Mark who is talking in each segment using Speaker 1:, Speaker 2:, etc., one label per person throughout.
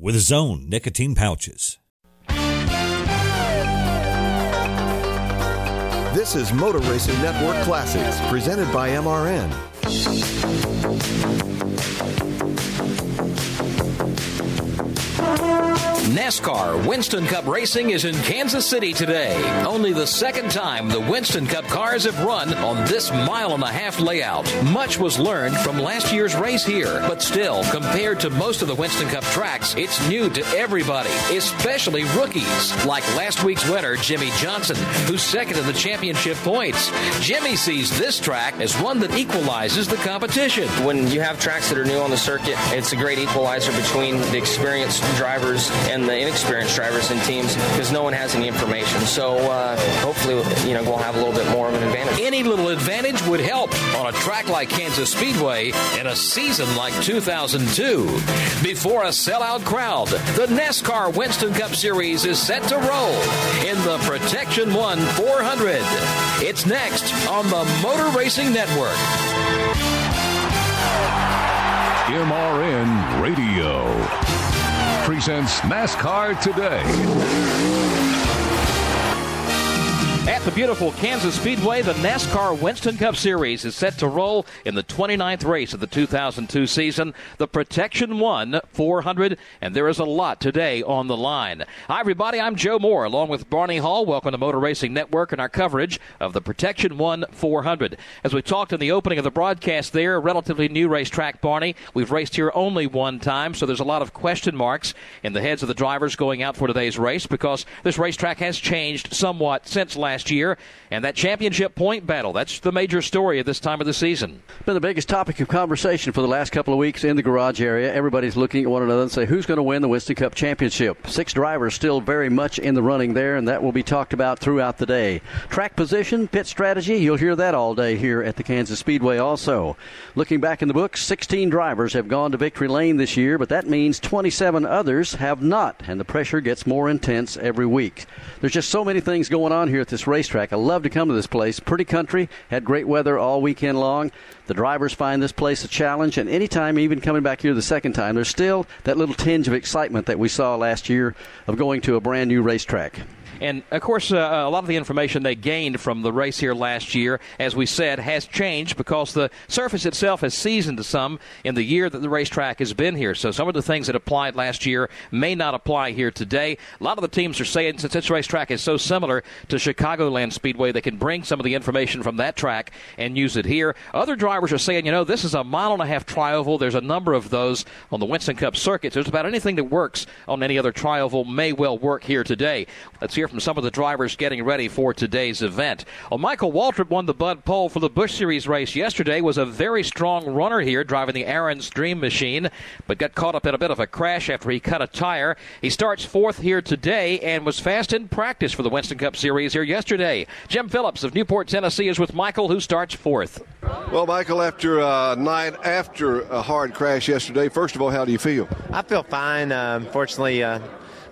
Speaker 1: with Zone nicotine pouches.
Speaker 2: This is Motor Racing Network Classics, presented by MRN.
Speaker 3: NASCAR Winston Cup Racing is in Kansas City today. Only the second time the Winston Cup cars have run on this mile and a half layout. Much was learned from last year's race here, but still, compared to most of the Winston Cup tracks, it's new to everybody, especially rookies, like last week's winner, Jimmie Johnson, who's second in the championship points. Jimmie sees this track as one that equalizes the competition.
Speaker 4: When you have tracks that are new on the circuit, it's a great equalizer between the experienced drivers and the inexperienced drivers and teams because no one has any information. So uh, hopefully, you know, we'll have a little bit more of an advantage.
Speaker 3: Any little advantage would help on a track like Kansas Speedway in a season like 2002. Before a sellout crowd, the NASCAR Winston Cup Series is set to roll in the Protection One 400. It's next on the Motor Racing Network.
Speaker 5: MRN Radio presents NASCAR Today.
Speaker 3: At the beautiful Kansas Speedway, the NASCAR Winston Cup Series is set to roll in the 29th race of the 2002 season, the Protection One 400, and there is a lot today on the line. Hi, everybody. I'm Joe Moore, along with Barney Hall. Welcome to Motor Racing Network and our coverage of the Protection One 400. As we talked in the opening of the broadcast, there, a relatively new racetrack, Barney. We've raced here only one time, so there's a lot of question marks in the heads of the drivers going out for today's race because this racetrack has changed somewhat since last last year. And that championship point battle, that's the major story at this time of the season.
Speaker 6: Been the biggest topic of conversation for the last couple of weeks in the garage area. Everybody's looking at one another and say, who's going to win the Winston Cup Championship? Six drivers still very much in the running there, and that will be talked about throughout the day. Track position, pit strategy, you'll hear that all day here at the Kansas Speedway also. Looking back in the books, 16 drivers have gone to victory lane this year, but that means 27 others have not, and the pressure gets more intense every week. There's just so many things going on here at this racetrack. I love to come to this place. Pretty country, had great weather all weekend long. The drivers find this place a challenge, and anytime, even coming back here the second time, there's still that little tinge of excitement that we saw last year of going to a brand new racetrack.
Speaker 3: And of course, uh, a lot of the information they gained from the race here last year, as we said, has changed because the surface itself has seasoned to some in the year that the racetrack has been here. So some of the things that applied last year may not apply here today. A lot of the teams are saying since this racetrack is so similar to Chicagoland Speedway, they can bring some of the information from that track and use it here. Other drivers are saying, you know, this is a mile and a half trioval. There's a number of those on the Winston Cup circuit. So just about anything that works on any other trioval may well work here today. Let's hear from some of the drivers getting ready for today's event. Well, Michael Waltrip won the Bud Pole for the Busch Series race yesterday. Was a very strong runner here, driving the Aaron's Dream Machine, but got caught up in a bit of a crash after he cut a tire. He starts fourth here today and was fast in practice for the Winston Cup Series here yesterday. Jim Phillips of Newport, Tennessee, is with Michael, who starts fourth.
Speaker 7: Well, Michael, after a night after a hard crash yesterday, first of all, how do you feel?
Speaker 8: I feel fine. Uh, unfortunately, uh,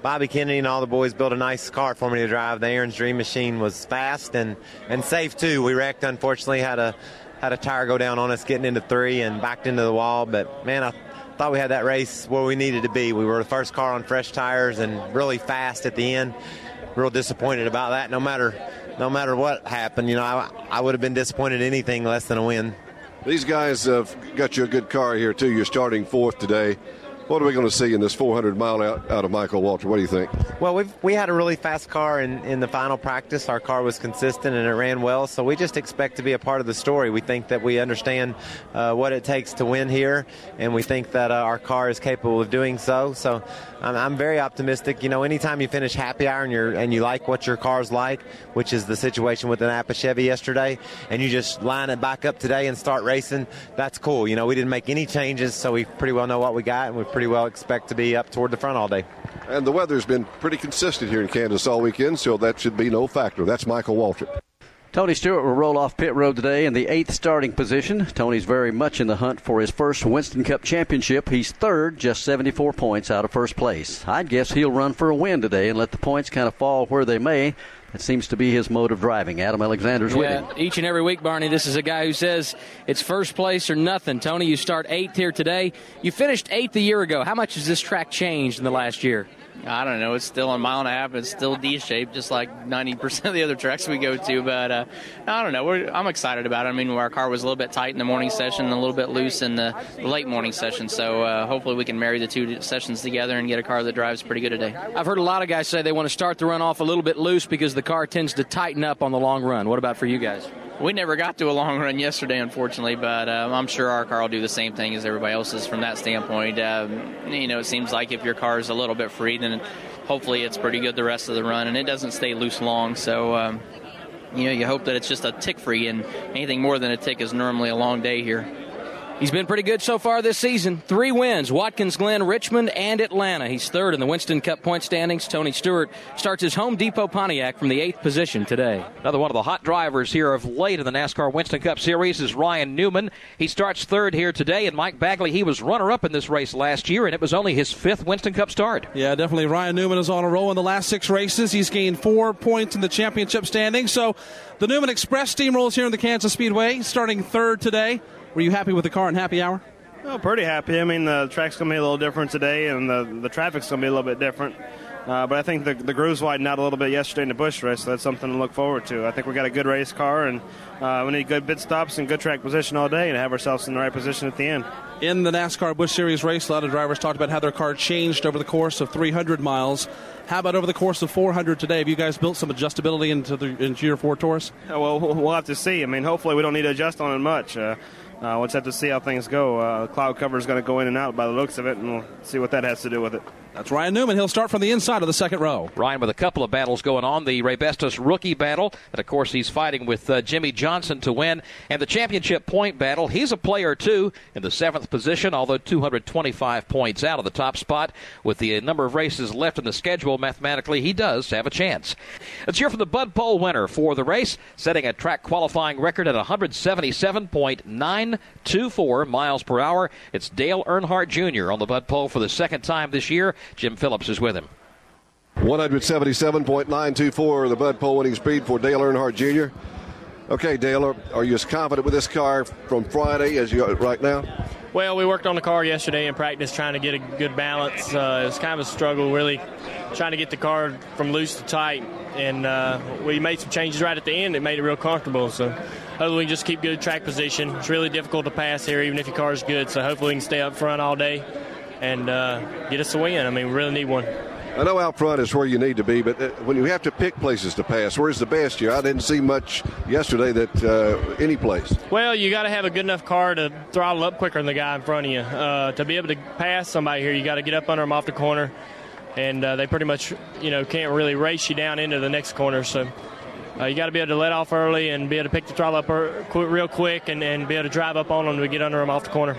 Speaker 8: Bobby Kennedy and all the boys built a nice car for me to drive. The Aaron's Dream Machine was fast and, and safe too. We wrecked, unfortunately, had a had a tire go down on us getting into three and backed into the wall. But man, I thought we had that race where we needed to be. We were the first car on fresh tires and really fast at the end. Real disappointed about that. No matter no matter what happened, you know, I, I would have been disappointed anything less than a win.
Speaker 7: These guys have got you a good car here too. You're starting fourth today. What are we going to see in this 400 mile out, out of Michael Waltrip? What do you think?
Speaker 8: Well, we we had a really fast car in, in the final practice. Our car was consistent and it ran well, so we just expect to be a part of the story. We think that we understand uh, what it takes to win here, and we think that uh, our car is capable of doing so. So I'm, I'm, very optimistic. You know, anytime you finish happy hour and, you're, and you like what your car's like, which is the situation with the Napa Chevy yesterday, and you just line it back up today and start racing, that's cool. You know, we didn't make any changes, so we pretty well know what we got, and we pretty well expect to be up toward the front all day.
Speaker 7: And the weather's been pretty consistent here in Kansas all weekend, so that should be no factor. That's Michael Waltrip.
Speaker 6: Tony Stewart will roll off pit road today in the eighth starting position. Tony's very much in the hunt for his first Winston Cup championship. He's third, just 74 points out of first place. I'd guess he'll run for a win today and let the points kind of fall where they may. That seems to be his mode of driving. Adam Alexander's
Speaker 9: yeah,
Speaker 6: with him.
Speaker 9: Each and every week, Barney, this is a guy who says it's first place or nothing. Tony, you start eighth here today. You finished eighth a year ago. How much has this track changed in the last year?
Speaker 10: I don't know. It's still a mile and a half. It's still D shaped, just like 90% of the other tracks we go to. But uh, I don't know. We're, I'm excited about it. I mean, our car was a little bit tight in the morning session a little bit loose in the late morning session. So uh, hopefully we can marry the two sessions together and get a car that drives pretty good today.
Speaker 9: I've heard a lot of guys say they want to start the run off a little bit loose because the car tends to tighten up on the long run. What about for you guys?
Speaker 10: We never got to a long run yesterday, unfortunately, but um, I'm sure our car will do the same thing as everybody else's from that standpoint. Um, you know, it seems like if your car is a little bit free, then hopefully it's pretty good the rest of the run, and it doesn't stay loose long. So, um, you know, you hope that it's just a tick free, and anything more than a tick is normally a long day here.
Speaker 9: He's been pretty good so far this season. Three wins Watkins Glen, Richmond, and Atlanta. He's third in the Winston Cup point standings. Tony Stewart starts his Home Depot Pontiac from the eighth position today.
Speaker 3: Another one of the hot drivers here of late in the NASCAR Winston Cup Series is Ryan Newman. He starts third here today, and Mike Bagley, he was runner up in this race last year, and it was only his fifth Winston Cup start.
Speaker 11: Yeah, definitely. Ryan Newman is on a roll in the last six races. He's gained four points in the championship standings. So the Newman Express steamrolls here in the Kansas Speedway, starting third today. Were you happy with the car in happy hour?
Speaker 12: Oh, pretty happy. I mean, the track's going to be a little different today, and the, the traffic's going to be a little bit different. Uh, but I think the, the grooves widened out a little bit yesterday in the Busch race, so that's something to look forward to. I think we got a good race car, and uh, we need good pit stops and good track position all day and have ourselves in the right position at the end.
Speaker 11: In the NASCAR Busch Series race, a lot of drivers talked about how their car changed over the course of 300 miles. How about over the course of 400 today? Have you guys built some adjustability into the into your Ford Taurus?
Speaker 12: Uh, well, we'll have to see. I mean, hopefully we don't need to adjust on it much. Uh, uh, we'll just have to see how things go. Uh, cloud cover is going to go in and out by the looks of it, and we'll see what that has to do with it.
Speaker 11: That's Ryan Newman. He'll start from the inside of the second row.
Speaker 3: Ryan with a couple of battles going on. The Raybestos rookie battle, and of course he's fighting with uh, Jimmie Johnson to win, and the championship point battle. He's a player too in the seventh position, although 225 points out of the top spot. With the number of races left in the schedule, mathematically he does have a chance. Let's hear from the Bud Pole winner for the race, setting a track qualifying record at 177.924 miles per hour. It's Dale Earnhardt Jr. on the Bud Pole for the second time this year. Jim Phillips is with him.
Speaker 7: 177.924, the Bud Pole winning speed for Dale Earnhardt Jr. Okay, Dale, are, are you as confident with this car from Friday as you are right now?
Speaker 13: Well, we worked on the car yesterday in practice trying to get a good balance. Uh, it was kind of a struggle, really, trying to get the car from loose to tight. And uh, we made some changes right at the end that made it real comfortable. So hopefully we can just keep good track position. It's really difficult to pass here, even if your car is good. So hopefully we can stay up front all day and uh, get us a win. I mean, we really need one.
Speaker 7: I know out front is where you need to be, but uh, when you have to pick places to pass, where's the best here? I didn't see much yesterday that uh, any place.
Speaker 13: Well, you got to have a good enough car to throttle up quicker than the guy in front of you. Uh, to be able to pass somebody here, you got to get up under them off the corner, and uh, they pretty much, you know, can't really race you down into the next corner. So. Uh, you got to be able to let off early and be able to pick the throttle up real quick and, and be able to drive up on them to get under them off the corner.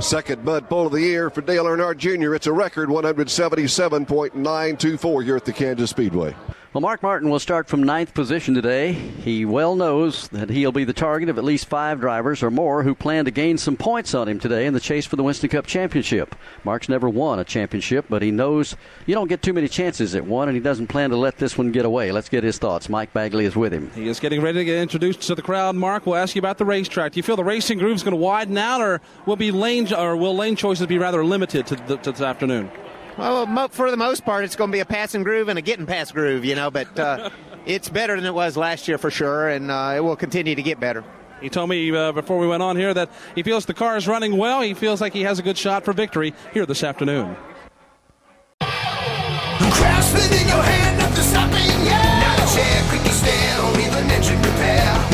Speaker 7: Second Bud Pole of the year for Dale Earnhardt Jr. It's a record 177.924 here at the Kansas Speedway.
Speaker 6: Well, Mark Martin will start from ninth position today. He well knows that he'll be the target of at least five drivers or more who plan to gain some points on him today in the chase for the Winston Cup Championship. Mark's never won a championship, but he knows you don't get too many chances at one, and he doesn't plan to let this one get away. Let's get his thoughts. Mike Bagley is with him.
Speaker 11: He is getting ready to get introduced to the crowd. Mark, we'll ask you about the racetrack. Do you feel the racing groove is going to widen out, or will be lane or will lane choices be rather limited to, the, to this afternoon?
Speaker 14: Well, for the most part, it's going to be a passing groove and a getting past groove, you know, but uh, it's better than it was last year for sure, and uh, it will continue to get better.
Speaker 11: He told me uh, before we went on here that he feels the car is running well. He feels like he has a good shot for victory here this afternoon.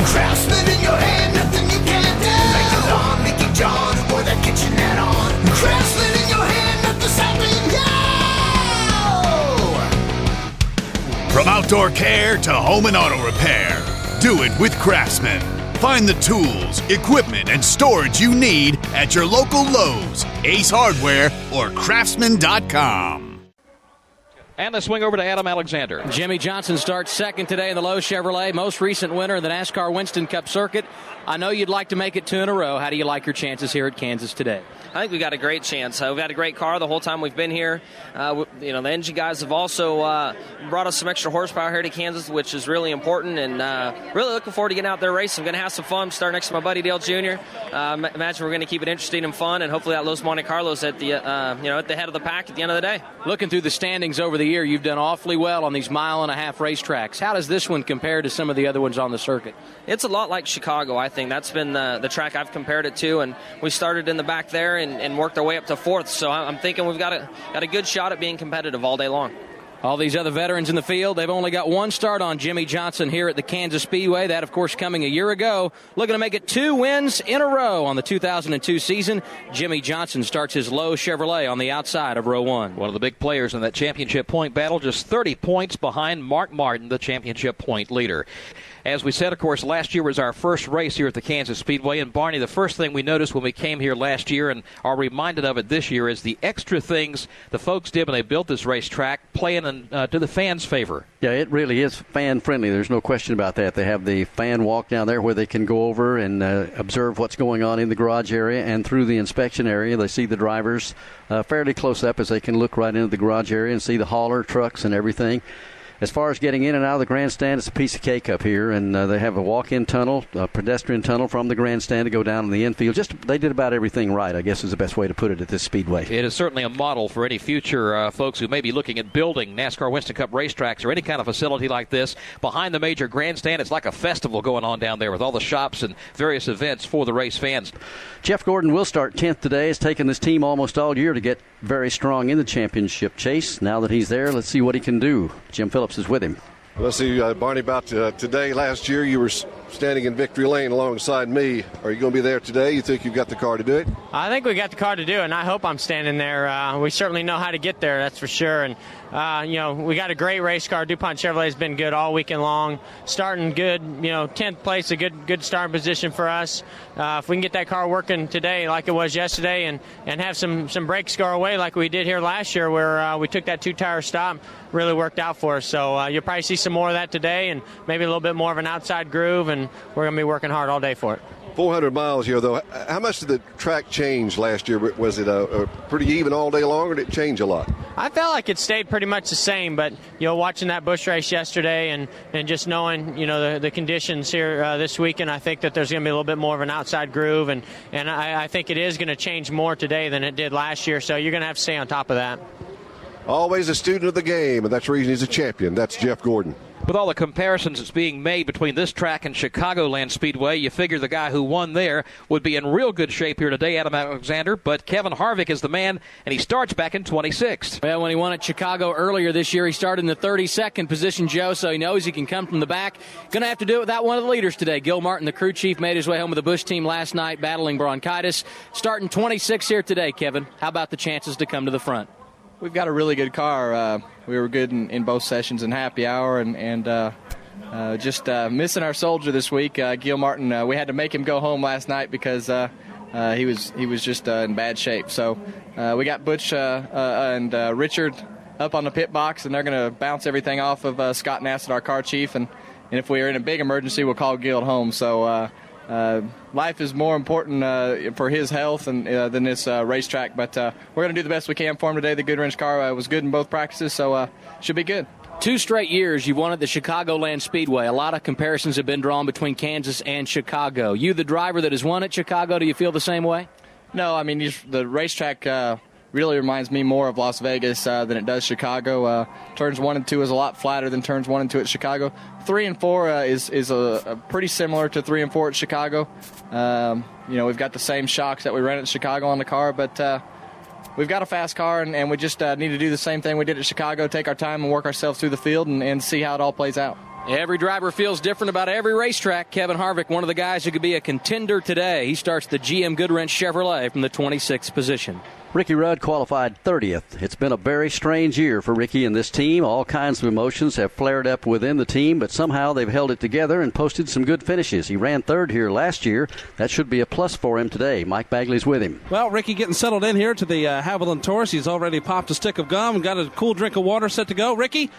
Speaker 15: Craftsman
Speaker 16: outdoor care to home and auto repair, do it with Craftsman. Find the tools, equipment, and storage you need at your local Lowe's, Ace Hardware, or Craftsman.com.
Speaker 3: And let's swing over to Adam Alexander.
Speaker 9: Jimmie Johnson starts second today in the Lowe Chevrolet, most recent winner of the NASCAR Winston Cup circuit. I know you'd like to make it two in a row. How do you like your chances here at Kansas today?
Speaker 17: I think we've got a great chance. Uh, we've had a great car the whole time we've been here. Uh, you know, the engine guys have also uh, brought us some extra horsepower here to Kansas, which is really important. And uh, really looking forward to getting out there racing. I'm going to have some fun. Start next to my buddy Dale Jr. Uh, imagine we're going to keep it interesting and fun, and hopefully that Lowe's Monte Carlos at the uh, you know at the head of the pack at the end of the day.
Speaker 9: Looking through the standings over the year, you've done awfully well on these mile and a half racetracks. How does this one compare to some of the other ones on the circuit?
Speaker 17: It's a lot like Chicago. I think that's been the, the track I've compared it to, and we started in the back there and, and worked our way up to fourth. So I'm thinking we've got a got a good shot at being competitive all day long.
Speaker 9: All these other veterans in the field, they've only got one start on Jimmie Johnson here at the Kansas Speedway. That, of course, coming a year ago. Looking to make it two wins in a row on the 2002 season. Jimmie Johnson starts his Lowe Chevrolet on the outside of row one.
Speaker 3: One of the big players in that championship point battle, just 30 points behind Mark Martin, the championship point leader. As we said, of course, last year was our first race here at the Kansas Speedway. And Barney, the first thing we noticed when we came here last year and are reminded of it this year is the extra things the folks did when they built this racetrack, playing in, uh, to the fans' favor.
Speaker 6: Yeah, it really is fan friendly. There's no question about that. They have the fan walk down there where they can go over and uh, observe what's going on in the garage area and through the inspection area. They see the drivers uh, fairly close up as they can look right into the garage area and see the hauler trucks and everything as far as getting in and out of the grandstand, it's a piece of cake up here, and uh, they have a walk-in tunnel, a pedestrian tunnel from the grandstand to go down in the infield. Just they did about everything right, I guess is the best way to put it at this speedway.
Speaker 3: It is certainly a model for any future uh, folks who may be looking at building NASCAR Winston Cup racetracks or any kind of facility like this behind the major grandstand. It's like a festival going on down there with all the shops and various events for the race fans.
Speaker 6: Jeff Gordon will start 10th today. Has taken this team almost all year to get very strong in the championship chase. Now that he's there, let's see what he can do. Jim Phillips is with him.
Speaker 7: Let's see, uh, Barney, about uh, today. Last year, you were standing in victory lane alongside me. Are you going to be there today? You think you've got the car to do it?
Speaker 18: I think we got the car to do it, and I hope I'm standing there. Uh, we certainly know how to get there, that's for sure. And uh, you know, we got a great race car. DuPont Chevrolet has been good all weekend long. Starting good, you know, 10th place, a good good starting position for us. Uh, if we can get that car working today like it was yesterday, and and have some some brakes go away like we did here last year, where uh, we took that two tire stop, really worked out for us. So uh, you'll probably see some more of that today, and maybe a little bit more of an outside groove, and we're going to be working hard all day for it.
Speaker 7: 400 miles here, though. How much did the track change last year? Was it a, a, pretty even all day long, or did it change a lot?
Speaker 18: I felt like it stayed pretty much the same, but you know, watching that Busch race yesterday and, and just knowing you know the, the conditions here uh, this weekend, I think that there's going to be a little bit more of an outside groove, and and I, I think it is going to change more today than it did last year. So you're going to have to stay on top of that.
Speaker 7: Always a student of the game, and that's the reason he's a champion. That's Jeff Gordon.
Speaker 3: With all the comparisons that's being made between this track and Chicagoland Speedway, you figure the guy who won there would be in real good shape here today, Adam Alexander. But Kevin Harvick is the man, and he starts back in 26th.
Speaker 9: Well, when he won at Chicago earlier this year, he started in the 32nd position, Joe, so he knows he can come from the back. Going to have to do it without one of the leaders today. Gil Martin, the crew chief, made his way home with the Busch team last night, battling bronchitis. Starting 26 here today, Kevin. How about the chances to come to the front?
Speaker 19: we've got a really good car. Uh, we were good in, in, both sessions and happy hour, and, and uh, uh, just uh, missing our soldier this week, uh, Gil Martin. Uh, we had to make him go home last night because he was he was just in bad shape. So we got Butch and Richard up on the pit box, and they're going to bounce everything off of Scott Nassett, our car chief, and. And if we are in a big emergency, we'll call Gil home. So uh, life is more important uh, for his health and, uh, than this uh, racetrack. But uh, we're going to do the best we can for him today. The Goodwrench car uh, was good in both practices, so should be good.
Speaker 9: Two straight years you've won at the Chicagoland Speedway. A lot of comparisons have been drawn between Kansas and Chicago. You, the driver that has won at Chicago, do you feel the same way?
Speaker 19: No, I mean the racetrack really reminds me more of Las Vegas uh, than it does Chicago. Uh, turns one and two is a lot flatter than turns one and two at Chicago. Three and four uh, is is a, a, pretty similar to three and four at Chicago. Um, you know, we've got the same shocks that we ran at Chicago on the car, but uh, we've got a fast car, and, and we just uh, need to do the same thing we did at Chicago: take our time and work ourselves through the field and, and see how it all plays out.
Speaker 9: Every driver feels different about every racetrack. Kevin Harvick, one of the guys who could be a contender today. He starts the GM Goodwrench Chevrolet from the 26th position.
Speaker 6: Ricky Rudd qualified 30th. It's been a very strange year for Ricky and this team. All kinds of emotions have flared up within the team, but somehow they've held it together and posted some good finishes. He ran third here last year. That should be a plus for him today. Mike Bagley's with him.
Speaker 11: Well, Ricky getting settled in here to the uh, Havoline Taurus. He's already popped a stick of gum and got a cool drink of water set to go. Ricky,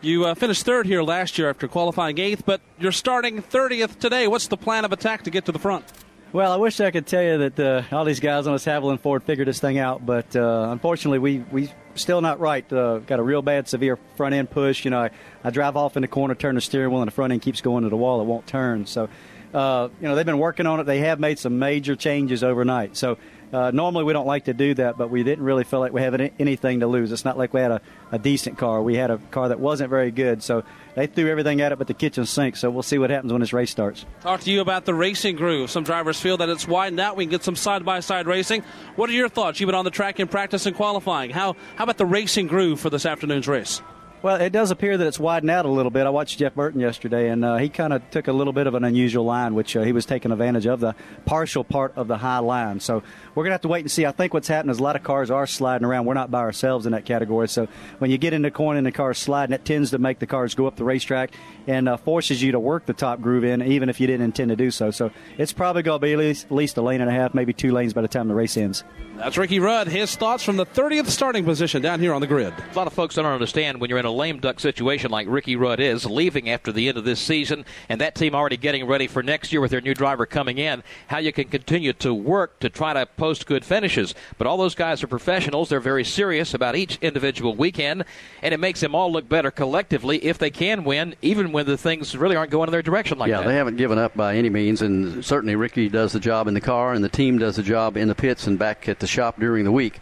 Speaker 11: you uh, finished third here last year after qualifying eighth, but you're starting 30th today. What's the plan of attack to get to the front?
Speaker 20: Well, I wish I could tell you that uh, all these guys on this Havoline Ford figured this thing out, but uh, unfortunately, we we still not right. Uh, got a real bad, severe front end push. You know, I, I drive off in the corner, turn the steering wheel, and the front end keeps going to the wall. It won't turn. So, uh, you know, they've been working on it. They have made some major changes overnight. So uh, normally, we don't like to do that, but we didn't really feel like we had anything to lose. It's not like we had a, a decent car. We had a car that wasn't very good, so they threw everything at it but the kitchen sink. So we'll see what happens when this race starts.
Speaker 11: Talk to you about the racing groove. Some drivers feel that it's widened out. We can get some side by side racing. What are your thoughts? You've been on the track in practice and qualifying. How how about the racing groove for this afternoon's race?
Speaker 20: Well, it does appear that it's widened out a little bit. I watched Jeff Burton yesterday, and uh, he kind of took a little bit of an unusual line, which uh, he was taking advantage of the partial part of the high line. So we're going to have to wait and see. I think what's happening is a lot of cars are sliding around. We're not by ourselves in that category. So when you get in the corner and the car's sliding, it tends to make the cars go up the racetrack and uh, forces you to work the top groove in, even if you didn't intend to do so. So it's probably going to be at least, at least a lane and a half, maybe two lanes by the time the race ends.
Speaker 11: That's Ricky Rudd. His thoughts from the 30th starting position down here on the grid.
Speaker 3: A lot of folks don't understand when you're in a lame duck situation like Ricky Rudd is, leaving after the end of this season, and that team already getting ready for next year with their new driver coming in, how you can continue to work to try to post good finishes. But all those guys are professionals. They're very serious about each individual weekend, and it makes them all look better collectively if they can win, even when the things really aren't going in their direction like
Speaker 6: yeah,
Speaker 3: that.
Speaker 6: they haven't given up by any means, and certainly Ricky does the job in the car, and the team does the job in the pits and back at the shop during the week.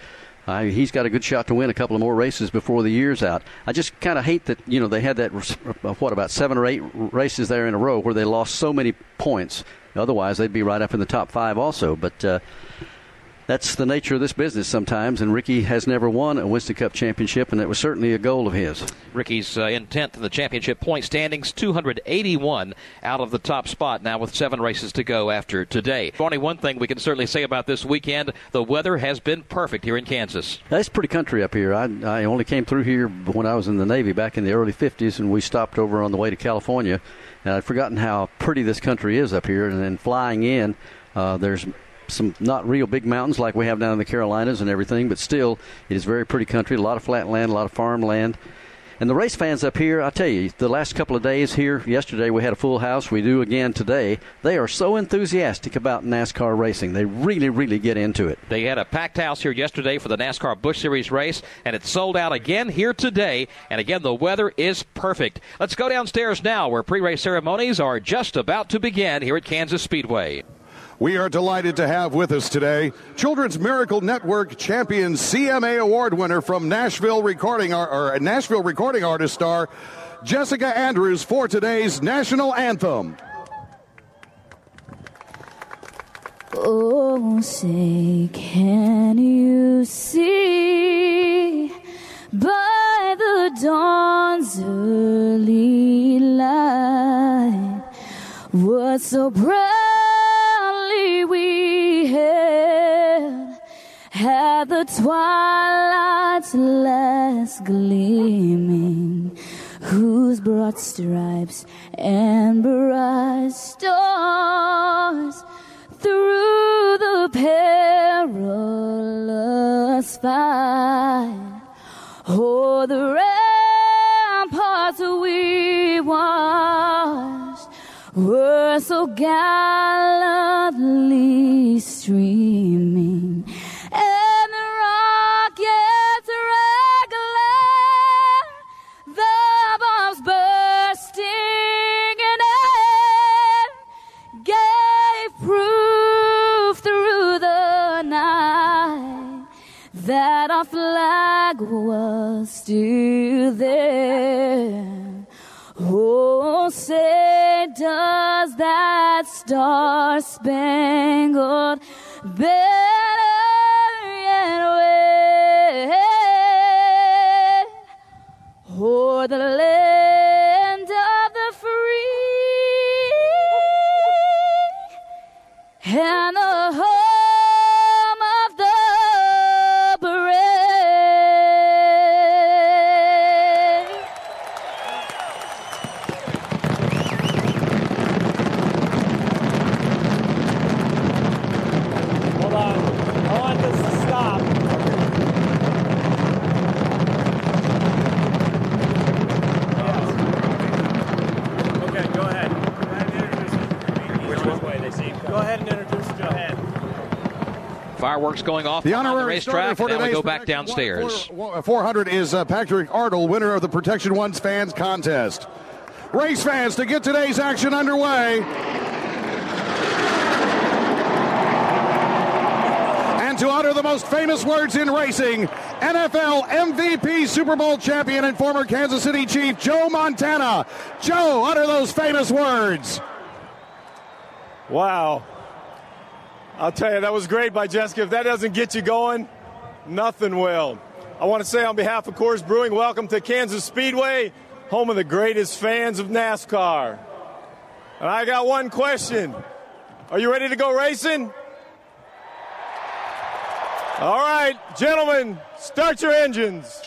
Speaker 6: Uh, he's got a good shot to win a couple of more races before the year's out. I just kind of hate that you know they had that what about seven or eight races there in a row where they lost so many points. Otherwise, they'd be right up in the top five also. But uh, that's the nature of this business sometimes. And Ricky has never won a Winston Cup championship, and it was certainly a goal of his.
Speaker 3: Ricky's uh, in 10th in the championship point standings, 281 out of the top spot now with seven races to go after today. Only one thing we can certainly say about this weekend the weather has been perfect here in Kansas.
Speaker 6: It's pretty country up here. I, I only came through here when I was in the Navy back in the early 50s, and we stopped over on the way to California. And I'd forgotten how pretty this country is up here. And then flying in, uh, there's some not real big mountains like we have down in the Carolinas and everything, but still, it is very pretty country. A lot of flat land, a lot of farmland. And the race fans up here, I tell you, the last couple of days here, yesterday we had a full house. We do again today. They are so enthusiastic about NASCAR racing. They really, really get into it.
Speaker 3: They had a packed house here yesterday for the NASCAR Busch Series race, and it's sold out again here today. And again, the weather is perfect. Let's go downstairs now, where pre race ceremonies are just about to begin here at Kansas Speedway.
Speaker 21: We are delighted to have with us today Children's Miracle Network champion CMA award winner from Nashville recording or uh, Nashville recording artist star Jessica Andrews for today's national anthem.
Speaker 22: Oh, say, can you see by the dawn's early light what so bright? We had had the twilight's last gleaming, whose broad stripes and bright stars through the perilous fight. Oh, the ramparts we watched were so gallantly streaming, and the rockets regular, the bombs bursting in air, gave proof through the night that our flag was still there. Say does that star spangled banner yet wave o'er the land of the free and the
Speaker 3: Fireworks going off
Speaker 21: The
Speaker 3: behind the racetrack.
Speaker 21: for
Speaker 3: Now we go back downstairs.
Speaker 21: 400 is uh, Patrick Ardle, winner of the Protection One's Fans Contest. Race fans, to get today's action underway. And to utter the most famous words in racing, NFL MVP, Super Bowl champion, and former Kansas City Chief Joe Montana. Joe, utter those famous words.
Speaker 23: Wow. I'll tell you, that was great by Jessica. If that doesn't get you going, nothing will. I want to say on behalf of Coors Brewing, welcome to Kansas Speedway, home of the greatest fans of NASCAR. And I got one question. Are you ready to go racing? All right, gentlemen, start your engines.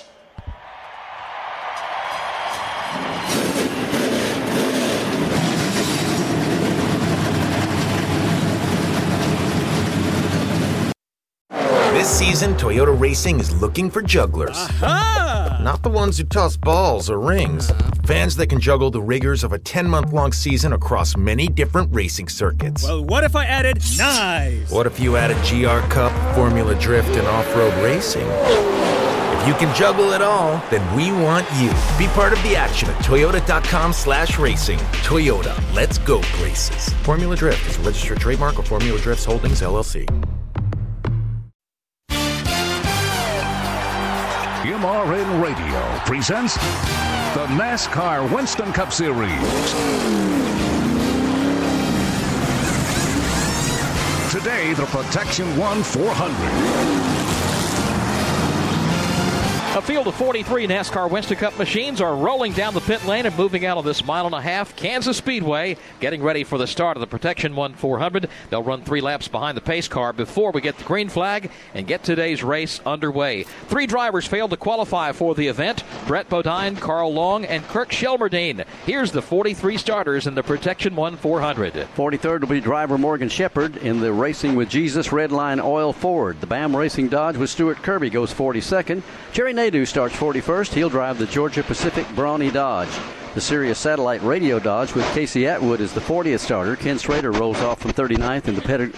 Speaker 24: This season, Toyota Racing is looking for jugglers. Not the ones who toss balls or rings. Fans that can juggle the rigors of a 10 month long season across many different racing circuits.
Speaker 25: Well, what if I added knives?
Speaker 24: What if you added GR Cup, Formula Drift, and off road racing? If you can juggle it all, then we want you. Be part of the action at toyota.com slash racing. Toyota, let's go places. Formula Drift is a registered trademark of Formula Drifts Holdings, LLC.
Speaker 5: MRN Radio presents the NASCAR Winston Cup Series. Today, the Protection 1 400.
Speaker 3: A field of 43 NASCAR Winston Cup machines are rolling down the pit lane and moving out of this mile and a half Kansas Speedway, getting ready for the start of the Protection 1 400. They'll run three laps behind the pace car before we get the green flag and get today's race underway. Three drivers failed to qualify for the event Brett Bodine, Carl Long, and Kirk Shelmerdine. Here's the 43 starters in the Protection 1 400.
Speaker 6: 43rd will be driver Morgan Shepherd in the Racing with Jesus Redline Oil Ford. The BAM Racing Dodge with Stuart Kirby goes 42nd. Jerry Nadeau starts 41st. He'll drive the Georgia Pacific Brawny Dodge. The Sirius Satellite Radio Dodge with Casey Atwood is the 40th starter. Ken Schrader rolls off from 39th in the pedig-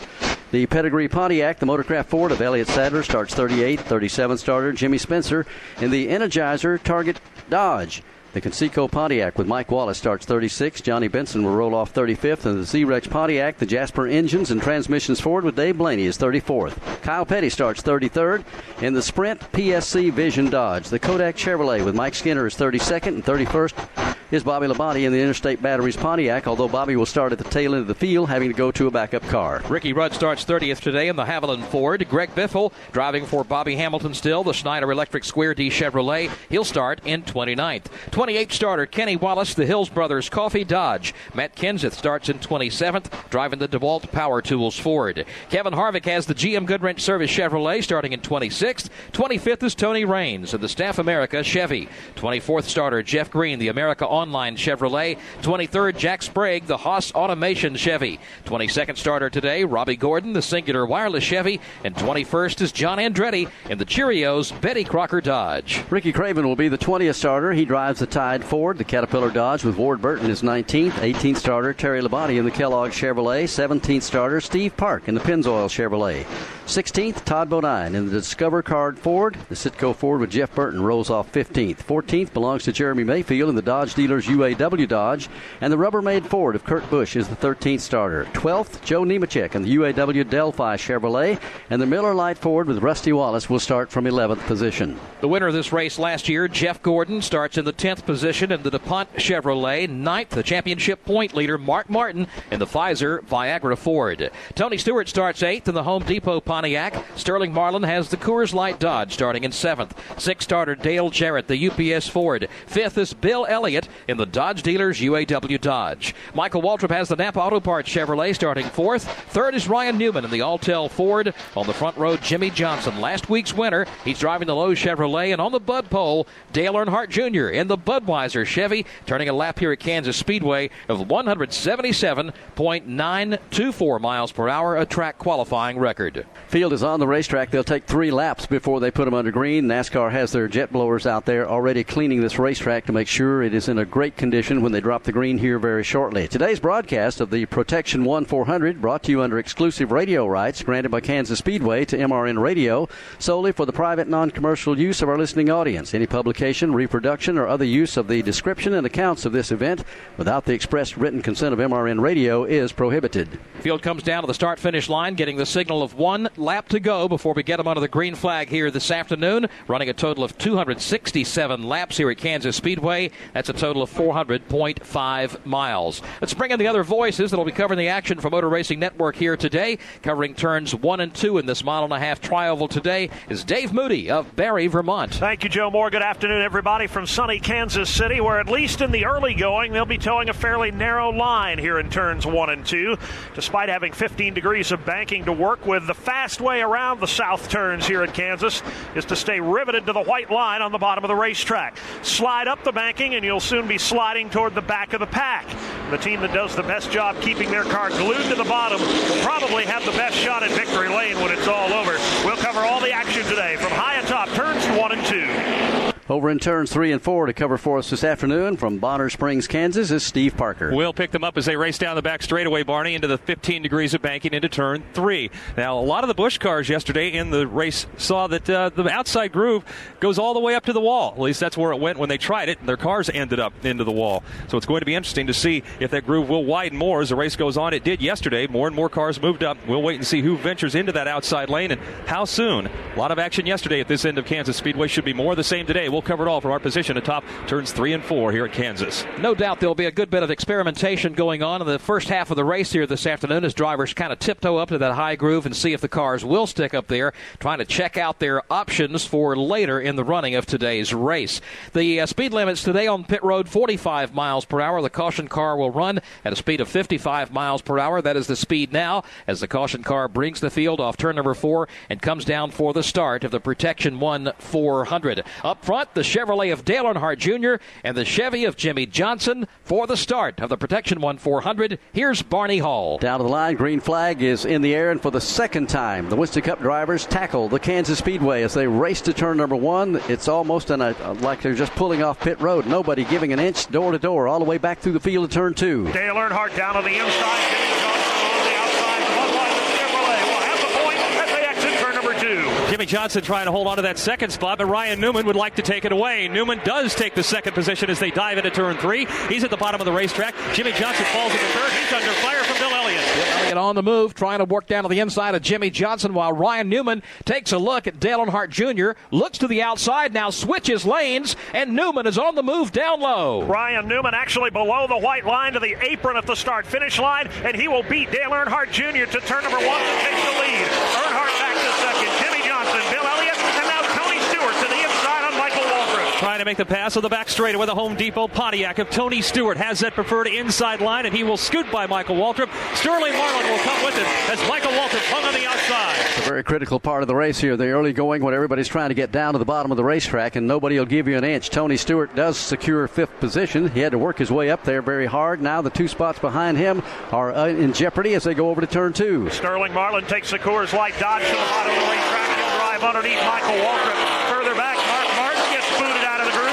Speaker 6: the Pedigree Pontiac, the Motorcraft Ford of Elliott Sadler starts 38th. 37th starter Jimmy Spencer in the Energizer Target Dodge. The Conseco Pontiac with Mike Wallace starts 36. Johnny Benson will roll off 35th. And the Zerex Pontiac, the Jasper Engines and Transmissions Ford with Dave Blaney is 34th. Kyle Petty starts 33rd. In the Sprint PCS Vision Dodge, the Kodak Chevrolet with Mike Skinner is 32nd. And 31st is Bobby Labonte in the Interstate Batteries Pontiac, although Bobby will start at the tail end of the field, having to go to a backup car.
Speaker 3: Ricky Rudd starts 30th today in the Havoline Ford. Greg Biffle driving for Bobby Hamilton still, the Schneider Electric Square D Chevrolet. He'll start in 29th. 28th starter Kenny Wallace, the Hills Brothers Coffee Dodge. Matt Kenseth starts in 27th, driving the DeWalt Power Tools Ford. Kevin Harvick has the GM Goodwrench Service Chevrolet starting in 26th. 25th is Tony Raines of the Staff America Chevy. 24th starter Jeff Green, the America Online Chevrolet. 23rd Jack Sprague, the Haas Automation Chevy. 22nd starter today Robby Gordon, the Cingular Wireless Chevy. And 21st is John Andretti in the Cheerios Betty Crocker Dodge.
Speaker 6: Ricky Craven will be the 20th starter. He drives the Tide Ford, the Caterpillar Dodge with Ward Burton is 19th. 18th starter Terry Labonte in the Kellogg Chevrolet. 17th starter Steve Park in the Pennzoil Chevrolet. 16th Todd Bodine in the Discover Card Ford. The Citgo Ford with Jeff Burton rolls off 15th. 14th belongs to Jeremy Mayfield in the Dodge Dealers UAW Dodge. And the Rubbermaid Ford of Kurt Busch is the 13th starter. 12th Joe Nemechek in the UAW Delphi Chevrolet. And the Miller Lite Ford with Rusty Wallace will start from 11th position.
Speaker 3: The winner of this race last year, Jeff Gordon, starts in the 10th position in the DuPont Chevrolet. Ninth, the championship point leader, Mark Martin, in the Pfizer Viagra Ford. Tony Stewart starts 8th in the Home Depot Pontiac. Sterling Marlin has the Coors Light Dodge starting in 7th. Sixth starter Dale Jarrett, the UPS Ford. Fifth is Bill Elliott in the Dodge Dealers UAW Dodge. Michael Waltrip has the Napa Auto Parts Chevrolet starting 4th. Third is Ryan Newman in the Alltel Ford. On the front row, Jimmie Johnson, last week's winner. He's driving the Lowe's Chevrolet. And on the Bud pole, Dale Earnhardt Jr. in the Budweiser Chevy, turning a lap here at Kansas Speedway of 177.924 miles per hour, a track qualifying record.
Speaker 6: Field is on the racetrack. They'll take three laps before they put them under green. NASCAR has their jet blowers out there already cleaning this racetrack to make sure it is in a great condition when they drop the green here very shortly. Today's broadcast of the Protection 1 400 brought to you under exclusive radio rights granted by Kansas Speedway to MRN Radio solely for the private non commercial use of our listening audience. Any publication, reproduction, or other use of the description and accounts of this event without the express written consent of MRN Radio is prohibited.
Speaker 3: Field comes down to the start finish line, getting the signal of one lap to go before we get him under the green flag here this afternoon. Running a total of 267 laps here at Kansas Speedway. That's a total of 400.5 miles. Let's bring in the other voices that will be covering the action for Motor Racing Network here today. Covering turns one and two in this mile and a half trioval today is Dave Moody of Barre, Vermont.
Speaker 26: Thank you, Joe Moore. Good afternoon, everybody from sunny Kansas City, where at least in the early going, they'll be towing a fairly narrow line here in turns one and two. Despite having 15 degrees of banking to work with, the fast way around the south turns here at Kansas is to stay riveted to the white line on the bottom of the racetrack. Slide up the banking, and you'll soon be sliding toward the back of the pack. The team that does the best job keeping their car glued to the bottom will probably have the best shot at victory lane when it's all over. We'll cover all the action today from high atop turns one and two.
Speaker 6: Over in turns three and four to cover for us this afternoon from Bonner Springs, Kansas, is Steve Parker.
Speaker 27: We'll pick them up as they race down the back straightaway, Barney, into the 15 degrees of banking into turn three. Now, a lot of the Busch cars yesterday in the race saw that uh, the outside groove goes all the way up to the wall. At least that's where it went when they tried it, and their cars ended up into the wall. So it's going to be interesting to see if that groove will widen more as the race goes on. It did yesterday. More and more cars moved up. We'll wait and see who ventures into that outside lane and how soon. A lot of action yesterday at this end of Kansas Speedway. Should be more the same today. We'll cover it all from our position atop turns three and four here at Kansas.
Speaker 3: No doubt there'll be a good bit of experimentation going on in the first half of the race here this afternoon as drivers kind of tiptoe up to that high groove and see if the cars will stick up there, trying to check out their options for later in the running of today's race. The uh, speed limits today on pit road 45 miles per hour. The caution car will run at a speed of 55 miles per hour. That is the speed now as the caution car brings the field off turn number four and comes down for the start of the Protection 1 400. Up front, the Chevrolet of Dale Earnhardt Jr. and the Chevy of Jimmie Johnson for the start of the Protection 1 400. Here's Barney Hall.
Speaker 6: Down to the line, green flag is in the air, and for the second time, the Winston Cup drivers tackle the Kansas Speedway as they race to turn number one. It's almost an, a, like they're just pulling off pit road. Nobody giving an inch door to door, all the way back through the field to turn two.
Speaker 26: Dale Earnhardt down on the inside, Jimmie Johnson on the outside. Budweiser Chevrolet will have the point as they exit turn number two.
Speaker 27: Jimmie Johnson trying to hold on to that second spot, but Ryan Newman would like to take it away. Newman does take the second position as they dive into turn three. He's at the bottom of the racetrack. Jimmie Johnson falls into third. He's under fire from Bill Elliott.
Speaker 3: Elliott on the move, trying to work down to the inside of Jimmie Johnson while Ryan Newman takes a look at Dale Earnhardt Jr., looks to the outside, now switches lanes, and Newman is on the move down low.
Speaker 26: Ryan Newman actually below the white line to the apron at the start finish line, and he will beat Dale Earnhardt Jr. to turn number one to take the lead. Earnhardt back to second. Jimmie Johnson, Bill Elliott, and now Tony Stewart to the inside on Michael Waltrip.
Speaker 27: Trying to make the pass of the back straight with a Home Depot Pontiac of Tony Stewart has that preferred inside line, and he will scoot by Michael Waltrip. Sterling Marlin will come with it as Michael Waltrip hung on the outside.
Speaker 6: It's a very critical part of the race here. The early going when everybody's trying to get down to the bottom of the racetrack and nobody will give you an inch. Tony Stewart does secure fifth position. He had to work his way up there very hard. Now the two spots behind him are uh, in jeopardy as they go over to turn two.
Speaker 26: Sterling Marlin takes the Coors Light Dodge to the bottom of the racetrack. He'll drive underneath Michael Waltrip. Further back, Mark Martin gets booted out of the groove.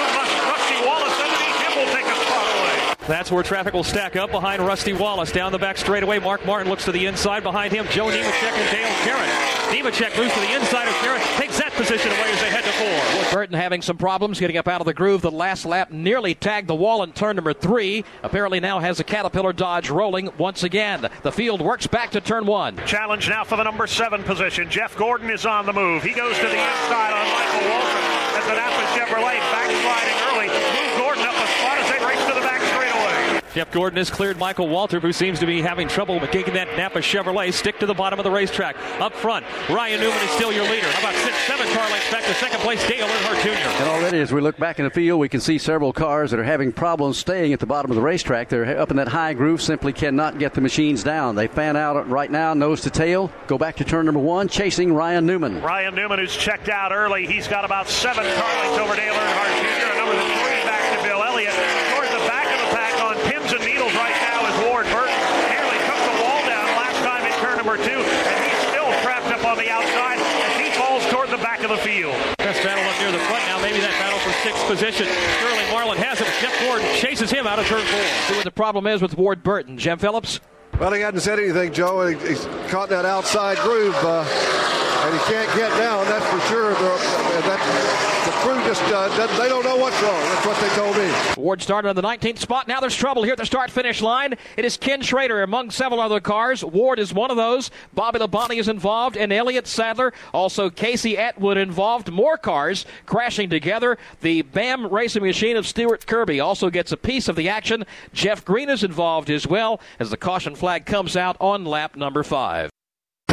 Speaker 26: Rusty Wallace underneath him will take a spot away.
Speaker 27: That's where traffic will stack up behind Rusty Wallace. Down the back straightaway, Mark Martin looks to the inside. Behind him, Joe Nemechek and Dale Jarrett. Nemechek moves to the inside of Jarrett, takes that position away as they head to four.
Speaker 3: Burton having some problems getting up out of the groove. The last lap nearly tagged the wall in turn number three. Apparently now has a Caterpillar Dodge rolling once again. The field works back to turn one.
Speaker 26: Challenge now for the number seven position. Jeff Gordon is on the move. He goes to the inside on Michael Waltrip as the Napa Chevrolet backsliding early. Move Gordon up a spot as they race to the back straightaway.
Speaker 27: Jeff Gordon has cleared Michael Waltrip, who seems to be having trouble with taking that Napa Chevrolet stick to the bottom of the racetrack. Up front, Ryan Newman is still your leader. How about six, seven car lengths back to second place, Dale Earnhardt Jr.
Speaker 6: And already, as we look back in the field, we can see several cars that are having problems staying at the bottom of the racetrack. They're up in that high groove, simply cannot get the machines down. They fan out right now, nose to tail, go back to turn number one, chasing Ryan Newman.
Speaker 26: Ryan Newman, who's checked out early, he's got about seven car lengths over Dale Earnhardt Jr. A number that's three back to Bill Elliott. Towards the back of the pack on pins and needles right now is Ward Burton. Nearly took the wall down last time in turn number two, and he's still trapped up on the outside.
Speaker 27: Position. Sterling Marlin has it. Jeff Gordon chases him out of turn four.
Speaker 3: See what the problem is with Ward Burton. Jim Phillips?
Speaker 7: Well, he hadn't said anything, Joe. He, he's caught that outside groove, uh, and he can't get down. That's for sure. The, that, the crew just uh, they don't know what's wrong. That's what they told me.
Speaker 3: Ward started on the 19th spot. Now there's trouble here at the start finish line. It is Ken Schrader among several other cars. Ward is one of those. Bobby Labonte is involved, and Elliott Sadler. Also, Casey Atwood involved. More cars crashing together. The BAM racing machine of Stuart Kirby also gets a piece of the action. Jeff Green is involved as well as the caution flag comes out on lap number five.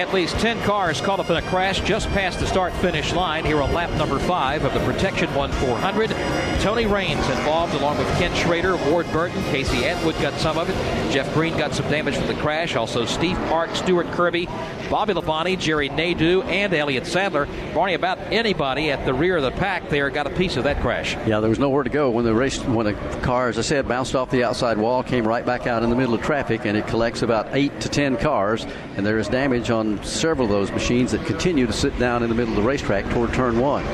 Speaker 3: At least 10 cars caught up in a crash just past the start finish line here on lap number five of the Protection 1 400. Tony Raines involved along with Ken Schrader, Ward Burton, Casey Atwood got some of it. Jeff Green got some damage from the crash. Also, Steve Park, Stuart Kirby, Bobby Labonte, Jerry Nadeau, and Elliott Sadler. Barney, about anybody at the rear of the pack there got a piece of that crash.
Speaker 6: Yeah, there was nowhere to go when the race when the car, as I said, bounced off the outside wall, came right back out in the middle of traffic, and it collects about eight to ten cars, and there is damage on several of those machines that continue to sit down in the middle of the racetrack toward turn one.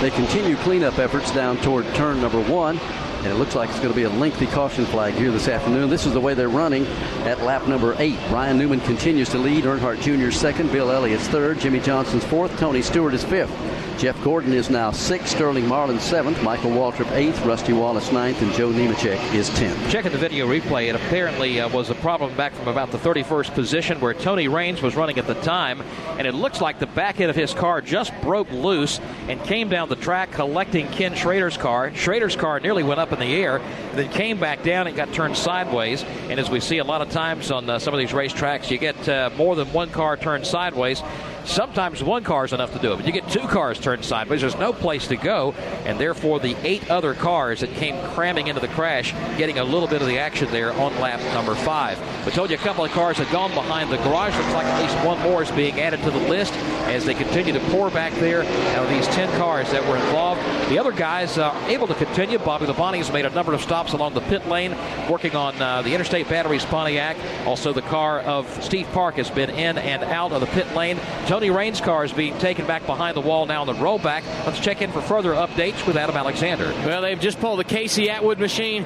Speaker 6: They continue cleanup efforts down toward turn number one. And it looks like it's going to be a lengthy caution flag here this afternoon. This is the way they're running at lap number eight. Ryan Newman continues to lead. Earnhardt Jr. second. Bill Elliott's third. Jimmie Johnson's fourth. Tony Stewart is fifth. Jeff Gordon is now sixth. Sterling Marlin seventh. Michael Waltrip eighth. Rusty Wallace ninth. And Joe Nemechek is tenth.
Speaker 3: Checking the video replay, it apparently uh, was a problem back from about the 31st position where Tony Raines was running at the time, and it looks like the back end of his car just broke loose and came down the track collecting Ken Schrader's car. Schrader's car nearly went up in the air, then came back down and got turned sideways. And as we see a lot of times on uh, some of these racetracks, you get uh, more than one car turned sideways. Sometimes one car is enough to do it, but you get two cars turned sideways. There's no place to go, and therefore the eight other cars that came cramming into the crash getting a little bit of the action there on lap number five. We told you a couple of cars had gone behind the garage. Looks like at least one more is being added to the list as they continue to pour back there out of these 10 cars that were involved. The other guys uh, able to continue. Bobby Labonte has made a number of stops along the pit lane, working on uh, the Interstate Batteries Pontiac. Also, the car of Steve Park has been in and out of the pit lane. Tony Raines' car is being taken back behind the wall now on the rollback. Let's check in for further updates with Adam Alexander.
Speaker 9: Well, they've just pulled the Casey Atwood machine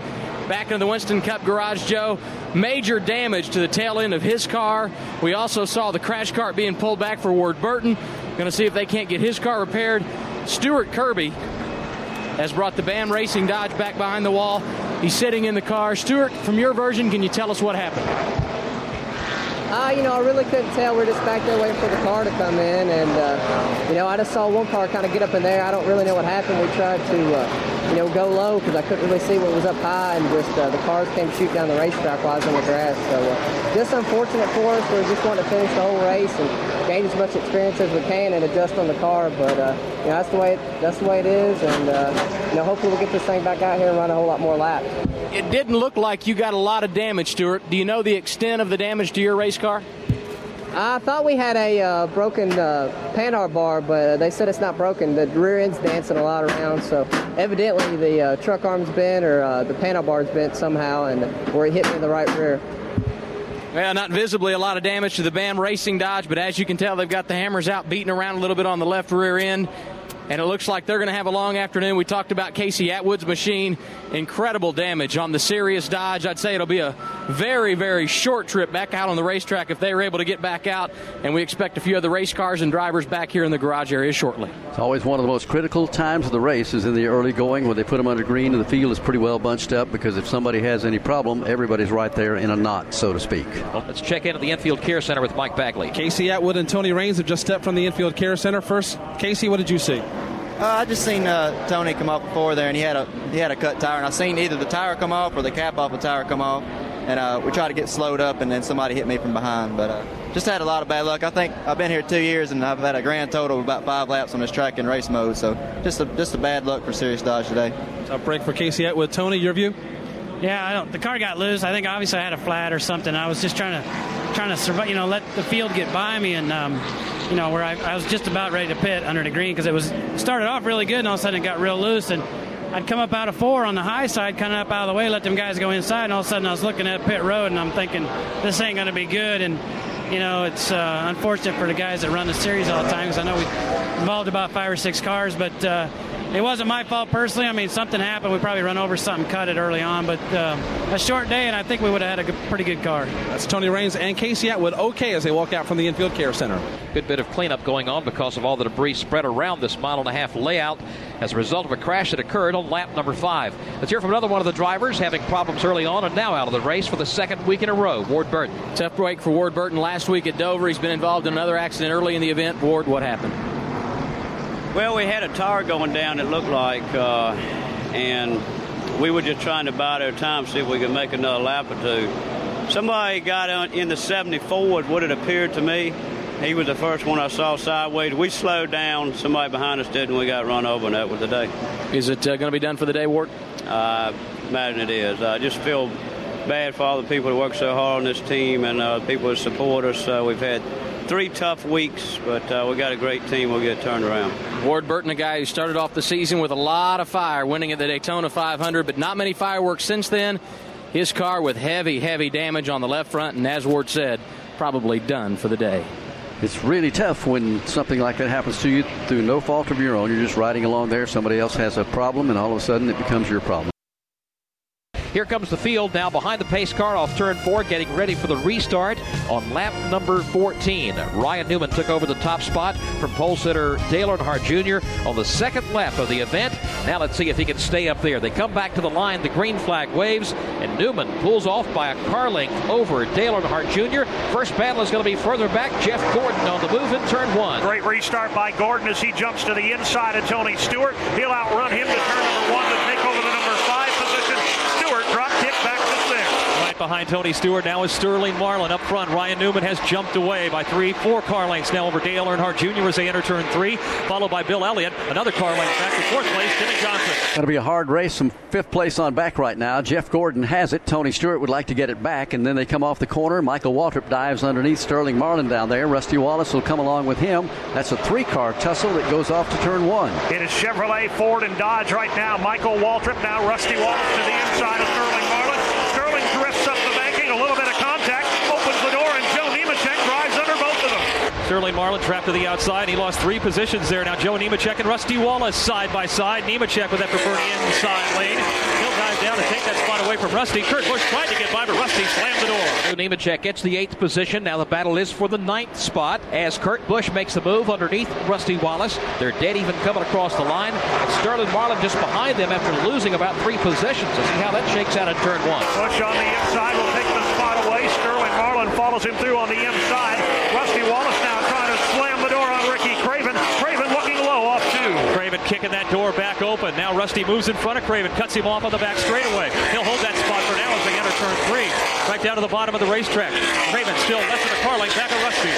Speaker 9: back into the Winston Cup garage, Joe. Major damage to the tail end of his car. We also saw the crash cart being pulled back for Ward Burton. Going to see if they can't get his car repaired. Stuart Kirby has brought the BAM Racing Dodge back behind the wall. He's sitting in the car. Stuart, from your version, can you tell us what happened?
Speaker 28: Uh, you know, I really couldn't tell. We are just back there waiting for the car to come in, and uh, you know, I just saw one car kind of get up in there. I don't really know what happened. We tried to, uh, you know, go low because I couldn't really see what was up high, and just uh, the cars came shooting down the racetrack while I was on the grass. So, uh, just unfortunate for us. We are just wanted to finish the whole race and gain as much experience as we can and adjust on the car. But uh, you know, that's the way it, that's the way it is, and uh, you know, hopefully we'll get this thing back out here and run a whole lot more laps.
Speaker 9: It didn't look like you got a lot of damage, Stuart. Do you know the extent of the damage to your race car?
Speaker 28: I thought we had a uh, broken uh, Panhard bar, but uh, they said it's not broken. The rear end's dancing a lot around, so evidently the uh, truck arm's bent or uh, the Panhard bar's bent somehow, and where it hit me in the right rear.
Speaker 9: Well, not visibly a lot of damage to the BAM Racing Dodge, but as you can tell, they've got the hammers out, beating around a little bit on the left rear end. And it looks like they're going to have a long afternoon. We talked about Casey Atwood's machine. Incredible damage on the Sirius Dodge. I'd say it'll be a very, very short trip back out on the racetrack if they were able to get back out. And we expect a few other race cars and drivers back here in the garage area shortly.
Speaker 6: It's always one of the most critical times of the race is in the early going when they put them under green and the field is pretty well bunched up because if somebody has any problem, everybody's right there in a knot, so to speak.
Speaker 3: Well, let's check in at the infield care center with Mike Bagley.
Speaker 11: Casey Atwood and Tony Raines have just stepped from the infield care center. First, Casey, what did you see?
Speaker 29: Uh, I just seen uh, Tony come up before there, and he had a he had a cut tire, and I seen either the tire come off or the cap off the tire come off. and uh, we tried to get slowed up, and then somebody hit me from behind. But uh, just had a lot of bad luck. I think I've been here two years, and I've had a grand total of about five laps on this track in race mode. So just a, just a bad luck for Sirius Dodge today.
Speaker 11: Top break for Casey Atwood. Tony, your view?
Speaker 30: Yeah, the car got loose. I think obviously I had a flat or something. I was just trying to trying to survive, you know, let the field get by me, and um, you know, where I, I, was just about ready to pit under the green because it was started off really good, and all of a sudden it got real loose, and I'd come up out of four on the high side, kind of up out of the way, let them guys go inside, and all of a sudden I was looking at pit road, and I'm thinking this ain't going to be good, and you know, it's uh, unfortunate for the guys that run the series all the time because I know we involved about five or six cars, but. Uh, it wasn't my fault personally. I mean, something happened. We probably run over something, cut it early on, but uh, a short day, and I think we would have had a good, pretty good car.
Speaker 11: That's Tony Raines and Casey Atwood okay as they walk out from the infield care center.
Speaker 3: Good bit of cleanup going on because of all the debris spread around this mile and a half layout as a result of a crash that occurred on lap number five. Let's hear from another one of the drivers having problems early on and now out of the race for the second week in a row. Ward Burton.
Speaker 9: Tough break for Ward Burton last week at Dover. He's been involved in another accident early in the event. Ward, what happened?
Speaker 31: Well, we had a tire going down, it looked like, uh, and we were just trying to buy our time, to see if we could make another lap or two. Somebody got in the 74 is what it appeared to me. He was the first one I saw sideways. We slowed down. Somebody behind us did, and we got run over, and that was the day.
Speaker 9: Is it uh, going to be done for the day, Ward?
Speaker 31: I imagine it is. I just feel bad for all the people that work so hard on this team and uh, people that support us. Uh, we've had three tough weeks, but uh, we got a great team. We'll get turned around.
Speaker 9: Ward Burton, a guy who started off the season with a lot of fire, winning at the Daytona 500, but not many fireworks since then. His car with heavy, heavy damage on the left front, and as Ward said, probably done for the day.
Speaker 6: It's really tough when something like that happens to you through no fault of your own. You're just riding along there, somebody else has a problem, and all of a sudden it becomes your problem.
Speaker 3: Here comes the field now behind the pace car off turn four, getting ready for the restart on lap number 14. Ryan Newman took over the top spot from pole sitter Dale Earnhardt Jr. on the second lap of the event. Now let's see if he can stay up there. They come back to the line, the green flag waves, and Newman pulls off by a car length over Dale Earnhardt Jr. First battle is going to be further back. Jeff Gordon on the move in turn one.
Speaker 26: Great restart by Gordon as he jumps to the inside of Tony Stewart. He'll outrun him to turn number one to take over the number five position. Stewart drop kick back to six.
Speaker 27: Right behind Tony Stewart now is Sterling Marlin up front. Ryan Newman has jumped away by three, four car lengths now over Dale Earnhardt Jr. as they enter turn three, followed by Bill Elliott. Another car length back to fourth place, Jimmie Johnson.
Speaker 6: Going to be a hard race. Some fifth place on back right now. Jeff Gordon has it. Tony Stewart would like to get it back, and then they come off the corner. Michael Waltrip dives underneath Sterling Marlin down there. Rusty Wallace will come along with him. That's a three-car tussle that goes off to turn one.
Speaker 26: It is Chevrolet, Ford, and Dodge right now. Michael Waltrip now Rusty Wallace to the inside of Sterling drifts up the banking, a little bit of contact, opens the door, and Joe Nemechek drives under both of them.
Speaker 27: Sterling Marlin trapped to the outside. He lost three positions there. Now Joe Nemechek and Rusty Wallace side by side. Nemechek with that preferred inside lane. He'll dive down to take that spot away from Rusty. Kurt Busch tried to get by, but Rusty slammed the door.
Speaker 3: Joe Nemechek gets the eighth position. Now the battle is for the ninth spot as Kurt Busch makes the move underneath Rusty Wallace. They're dead even coming across the line. And Sterling Marlin just behind them after losing about three positions. Let's see how that shakes out in turn one.
Speaker 26: Busch on the inside will take the spot away. Sterling Marlin follows him through on the inside. Rusty Wallace now trying to slam the door on Ricky Craven. Craven looking low off two.
Speaker 27: Craven kicking that door back open. Now Rusty moves in front of Craven, cuts him off on the back straightaway. He'll hold that spot for now as they enter turn three. Right down to the bottom of the racetrack. Craven still less than a car length back of Rusty.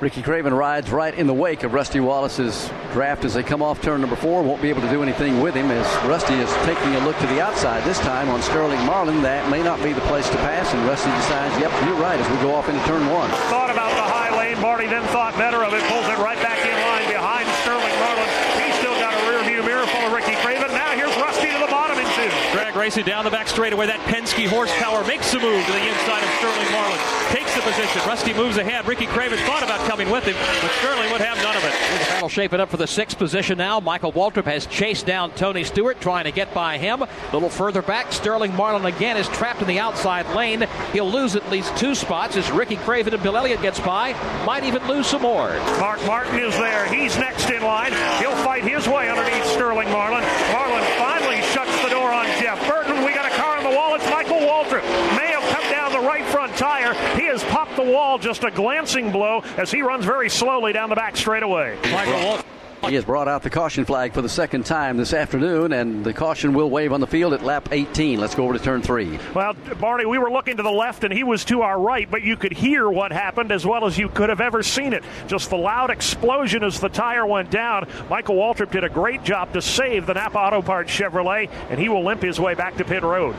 Speaker 6: Ricky Craven rides right in the wake of Rusty Wallace's draft as they come off turn number four. Won't be able to do anything with him as Rusty is taking a look to the outside this time on Sterling Marlin. That may not be the place to pass, and Rusty decides, yep, you're right, as we go off into turn one.
Speaker 26: Thought about the high lane. Marty then thought better of it. Pulls it right back in line behind Sterling Marlin. He's still got a rear view mirror full of Ricky Craven. Now here's Rusty to the bottom in two.
Speaker 27: Drag racing down the back straightaway. That Penske horsepower makes the move to the inside of Sterling Marlin. Takes the position. Rusty moves ahead. Ricky Craven thought about coming with him, but Sterling would have none of it.
Speaker 3: The battle shaping up for the sixth position now. Michael Waltrip has chased down Tony Stewart, trying to get by him. A little further back, Sterling Marlin again is trapped in the outside lane. He'll lose at least two spots as Ricky Craven and Bill Elliott gets by. Might even lose some more.
Speaker 26: Mark Martin is there. He's next in line. He'll fight his way underneath Sterling Marlin. Marlin finally shuts the door on Jeff Burton. We got a car on the wall. It's Michael Waltrip. May have cut down the right front tire. He has popped the wall just a glancing blow as he runs very slowly down the back straightaway.
Speaker 27: Michael Waltrip
Speaker 6: He has brought out the caution flag for the second time this afternoon, and the caution will wave on the field at lap 18. Let's go over to turn three.
Speaker 26: Well, Barney, we were looking to the left and he was to our right, but you could hear what happened as well as you could have ever seen it. Just the loud explosion as the tire went down. Michael Waltrip did a great job to save the Napa Auto Parts Chevrolet, and he will limp his way back to pit road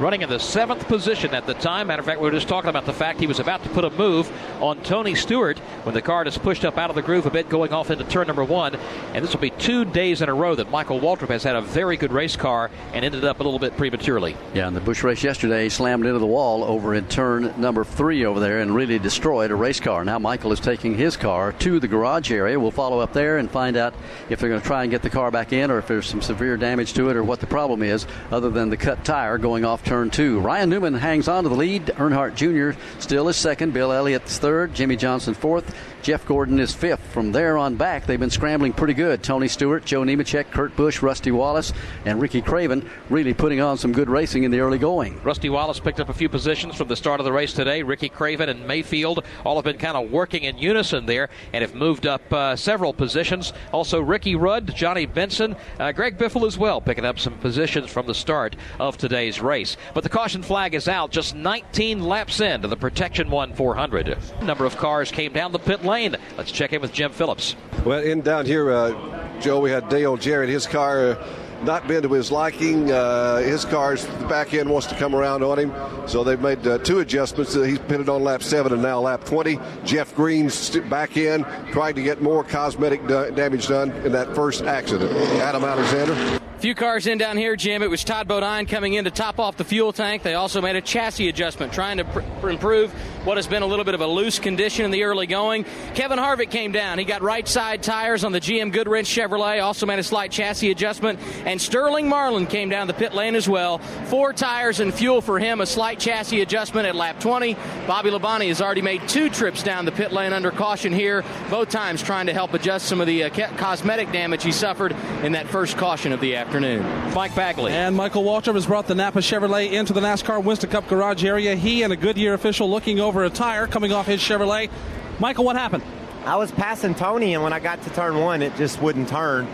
Speaker 3: running in the seventh position at the time. Matter of fact, we were just talking about the fact he was about to put a move on Tony Stewart when the car just pushed up out of the groove a bit, going off into turn number one. And this will be two days in a row that Michael Waltrip has had a very good race car and ended up a little bit prematurely.
Speaker 6: Yeah, in the Busch race yesterday, slammed into the wall over in turn number three over there and really destroyed a race car. Now Michael is taking his car to the garage area. We'll follow up there and find out if they're going to try and get the car back in or if there's some severe damage to it or what the problem is, other than the cut tire going off turn two. Ryan Newman hangs on to the lead. Earnhardt Jr. still is second. Bill Elliott's third. Jimmie Johnson fourth. Jeff Gordon is fifth. From there on back, they've been scrambling pretty good. Tony Stewart, Joe Nemechek, Kurt Busch, Rusty Wallace, and Ricky Craven really putting on some good racing in the early going.
Speaker 3: Rusty Wallace picked up a few positions from the start of the race today. Ricky Craven and Mayfield all have been kind of working in unison there and have moved up uh, several positions. Also, Ricky Rudd, Johnny Benson, uh, Greg Biffle as well, picking up some positions from the start of today's race. But the caution flag is out just 19 laps into the Protection 1 400. A number of cars came down the pit lane. Let's check in with Jim Phillips.
Speaker 7: Well, in down here, uh, Joe, we had Dale Jarrett. His car uh, not been to his liking. Uh, his car's the back end wants to come around on him, so they've made uh, two adjustments. Uh, he's pitted on lap seven and now lap 20. Jeff Green's back in, trying to get more cosmetic d- damage done in that first accident. Adam Alexander.
Speaker 9: Few cars in down here, Jim. It was Todd Bodine coming in to top off the fuel tank. They also made a chassis adjustment, trying to pr- improve what has been a little bit of a loose condition in the early going. Kevin Harvick came down. He got right side tires on the GM Goodwrench Chevrolet, also made a slight chassis adjustment. And Sterling Marlin came down the pit lane as well. Four tires and fuel for him, a slight chassis adjustment at lap 20. Bobby Labonte has already made two trips down the pit lane under caution here, both times trying to help adjust some of the uh, cosmetic damage he suffered in that first caution of the afternoon.
Speaker 3: Mike Bagley.
Speaker 11: And Michael Waltrip has brought the Napa Chevrolet into the NASCAR Winston Cup garage area. He and a Goodyear official looking over a tire coming off his Chevrolet. Michael, what happened?
Speaker 32: I was passing Tony, and when I got to turn one, it just wouldn't turn.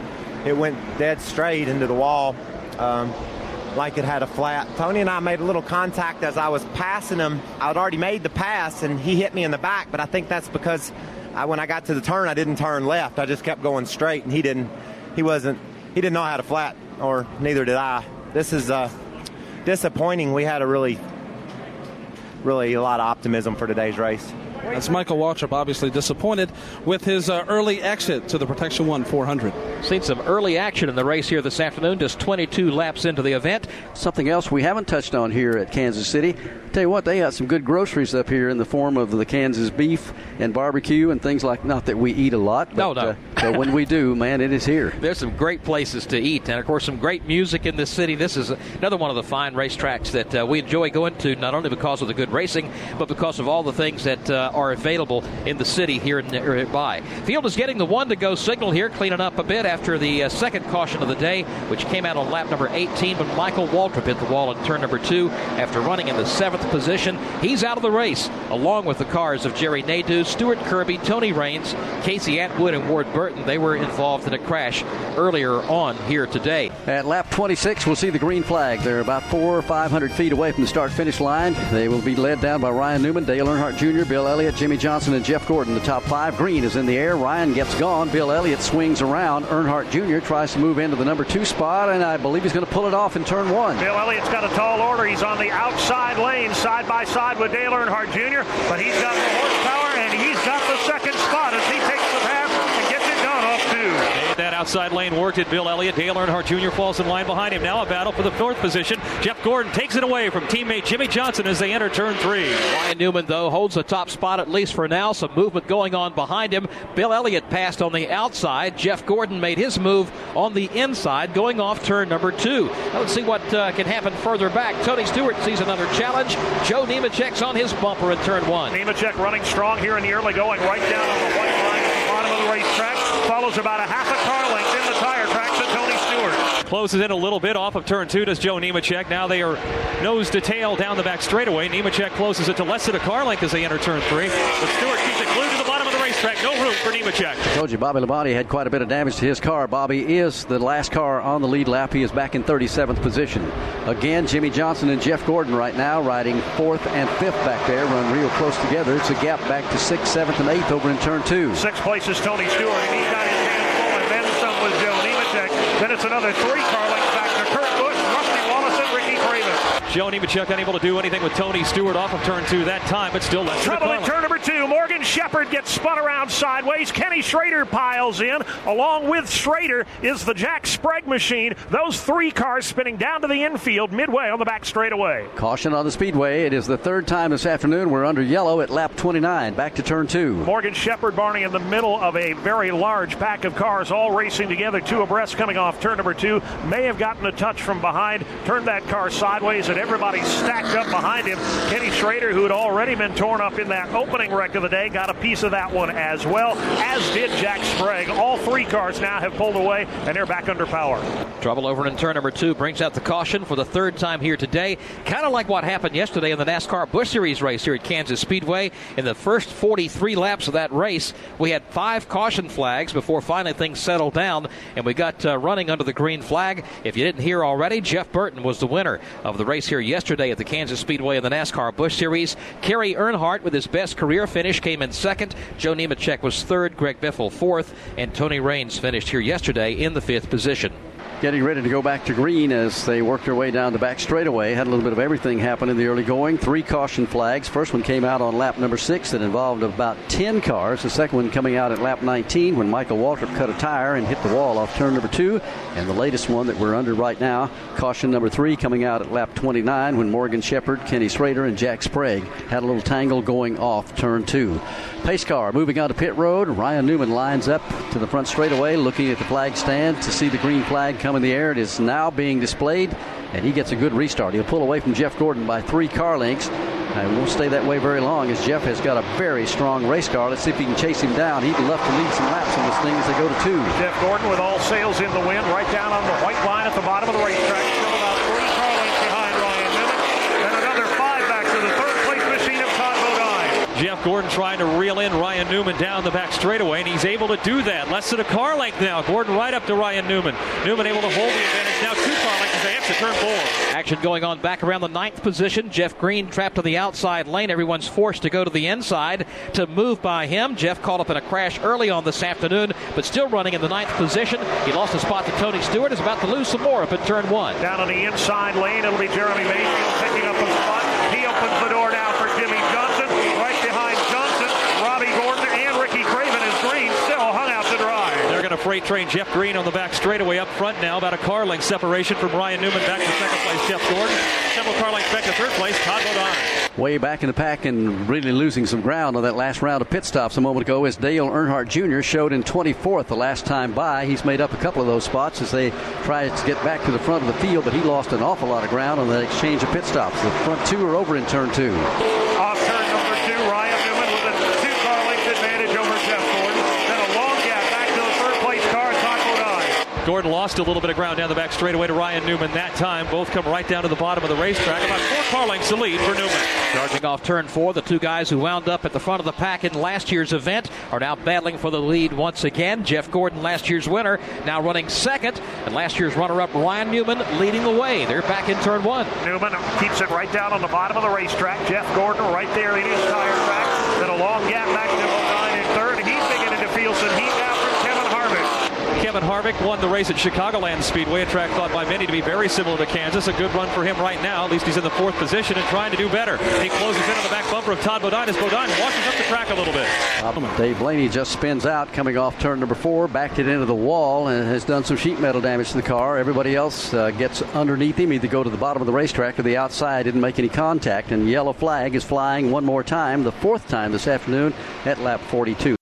Speaker 32: It went dead straight into the wall. Um, like it had a flat. Tony and I made a little contact as I was passing him. I'd already made the pass, and he hit me in the back, but I think that's because I, when I got to the turn, I didn't turn left. I just kept going straight, and he didn't. He wasn't. He didn't know how to flat or neither did I. This is uh, disappointing. We had a really, really a lot of optimism for today's race.
Speaker 11: That's Michael Waltrip, obviously disappointed with his uh, early exit to the Protection 1 400.
Speaker 3: Seen some early action in the race here this afternoon, just 22 laps into the event.
Speaker 6: Something else we haven't touched on here at Kansas City. Tell you what, they got some good groceries up here in the form of the Kansas beef and barbecue and things like. Not that we eat a lot, but,
Speaker 3: no, no.
Speaker 6: Uh, but when we do, man, it is here.
Speaker 3: There's some great places to eat, and of course, some great music in this city. This is another one of the fine racetracks that uh, we enjoy going to, not only because of the good racing, but because of all the things that uh, are available in the city here nearby. Field is getting the one to go signal here, cleaning up a bit after the uh, second caution of the day, which came out on lap number 18. But Michael Waltrip hit the wall in turn number two after running in the seventh position. He's out of the race, along with the cars of Jerry Nadeau, Stuart Kirby, Tony Raines, Casey Atwood, and Ward Burton. They were involved in a crash earlier on here today.
Speaker 6: At lap 26, we'll see the green flag. They're about four or 500 feet away from the start finish line. They will be led down by Ryan Newman, Dale Earnhardt Jr., Bill Elliott, Jimmie Johnson, and Jeff Gordon. The top five. Green is in the air. Ryan gets gone. Bill Elliott swings around. Earnhardt Jr. tries to move into the number two spot, and I believe he's going to pull it off in turn one.
Speaker 26: Bill Elliott's got a tall order. He's on the outside lane, side by side with Dale Earnhardt Jr., but he's got the horsepower and he's got the second spot as he takes the pass and gets it done off two.
Speaker 27: That outside lane worked at Bill Elliott. Dale Earnhardt Jr. falls in line behind him. Now a battle for the fourth position. Jeff Gordon takes it away from teammate Jimmie Johnson as they enter turn three.
Speaker 3: Ryan Newman, though, holds the top spot at least for now. Some movement going on behind him. Bill Elliott passed on the outside. Jeff Gordon made his move on the inside, going off turn number two. Now let's see what uh, can happen further back. Tony Stewart sees another challenge. Joe Nemechek's on his bumper in turn one.
Speaker 26: Nemechek running strong here in the early going, right down on the white line of racetrack. Follows about a half a car length in the tire track to Tony Stewart.
Speaker 27: Closes in a little bit off of turn two does Joe Nemechek. Now they are nose to tail down the back straightaway. Nemechek closes it to less than a car length as they enter turn three. But Stewart keeps it glued to the bottom of racetrack. No room for Nemechek.
Speaker 6: I told you Bobby Labonte had quite a bit of damage to his car. Bobby is the last car on the lead lap. He is back in 37th position. Again, Jimmie Johnson and Jeff Gordon right now riding fourth and fifth back there, run real close together. It's a gap back to sixth, seventh, and eighth over in turn two.
Speaker 26: Sixth place is Tony Stewart, and he's got his hands full, and then some with Joe Nemechek. Then it's another three car lengths back to Kurt Busch, Rusty Wallace, and Ricky Craven.
Speaker 27: Joe Nemechek unable to do anything with Tony Stewart off of turn two that time, but still less
Speaker 26: Trouble in turn number two. Morgan Shepherd gets spun around sideways. Kenny Schrader piles in. Along with Schrader is the Jack Sprague machine. Those three cars spinning down to the infield midway on the back straightaway.
Speaker 6: Caution on the speedway. It is the third time this afternoon we're under yellow at lap 29. Back to turn two.
Speaker 26: Morgan Shepherd, Barney, in the middle of a very large pack of cars, all racing together, two abreast coming off turn number two. May have gotten a touch from behind, turned that car sideways, and everybody stacked up behind him. Kenny Schrader, who had already been torn up in that opening wreck of the day, got a piece of that one as well, as did Jack Sprague. All three cars now have pulled away, and they're back under power.
Speaker 3: Trouble over in turn number two brings out the caution for the third time here today. Kind of like what happened yesterday in the NASCAR Busch Series race here at Kansas Speedway. In the first 43 laps of that race, we had five caution flags before finally things settled down, and we got uh, running under the green flag. If you didn't hear already, Jeff Burton was the winner of the race here yesterday at the Kansas Speedway in the NASCAR Busch Series. Kerry Earnhardt, with his best career finish, came in second. Joe Nemechek was third, Greg Biffle fourth, and Tony Raines finished here yesterday in the fifth position.
Speaker 6: Getting ready to go back to green as they work their way down the back straightaway. Had a little bit of everything happen in the early going. Three caution flags. First one came out on lap number six that involved about 10 cars. The second one coming out at lap 19 when Michael Waltrip cut a tire and hit the wall off turn number two. And the latest one that we're under right now, caution number three coming out at lap 29 when Morgan Shepherd, Kenny Schrader, and Jack Sprague had a little tangle going off turn two. Pace car moving onto pit road. Ryan Newman lines up to the front straightaway looking at the flag stand to see the green flag come in the air. It is now being displayed, and he gets a good restart. He'll pull away from Jeff Gordon by three car lengths. Uh, and won't stay that way very long as Jeff has got a very strong race car. Let's see if he can chase him down. He'd love to lead some laps on this thing as they go to two.
Speaker 26: Jeff Gordon with all sails in the wind, right down on the white line at the bottom of the racetrack. Still about three car lengths behind Ryan Newman. And another five back to the third place machine of Todd Bodine.
Speaker 27: Jeff Gordon trying to reel in Ryan Newman down the back straightaway, and he's able to do that. Less than a car length now. Gordon right up to Ryan Newman. Newman able to hold the advantage. Now two car lengths as they exit turn four.
Speaker 3: Action going on back around the ninth position. Jeff Green trapped on the outside lane. Everyone's forced to go to the inside to move by him. Jeff caught up in a crash early on this afternoon, but still running in the ninth position. He lost a spot to Tony Stewart. Is about to lose some more up at turn one.
Speaker 26: Down on the inside lane, it'll be Jeremy Mayfield picking up a spot. He opens the door now for Jimmie Johnson. Right behind Johnson, Robby Gordon and Ricky Craven as Green still hung out to dry.
Speaker 27: They're going to freight train Jeff Green on the back straightaway up front now. About a car length separation from Ryan Newman back to second place, Jeff Gordon. Several car lengths back to third place, Todd Bodine.
Speaker 6: Way back in the pack and really losing some ground on that last round of pit stops a moment ago as Dale Earnhardt Jr. showed in 24th the last time by. He's made up a couple of those spots as they try to get back to the front of the field, but he lost an awful lot of ground on that exchange of pit stops. The front two are over in turn two.
Speaker 26: Off turn number two, Ryan Newman with a two car length advantage over Jeff Gordon. Then a long gap back to the third place car, Todd Bodine.
Speaker 27: Gordon lost a little bit of ground down the back straightaway to Ryan Newman that time. Both come right down to the bottom of the racetrack. About four car lengths to lead for Newman.
Speaker 3: Charging off turn four, the two guys who wound up at the front of the pack in last year's event are now battling for the lead once again. Jeff Gordon, last year's winner, now running second, and last year's runner-up Ryan Newman leading the way. They're back in turn one.
Speaker 26: Newman keeps it right down on the bottom of the racetrack. Jeff Gordon right there in his tire track. Then a long gap back to Bodine in third. He's beginning to feel some heat now from Kevin Harvick.
Speaker 27: Kevin Harvick won the race at Chicagoland Speedway, a track thought by many to be very similar to Kansas. A good run for him right now. At least he's in the fourth position and trying to do better. He closes in on the back bumper of Todd Bodine as Bodine washes up the track a little bit.
Speaker 6: Dave Blaney just spins out coming off turn number four, backed it into the wall, and has done some sheet metal damage to the car. Everybody else uh, gets underneath him, either go to the bottom of the racetrack or the outside, didn't make any contact, and yellow flag is flying one more time, the fourth time this afternoon at lap 42.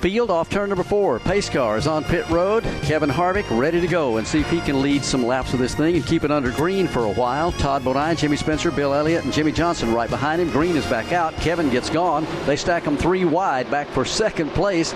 Speaker 6: Field off turn number four. Pace car is on pit road. Kevin Harvick ready to go and see if he can lead some laps of this thing and keep it under green for a while. Todd Bodine, Jimmy Spencer, Bill Elliott, and Jimmie Johnson right behind him. Green is back out. Kevin gets gone. They stack them three wide back for second place.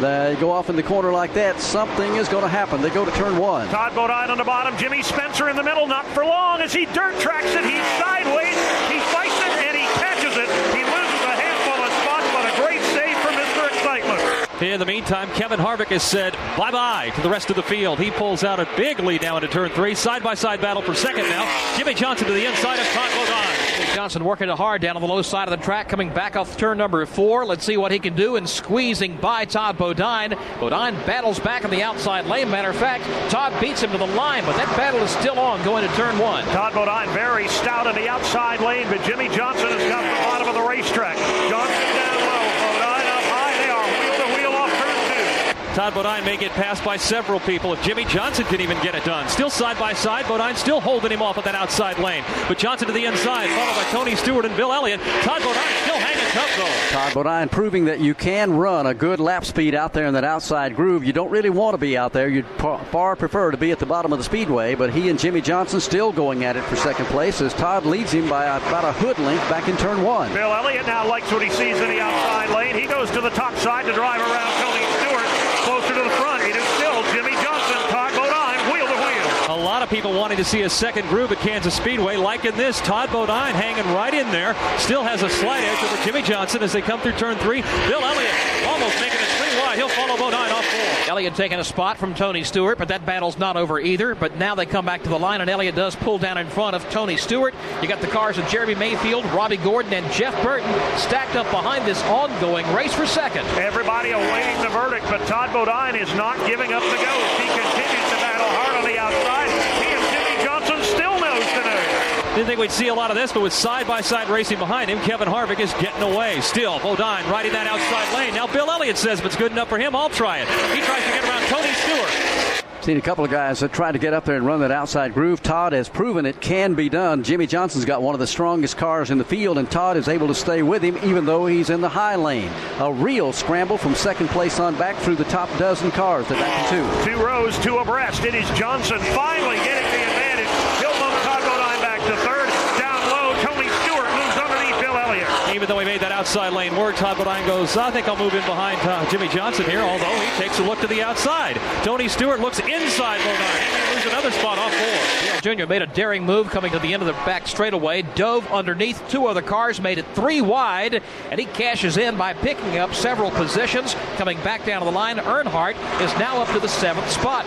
Speaker 6: They go off in the corner like that. Something is going to happen. They go to turn one.
Speaker 26: Todd Bodine on the bottom. Jimmy Spencer in the middle. Not for long as he dirt tracks it. He's sideways. He fights it and he catches it. He loses a handful of spots, but a great save for Mr. Excitement.
Speaker 27: In the meantime, Kevin Harvick has said bye bye to the rest of the field. He pulls out a big lead now into turn three. Side by side battle for second now. Jimmie Johnson to the inside of Todd Bodine.
Speaker 3: Johnson working it hard down on the low side of the track, coming back off turn number four. Let's see what he can do in squeezing by Todd Bodine. Bodine battles back on the outside lane. Matter of fact, Todd beats him to the line, but that battle is still on going to turn one.
Speaker 26: Todd Bodine very stout in the outside lane, but Jimmie Johnson has got the bottom of the racetrack. Johnson down low, Bodine up high. They are wheel to wheel off turn two.
Speaker 27: Todd Bodine may get passed by several people if Jimmie Johnson can even get it done. Still side by side, Bodine still holding him off at that outside lane. But Johnson to the inside, followed by Tony Stewart and Bill Elliott. Todd Bodine still hanging tough though.
Speaker 6: Todd Bodine proving that you can run a good lap speed out there in that outside groove. You don't really want to be out there. You'd far prefer to be at the bottom of the speedway, but he and Jimmie Johnson still going at it for second place as Todd leads him by about a hood length back in turn one.
Speaker 26: Bill Elliott now likes what he sees in the outside lane. He goes to the top side to drive around Tony Stewart closer to the front. It is still Jimmie Johnson, Todd Bodine, wheel to wheel.
Speaker 27: A lot of people wanting to see a second groove at Kansas Speedway. Like in this, Todd Bodine hanging right in there. Still has a slight edge over Jimmie Johnson as they come through turn three. Bill Elliott almost making it three wide. He'll follow Bodine off four.
Speaker 3: Elliott taking a spot from Tony Stewart, but that battle's not over either. But now they come back to the line, and Elliott does pull down in front of Tony Stewart. You got the cars of Jeremy Mayfield, Robby Gordon, and Jeff Burton stacked up behind this ongoing race for second.
Speaker 26: Everybody awaiting the verdict, but Todd Bodine is not giving up the ghost. He continues to battle hard on the outside. He and Jimmie Johnson still nose to nose.
Speaker 27: Didn't think we'd see a lot of this, but with side by side racing behind him, Kevin Harvick is getting away. Still, Bodine riding that outside lane. Now Bill Elliott says if it's good enough for him, I'll try it. He tries to get around Tony Stewart.
Speaker 6: Seen a couple of guys that tried to get up there and run that outside groove. Todd has proven it can be done. Jimmie Johnson's got one of the strongest cars in the field, and Todd is able to stay with him even though he's in the high lane. A real scramble from second place on back through the top dozen cars. They're back in
Speaker 26: two. Two rows, two abreast. It is Johnson finally getting the advantage. He'll move Todd Bodine back to third. Down low, Tony Stewart moves underneath Bill Elliott.
Speaker 27: Even though he made that outside lane work, Todd Bodine goes, I think I'll move in behind uh, Jimmie Johnson here, although he takes a look to the outside. Tony Stewart looks inside Bodine. He another spot off four.
Speaker 3: Dale Jr. made a daring move coming to the end of the back straightaway, dove underneath two other cars, made it three wide, and he cashes in by picking up several positions. Coming back down to the line, Earnhardt is now up to the seventh spot.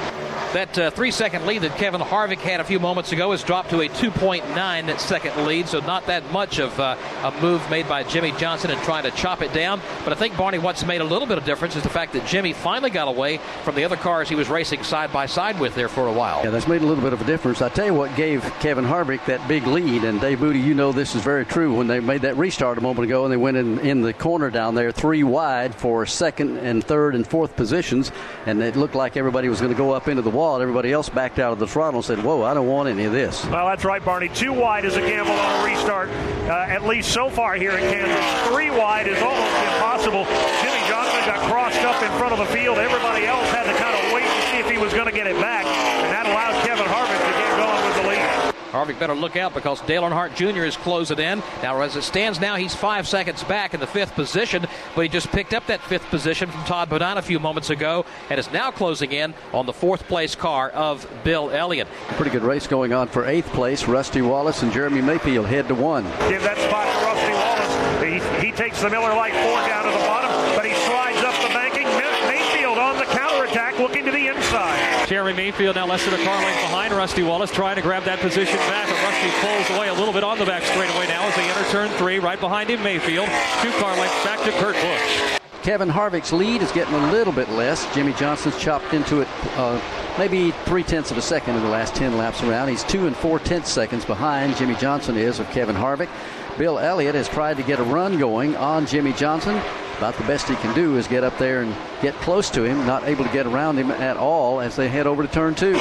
Speaker 3: That uh, three second lead that Kevin Harvick had a few moments ago has dropped to a 2.9 second lead, so not that much of uh, a move made by Jimmie Johnson in trying to chop it down. But I think, Barney, what's made a little bit of difference is the fact that Jimmie finally got away from the other cars he was racing side by side with there for a while.
Speaker 6: Yeah, that's made a little bit of a difference. I tell you what gave Kevin Harvick that big lead, and Dave Moody, you know this is very true. When they made that restart a moment ago and they went in, in the corner down there, three wide for second and third and fourth positions, and it looked like everybody was going to go up into the wall. Everybody else backed out of the throttle and said, Whoa, I don't want any of this.
Speaker 26: Well, that's right, Barney. Two wide is a gamble on a restart, uh, at least so far here in Kansas. Three wide is almost impossible. Jimmie Johnson got crossed up in front of the field. Everybody else had to kind of wait to see if he was going to get it back, and that allows Kevin Harvick to get going with the lead.
Speaker 3: Harvick better look out because Dale Earnhardt Jr. is closing in. Now, as it stands now, he's five seconds back in the fifth position, but he just picked up that fifth position from Todd Bodine a few moments ago and is now closing in on the fourth place car of Bill Elliott.
Speaker 6: Pretty good race going on for eighth place. Rusty Wallace and Jeremy Mayfield head to one.
Speaker 26: Give that spot to Rusty Wallace. He, he takes the Miller Lite Ford down to the bottom, but he slides up the banking. Mayfield on the counterattack, looking to the inside.
Speaker 27: Jeremy Mayfield now less than a car length behind Rusty Wallace, trying to grab that position back. But Rusty pulls away a little bit on the back straightaway now as they enter turn three. Right behind him, Mayfield. Two car lengths back to Kurt Busch.
Speaker 6: Kevin Harvick's lead is getting a little bit less. Jimmie Johnson's chopped into it uh, maybe three tenths of a second in the last 10 laps around. He's two and four tenths seconds behind Jimmie Johnson is of Kevin Harvick. Bill Elliott has tried to get a run going on Jimmie Johnson. About the best he can do is get up there and get close to him, not able to get around him at all as they head over to turn two.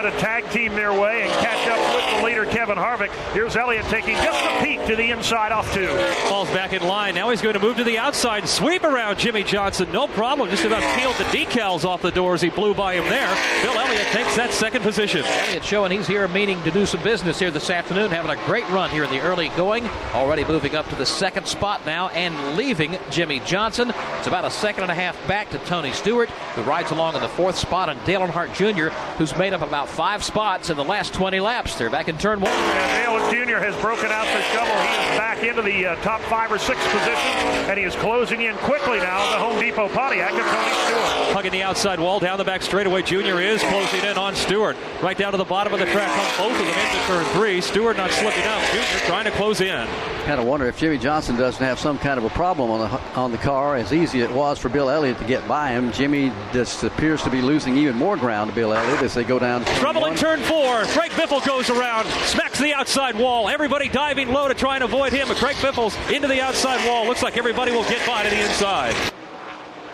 Speaker 26: Those trying to tag team their way and catch up with the leader, Kevin Harvick. Here's Elliott taking just a peek to the inside off two.
Speaker 27: Falls back in line. Now he's going to move to the outside, and sweep around Jimmie Johnson. No problem. Just about peeled the decals off the doors. He blew by him there. Bill Elliott takes that second position.
Speaker 3: Elliott showing he's here meaning to do some business here this afternoon, having a great run here in the early going. Already moving up to the second spot now and leaving Jimmie Johnson. It's about a second and a half back to Tony Stewart, who rides along in the fourth spot, and Dale Earnhardt Jr., who's made up about five spots in the last 20 laps. They're back in turn one.
Speaker 26: And Dale Jr. has broken out the shovel. He is back into the uh, top five or six positions, and he is closing in quickly now the Home Depot Pontiac of Tony Stewart.
Speaker 27: Hugging the outside wall down the back straightaway. Junior is closing in on Stewart. Right down to the bottom of the track. Both of them into turn three. Stewart not slipping up. Junior trying to close in.
Speaker 6: Kind of wonder if Jimmie Johnson doesn't have some kind of a problem on the on the car. As easy it was for Bill Elliott to get by him, Jimmie just appears to be losing even more ground to Bill Elliott as they go down.
Speaker 27: Trouble in turn four. Greg Biffle goes around, smacks the outside wall. Everybody diving low to try and avoid him. But Greg Biffle's into the outside wall. Looks like everybody will get by to the inside.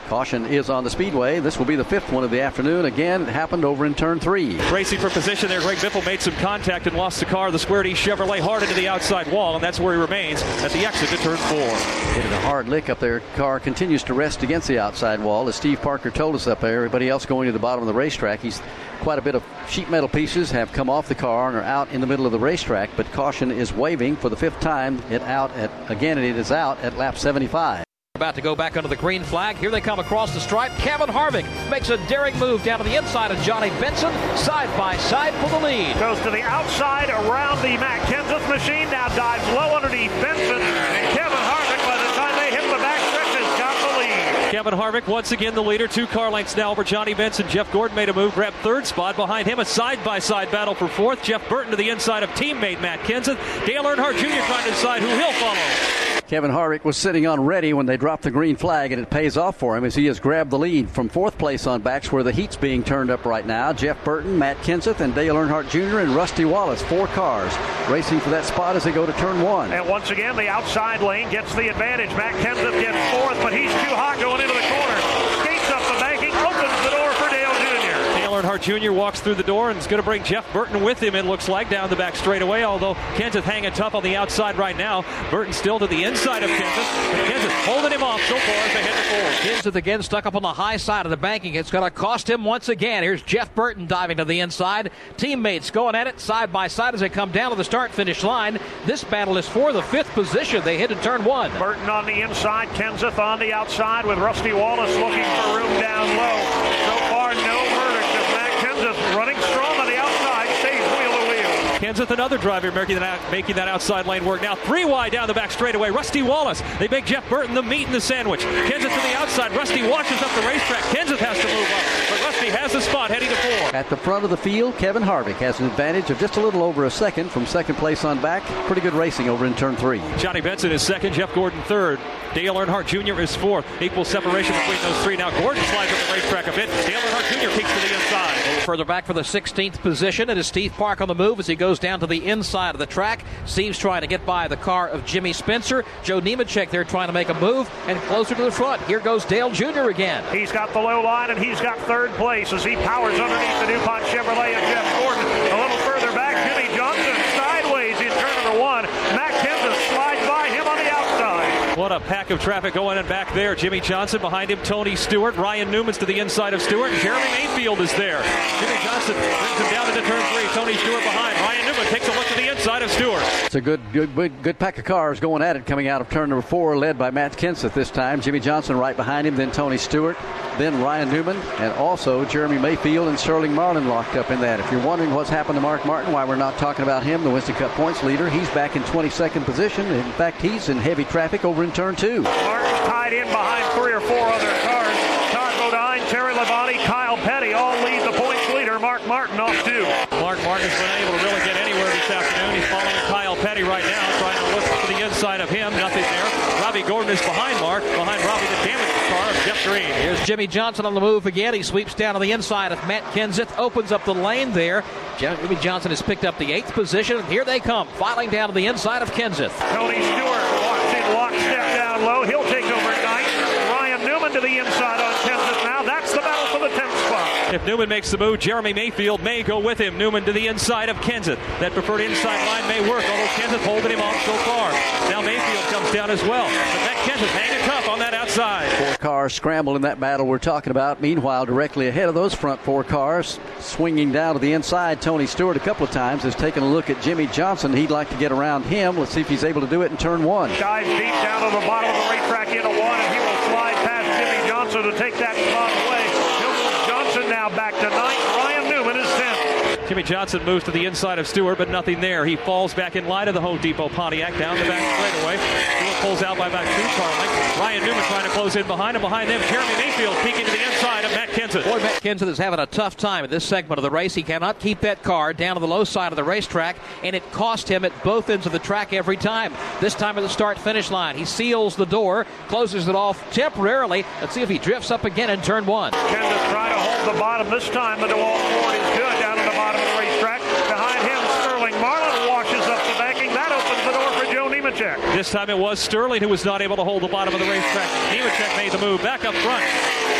Speaker 6: Caution is on the speedway. This will be the fifth one of the afternoon. Again, it happened over in turn three.
Speaker 27: Racing for position there. Greg Biffle made some contact and lost the car. The Square D Chevrolet hard into the outside wall, and that's where he remains at the exit to turn four.
Speaker 6: Hitting a hard lick up there. Car continues to rest against the outside wall. As Steve Parker told us up there, everybody else going to the bottom of the racetrack. He's quite a bit of sheet metal pieces have come off the car and are out in the middle of the racetrack, but caution is waving for the fifth time. It out at again it is out at lap 75.
Speaker 3: About to go back under the green flag. Here they come across the stripe. Kevin Harvick makes a daring move down to the inside of Johnny Benson, side by side for the lead.
Speaker 26: Goes to the outside around the Matt Kenseth machine. Now dives low underneath Benson. And Kevin Harvick, by the time they hit the back stretch, has got the lead.
Speaker 27: Kevin Harvick once again the leader. Two car lengths now over Johnny Benson. Jeff Gordon made a move, grabbed third spot. Behind him, a side by side battle for fourth. Jeff Burton to the inside of teammate Matt Kenseth. Dale Earnhardt Jr. trying to decide who he'll follow.
Speaker 6: Kevin Harvick was sitting on ready when they dropped the green flag, and it pays off for him as he has grabbed the lead from fourth place on backs where the heat's being turned up right now. Jeff Burton, Matt Kenseth, and Dale Earnhardt Jr. and Rusty Wallace, four cars racing for that spot as they go to turn one.
Speaker 26: And once again, the outside lane gets the advantage. Matt Kenseth gets fourth, but he's too hot going into the corner. Skates up the banking, opens the door for Dale Jr.
Speaker 27: Dale Earnhardt Jr. walks through the door and is going to bring Jeff Burton with him, it looks like, down the back straightaway. Although Kenseth hanging tough on the outside right now. Burton still to the inside of Kenseth. But Kenseth holding him off so far as they head to four.
Speaker 3: Kenseth again stuck up on the high side of the banking. It's going to cost him once again. Here's Jeff Burton diving to the inside. Teammates going at it side by side as they come down to the start finish line. This battle is for the fifth position. They hit in turn one.
Speaker 26: Burton on the inside, Kenseth on the outside with Rusty Wallace looking for room down low. So far, no verdict as Matt Kenseth running strong on the outside, stays wheel to wheel.
Speaker 27: Kenseth, another driver making that, making that outside lane work. Now three wide down the back straightaway. Rusty Wallace. They make Jeff Burton the meat in the sandwich. Kenseth to the outside. Rusty washes up the racetrack. Kenseth has to move up. But Rusty has the spot heading to four.
Speaker 6: At the front of the field, Kevin Harvick has an advantage of just a little over a second from second place on back. Pretty good racing over in turn three.
Speaker 27: Johnny Benson is second. Jeff Gordon third. Dale Earnhardt Jr. is fourth. Equal separation between those three. Now Gordon slides up the racetrack a bit. Dale Earnhardt Jr. keeps to the inside.
Speaker 3: Further back for the 16th position. It is Steve Park on the move as he goes down to the inside of the track. Steve's trying to get by the car of Jimmy Spencer. Joe Nemechek there trying to make a move and closer to the front. Here goes Dale Jr. again.
Speaker 26: He's got the low line and he's got third place as he powers underneath the DuPont Chevrolet of Jeff Gordon. A little further back, Jimmie Johnson sideways in turn number one. Matt Kenseth slides by him on the outside.
Speaker 27: What a pack of traffic going in back there. Jimmie Johnson behind him, Tony Stewart. Ryan Newman's to the inside of Stewart. Jeremy Mayfield is there. Jimmie Johnson brings him down into turn three. Tony Stewart behind. Ryan Newman takes a look to the inside of Stewart.
Speaker 6: It's a good, good, good, good pack of cars going at it coming out of turn number four, led by Matt Kenseth this time. Jimmie Johnson right behind him, then Tony Stewart, then Ryan Newman, and also Jeremy Mayfield and Sterling Marlin locked up in that. If you're wondering what's happened to Mark Martin, why we're not talking about him, the Winston Cup points leader, he's back in 22nd position. In fact, he's in heavy traffic over in turn two.
Speaker 26: Martin tied in behind three or four other cars. Todd Bodine, Terry Labonte, Kyle Petty all lead the points leader. Mark Martin off two.
Speaker 27: Mark Martin has been able to really get anywhere this afternoon. He's following Kyle Petty right now, trying to look to the inside of him. Nothing there. Robby Gordon is behind Mark, behind Robby the damaged car of Jeff Green.
Speaker 3: Here's Jimmie Johnson on the move again. He sweeps down to the inside of Matt Kenseth, opens up the lane there. Jimmie Johnson has picked up the eighth position. Here they come, filing down to the inside of Kenseth.
Speaker 26: Tony Stewart walks in lockstep down low. He'll take over ninth. Ryan Newman to the inside on Kenseth now. That's the battle for the 10th spot.
Speaker 27: If Newman makes the move, Jeremy Mayfield may go with him. Newman to the inside of Kenseth. That preferred inside line may work, although Kenseth holding him off so far. Now Mayfield comes down as well. But that Kenseth hanging tough on that outside.
Speaker 6: Four cars scramble in that battle we're talking about. Meanwhile, directly ahead of those front four cars, swinging down to the inside, Tony Stewart a couple of times has taken a look at Jimmie Johnson. He'd like to get around him. Let's see if he's able to do it in turn one.
Speaker 26: Dives deep down to the bottom of the racetrack into one, and he will slide past Jimmie Johnson to take that spot away. Johnson now back to ninth. Ryan Newman is 10th.
Speaker 27: Jimmie Johnson moves to the inside of Stewart, but nothing there. He falls back in line of the Home Depot Pontiac down the back straightaway. Stewart pulls out by about two car lengths. Ryan Newman trying to close in behind him. Behind them, Jeremy Mayfield peeking to the inside of Matt Kenseth.
Speaker 3: Boy, Matt Kenseth is having a tough time in this segment of the race. He cannot keep that car down to the low side of the racetrack, and it cost him at both ends of the track every time. This time at the start finish line, he seals the door, closes it off temporarily. Let's see if he drifts up again in turn one.
Speaker 26: Kenseth trying to hold the bottom this time. The DeWalt Ford is good down at the bottom of the racetrack. Behind him, Sterling Marlin washes up the banking. That opens the door for Joe Nemechek.
Speaker 27: This time it was Sterling who was not able to hold the bottom of the racetrack. Nemechek made the move back up front.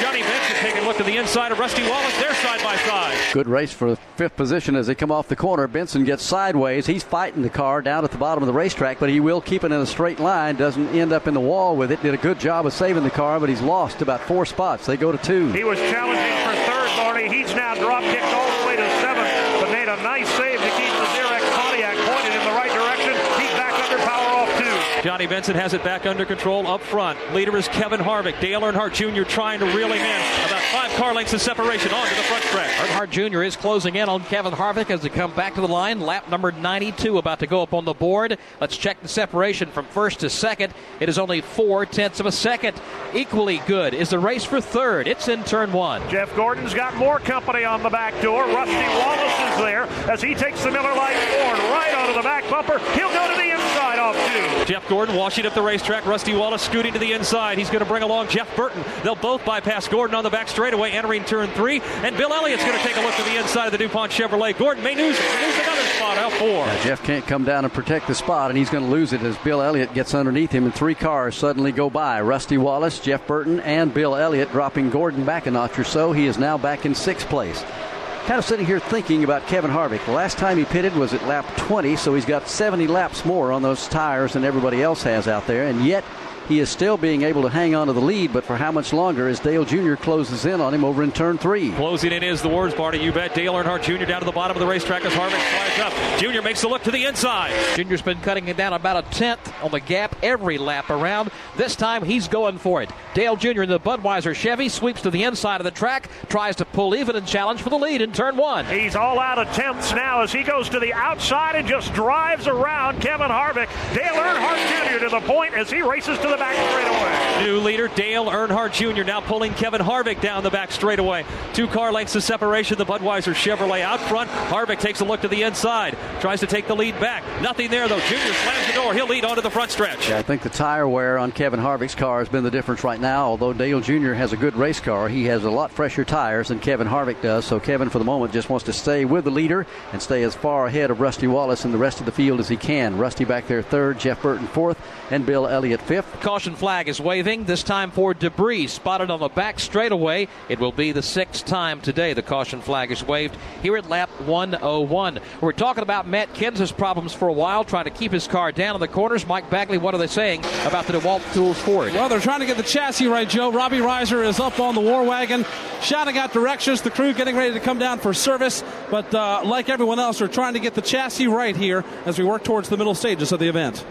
Speaker 27: Johnny Benson taking a look to the inside of Rusty Wallace. They're side by side.
Speaker 6: Good race for fifth position as they come off the corner. Benson gets sideways. He's fighting the car down at the bottom of the racetrack, but he will keep it in a straight line. Doesn't end up in the wall with it. Did a good job of saving the car, but he's lost about four spots. They go to two.
Speaker 26: He was challenging for third, Barney. He's now drop kicked all the way to seventh, but made a nice save to keep the Zerex Pontiac pointed in the right direction. He's back under power off two.
Speaker 27: Johnny Benson has it back under control up front. Leader is Kevin Harvick. Dale Earnhardt Jr. trying to reel him in. About five car lengths of separation onto the front stretch.
Speaker 3: Earnhardt Jr. is closing in on Kevin Harvick as they come back to the line. Lap number 92 about to go up on the board. Let's check the separation from first to second. It is only four tenths of a second. Equally good is the race for third. It's in turn one.
Speaker 26: Jeff Gordon's got more company on the back door. Rusty Wallace is there as he takes the Miller Lite Ford right onto the back bumper. He'll go to the inside off two.
Speaker 27: Jeff Gordon washing up the racetrack. Rusty Wallace scooting to the inside. He's going to bring along Jeff Burton. They'll both bypass Gordon on the back straightaway, entering turn three. And Bill Elliott's going to take a look to the inside of the DuPont Chevrolet. Gordon may lose, lose another spot out four.
Speaker 6: Now, Jeff can't come down and protect the spot, and he's going to lose it as Bill Elliott gets underneath him, and three cars suddenly go by. Rusty Wallace, Jeff Burton, and Bill Elliott dropping Gordon back a notch or so. He is now back in sixth place. Kind of sitting here thinking about Kevin Harvick. The last time he pitted was at lap 20, so he's got 70 laps more on those tires than everybody else has out there, and yet he is still being able to hang on to the lead, but for how much longer as Dale Jr. closes in on him over in turn three?
Speaker 27: Closing in is the words, Barney. You bet. Dale Earnhardt Jr. down to the bottom of the racetrack as Harvick slides up. Jr. makes a look to the inside.
Speaker 3: Junior's been cutting it down about a tenth on the gap every lap around. This time he's going for it. Dale Jr. in the Budweiser Chevy sweeps to the inside of the track, tries to pull even and challenge for the lead in turn one.
Speaker 26: He's all out of tenths now as he goes to the outside and just drives around Kevin Harvick. Dale Earnhardt Jr. to the point as he races to the back straightaway.
Speaker 27: New leader Dale Earnhardt Jr. now pulling Kevin Harvick down the back straightaway. Two car lengths of separation. The Budweiser Chevrolet out front. Harvick takes a look to the inside. Tries to take the lead back. Nothing there though. Jr. slams the door. He'll lead onto the front stretch.
Speaker 6: Yeah, I think the tire wear on Kevin Harvick's car has been the difference right now. Although Dale Jr. has a good race car, he has a lot fresher tires than Kevin Harvick does. So Kevin, for the moment, just wants to stay with the leader and stay as far ahead of Rusty Wallace and the rest of the field as he can. Rusty back there third, Jeff Burton fourth, and Bill Elliott fifth.
Speaker 3: Caution flag is waving, this time for debris spotted on the back straightaway. It will be the sixth time today the caution flag is waved here at lap 101. We're talking about Matt Kenseth's problems for a while, trying to keep his car down in the corners. Mike Bagley, what are they saying about the DeWalt Tools Ford?
Speaker 11: Well, they're trying to get the chassis right, Joe. Robbie Reiser is up on the war wagon, shouting out directions. The crew getting ready to come down for service, but uh, like everyone else, they're trying to get the chassis right here as we work towards the middle stages of the event.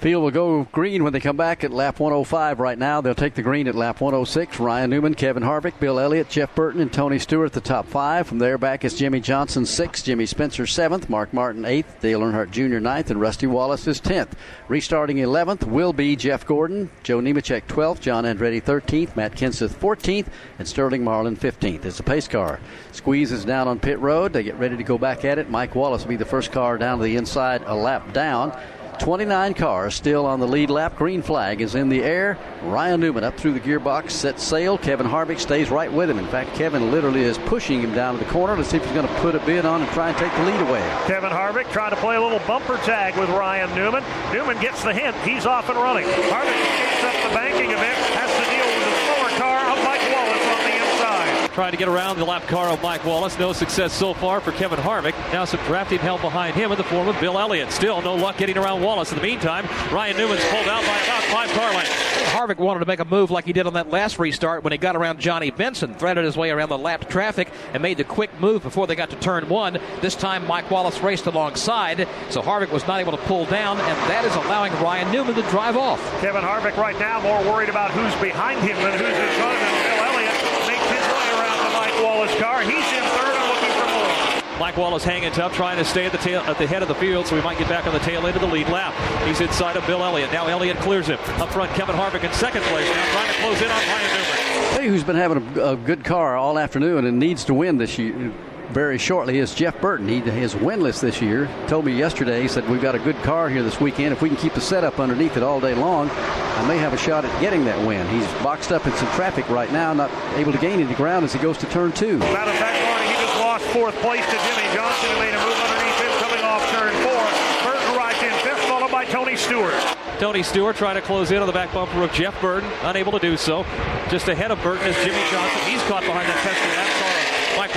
Speaker 6: Field will go green when they come back at lap 105 right now. They'll take the green at lap 106. Ryan Newman, Kevin Harvick, Bill Elliott, Jeff Burton, and Tony Stewart the top five. From there back is Jimmie Johnson sixth, Jimmy Spencer seventh, Mark Martin eighth, Dale Earnhardt Jr. ninth, and Rusty Wallace is tenth. Restarting 11th will be Jeff Gordon, Joe Nemechek 12th, John Andretti 13th, Matt Kenseth 14th, and Sterling Marlin 15th. It's a pace car. Squeeze is down on pit road. They get ready to go back at it. Mike Wallace will be the first car down to the inside, a lap down. 29 cars still on the lead lap. Green flag is in the air. Ryan Newman up through the gearbox, sets sail. Kevin Harvick stays right with him. In fact, Kevin literally is pushing him down to the corner. Let's see if he's going to put a bid on and try and take the lead away.
Speaker 26: Kevin Harvick trying to play a little bumper tag with Ryan Newman. Newman gets the hint. He's off and running. Harvick escapes up the banking bit, has to deal with a slower car of Mike Wallace on the inside.
Speaker 27: Trying to get around the lap car of Mike Wallace. No success so far for Kevin Harvick. Now some drafting help behind him in the form of Bill Elliott. Still no luck getting around Wallace. In the meantime, Ryan Newman's pulled out by about five car lengths.
Speaker 3: Harvick wanted to make a move like he did on that last restart when he got around Johnny Benson, threaded his way around the lapped traffic, and made the quick move before they got to turn one. This time, Mike Wallace raced alongside, so Harvick was not able to pull down, and that is allowing Ryan Newman to drive off.
Speaker 26: Kevin Harvick right now more worried about who's behind him than who's in front of him. Bill Elliott makes his way around the Mike Wallace car. He's in third and looking for more.
Speaker 27: Mike Wallace hanging tough, trying to stay at the tail at the head of the field, so we might get back on the tail end of the lead lap. He's inside of Bill Elliott. Now Elliott clears him. Up front, Kevin Harvick in second place. Now trying to close in on Ryan Newman.
Speaker 6: Tell you who's been having a, a good car all afternoon and needs to win this year very shortly is Jeff Burton. He is winless this year. Told me yesterday, he said, We've got a good car here this weekend. If we can keep the setup underneath it all day long, I may have a shot at getting that win. He's boxed up in some traffic right now, not able to gain any ground as he goes to turn two.
Speaker 26: Matter of fact, Barney, he just lost fourth place to Jimmie Johnson, who made a move underneath him coming off turn four. Burton rides in fifth, followed by Tony Stewart.
Speaker 27: Tony Stewart trying to close in on the back bumper of Jeff Burton, unable to do so. Just ahead of Burton is Jimmie Johnson. He's caught behind that pesky lap car. Mike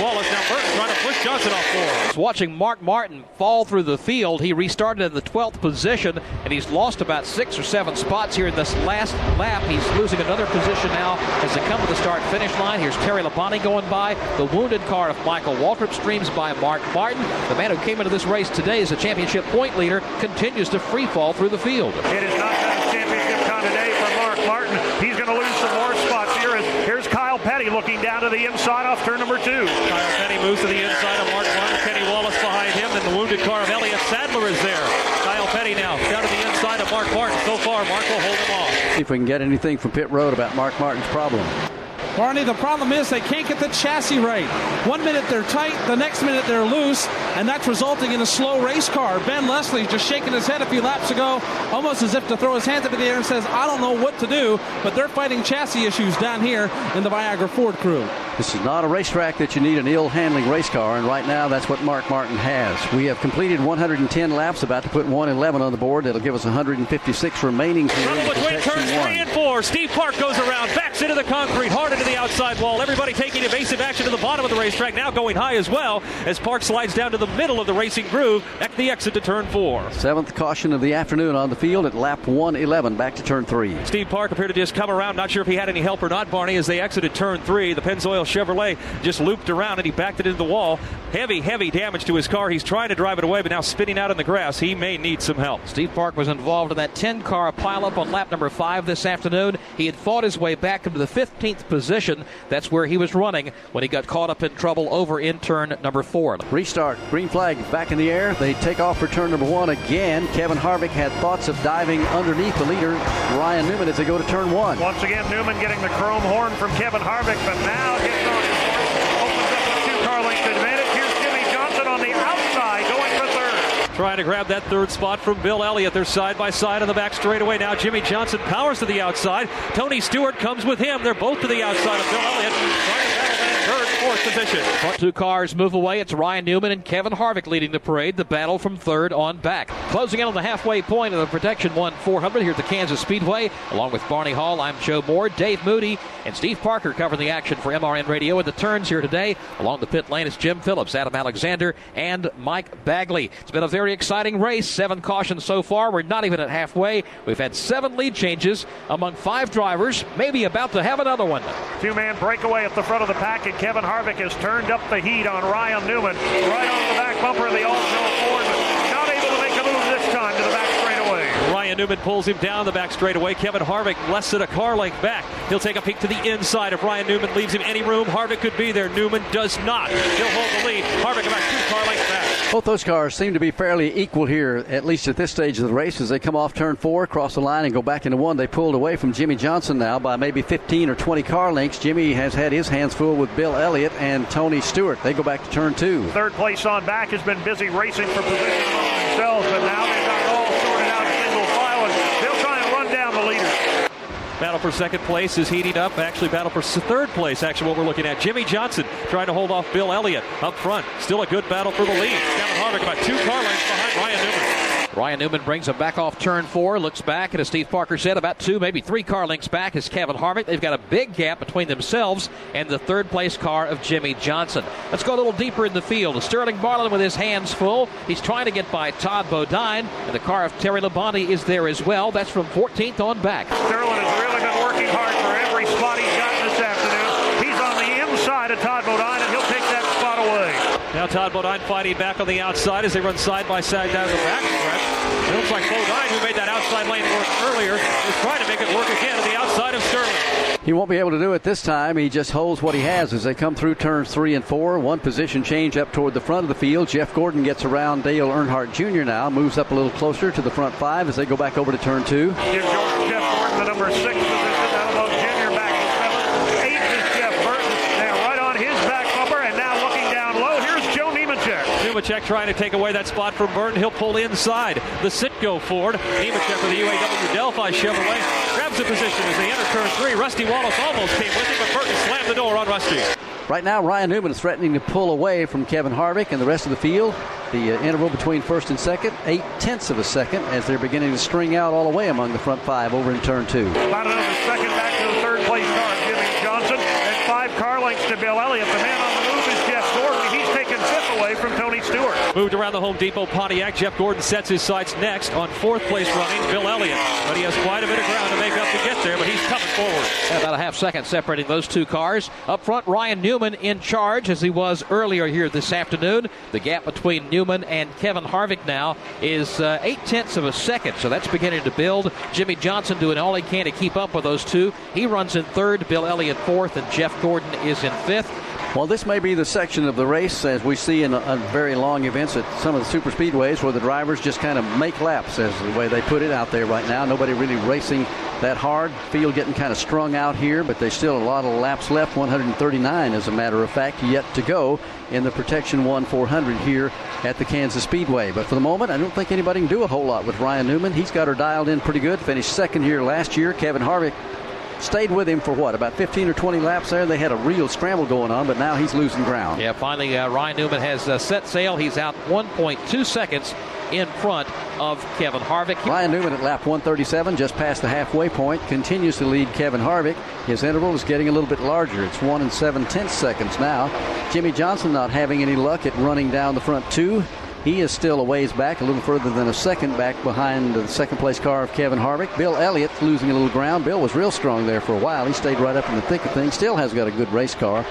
Speaker 27: Wallace now Burton trying to push Johnson off four.
Speaker 3: Watching Mark Martin fall through the field, he restarted in the 12th position, and he's lost about six or seven spots here in this last lap. He's losing another position now as they come to the start finish line. Here's Terry Labonte going by. The wounded car of Michael Waltrip streams by Mark Martin. The man who came into this race today as a championship point leader continues to free fall through the field.
Speaker 26: It is not that championship time today for Mark Martin. He's going to lose some more spots here. Here's Kyle Petty looking down to the inside off turn number two.
Speaker 27: Kyle Petty moves to the inside of Mark Martin. Kenny Wallace behind him, and the wounded car of Elliott Sadler is there. Kyle Petty now down to the inside of Mark Martin. So far, Mark will hold him off.
Speaker 6: See if we can get anything from pit road about Mark Martin's problem.
Speaker 11: Barney, the problem is they can't get the chassis right. One minute they're tight, the next minute they're loose, and that's resulting in a slow race car. Ben Leslie just shaking his head a few laps ago, almost as if to throw his hands up in the air and says, I don't know what to do, but they're fighting chassis issues down here in the Viagra Ford crew.
Speaker 6: This is not a racetrack that you need an ill handling race car, and right now that's what Mark Martin has. We have completed 110 laps, about to put 111 on the board. That'll give us 156 remaining here.
Speaker 27: between turns three and four. Steve Park goes around, backs into the concrete, hard into the outside wall. Everybody taking evasive action to the bottom of the racetrack, now going high as well as Park slides down to the middle of the racing groove at the exit to turn four.
Speaker 6: Seventh caution of the afternoon on the field at lap 111, back to turn three.
Speaker 27: Steve Park appeared to just come around. Not sure if he had any help or not, Barney, as they exited turn three. The Pennzoil Chevrolet just looped around and he backed it into the wall. Heavy, heavy damage to his car. He's trying to drive it away, but now spinning out in the grass. He may need some help.
Speaker 3: Steve Park was involved in that 10 car pileup on lap number five this afternoon. He had fought his way back into the 15th position. That's where he was running when he got caught up in trouble over in turn number four.
Speaker 6: Restart. Green flag back in the air. They take off for turn number one again. Kevin Harvick had thoughts of diving underneath the leader, Ryan Newman, as they go to turn one.
Speaker 26: Once again, Newman getting the chrome horn from Kevin Harvick, but now
Speaker 27: Trying to grab that third spot from Bill Elliott. They're side by side on the back straightaway. Now Jimmie Johnson powers to the outside. Tony Stewart comes with him. They're both to the outside of Bill Elliott. Trying to battle that third, fourth position.
Speaker 3: Front two cars move away. It's Ryan Newman and Kevin Harvick leading the parade. The battle from third on back. Closing in on the halfway point of the Protection 1 400 here at the Kansas Speedway. Along with Barney Hall, I'm Joe Moore, Dave Moody, and Steve Parker covering the action for MRN Radio. And the turns here today along the pit lane is Jim Phillips, Adam Alexander, and Mike Bagley. It's been a very exciting race. Seven cautions so far. We're not even at halfway. We've had seven lead changes among five drivers, maybe about to have another one.
Speaker 26: Two man breakaway at the front of the pack, and Kevin Harvick has turned up the heat on Ryan Newman. Right on the back bumper of the Alltel Ford, but not able to make a move this time to the back straightaway.
Speaker 27: Ryan Newman pulls him down the back straightaway. Kevin Harvick less than a car length back. He'll take a peek to the inside. If Ryan Newman leaves him any room, Harvick could be there. Newman does not. He'll hold the lead. Harvick about two car lengths back.
Speaker 6: Both those cars seem to be fairly equal here, at least at this stage of the race. As they come off turn four, cross the line, and go back into one, they pulled away from Jimmie Johnson now by maybe 15 or 20 car lengths. Jimmie has had his hands full with Bill Elliott and Tony Stewart. They go back to turn two.
Speaker 26: Third place on back has been busy racing for position among themselves, but now they've got it all sorted out in single file, and they'll try and run down the leaders.
Speaker 27: Battle for second place is heating up. Actually, battle for third place. Actually, what we're looking at. Jimmie Johnson trying to hold off Bill Elliott up front. Still a good battle for the lead. Kevin Harvick about two car lengths behind Ryan Newman.
Speaker 3: Ryan Newman brings him back off turn four, looks back, and as Steve Parker said, about two, maybe three car lengths back is Kevin Harvick. They've got a big gap between themselves and the third place car of Jimmie Johnson. Let's go a little deeper in the field. Sterling Marlin with his hands full. He's trying to get by Todd Bodine, and the car of Terry Labonte is there as well. That's from 14th on back.
Speaker 26: Sterling has really been working hard for every spot he's gotten this afternoon. He's on the inside of Todd Bodine, and he'll take.
Speaker 27: Now Todd Bodine fighting back on the outside as they run side by side down the back stretch. It looks like Bodine, who made that outside lane work earlier, is trying to make it work again on the outside of Sterling.
Speaker 6: He won't be able to do it this time. He just holds what he has as they come through turns three and four. One position change up toward the front of the field. Jeff Gordon gets around Dale Earnhardt Jr. now, moves up a little closer to the front five as they go back over to turn two.
Speaker 26: Give Jeff Gordon the number six position. That'll move Junior back to seventh. Eight is Jeff Burton. Now right on his back bumper, and now looking down low. Here's Joe Nemechek.
Speaker 27: Nemechek trying to take away that spot from Burton. He'll pull inside the Citgo Ford. Nemechek with the UAW Delphi Chevrolet grabs a position as they enter turn three. Rusty Wallace almost came with him, but Burton slammed the door on Rusty.
Speaker 6: Right now, Ryan Newman is threatening to pull away from Kevin Harvick and the rest of the field. The uh, interval between first and second, eight tenths of a second, as they're beginning to string out all the way among the front five over in turn two.
Speaker 26: About another second back to the third place car, Jimmie Johnson, and five car lengths to Bill Elliott. The man on the move is Jeff Gordon. He's taken fifth away from Tony Stewart.
Speaker 27: Moved around the Home Depot Pontiac. Jeff Gordon sets his sights next on fourth place running Bill Elliott. But he has quite a bit of ground to make up to get there, but he's coming forward.
Speaker 3: About a half second separating those two cars. Up front, Ryan Newman in charge as he was earlier here this afternoon. The gap between Newman and Kevin Harvick now is uh, eight tenths of a second, so that's beginning to build. Jimmie Johnson doing all he can to keep up with those two. He runs in third, Bill Elliott fourth, and Jeff Gordon is in fifth.
Speaker 6: Well, this may be the section of the race, as we see in, very long events at some of the super speedways, where the drivers just kind of make laps, as the way they put it out there right now. Nobody really racing that hard. Field getting kind of strung out here, but there's still a lot of laps left. 139, as a matter of fact, yet to go in the Protection 1 400 here at the Kansas Speedway. But for the moment, I don't think anybody can do a whole lot with Ryan Newman. He's got her dialed in pretty good. Finished second here last year. Kevin Harvick stayed with him for what about 15 or 20 laps there they had a real scramble going on but now he's losing ground
Speaker 3: yeah finally uh, ryan newman has uh, set sail he's out 1.2 seconds in front of Kevin Harvick.
Speaker 6: Ryan Newman at lap 137, just past the halfway point, continues to lead Kevin Harvick. His interval is getting a little bit larger. It's one and seven tenths seconds now. Jimmie Johnson not having any luck at running down the front two. He is still a ways back, a little further than a second back behind the second place car of Kevin Harvick. Bill Elliott losing a little ground. Bill was real strong there for a while. He stayed right up in the thick of things. Still has got a good race car.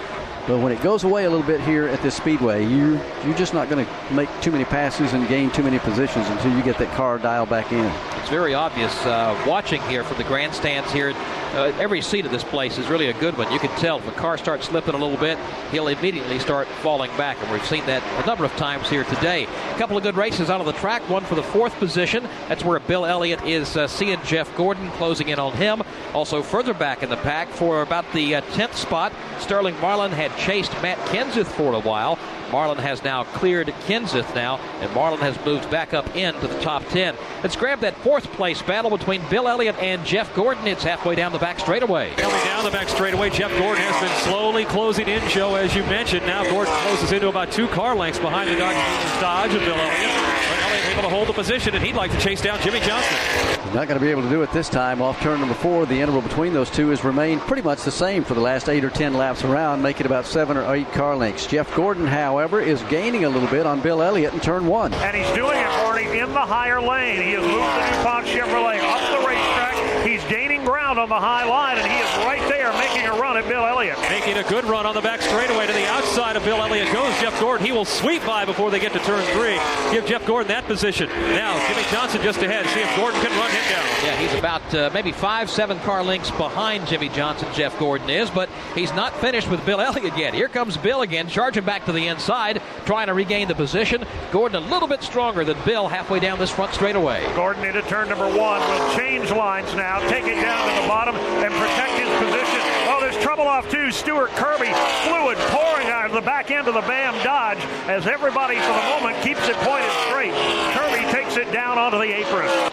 Speaker 6: But when it goes away a little bit here at this speedway, you you're just not going to make too many passes and gain too many positions until you get that car dialed back in.
Speaker 3: It's very obvious uh, watching here from the grandstands here. Uh, every seat of this place is really a good one. You can tell if a car starts slipping a little bit, he'll immediately start falling back, and we've seen that a number of times here today. A couple of good races out of the track. One for the fourth position. That's where Bill Elliott is uh, seeing Jeff Gordon closing in on him. Also further back in the pack for about the uh, tenth spot, Sterling Marlin had chased Matt Kenseth for a while. Marlin has now cleared Kenseth now, and Marlin has moved back up into the top 10. Let's grab that fourth place battle between Bill Elliott and Jeff Gordon. It's halfway down the back straightaway.
Speaker 27: Coming down the back straightaway, Jeff Gordon has been slowly closing in, Joe, as you mentioned. Now Gordon closes into about two car lengths behind the Dodge Dodge of Bill Elliott. But Elliott able to hold the position, and he'd like to chase down Jimmie Johnson.
Speaker 6: He's not going to be able to do it this time. Off turn number four, the interval between those two has remained pretty much the same for the last eight or ten laps around, making about seven or eight car lengths. Jeff Gordon, however, is gaining a little bit on Bill Elliott in turn one.
Speaker 26: And he's doing it, Barney, in the higher lane. He has moved the DuPont Chevrolet up the racetrack. He's gaining ground on the high line, and he is right there making a run at Bill Elliott.
Speaker 27: Making a good run on the back straightaway to the outside of Bill Elliott goes Jeff Gordon. He will sweep by before they get to turn three. Give Jeff Gordon that position. Now, Jimmie Johnson just ahead. See if Gordon can run him down.
Speaker 3: Yeah, he's about uh, maybe five, seven car lengths behind Jimmie Johnson, Jeff Gordon is, but he's not finished with Bill Elliott yet. Here comes Bill again, charging back to the inside, trying to regain the position. Gordon a little bit stronger than Bill halfway down this front straightaway.
Speaker 26: Gordon into turn number one will change lines now, take it down to the bottom, and protect his position. Oh, there's trouble off two. Stuart Kirby, fluid pouring out of the back end of the BAM Dodge as everybody for the moment keeps it pointed straight. Kirby takes it down onto the apron.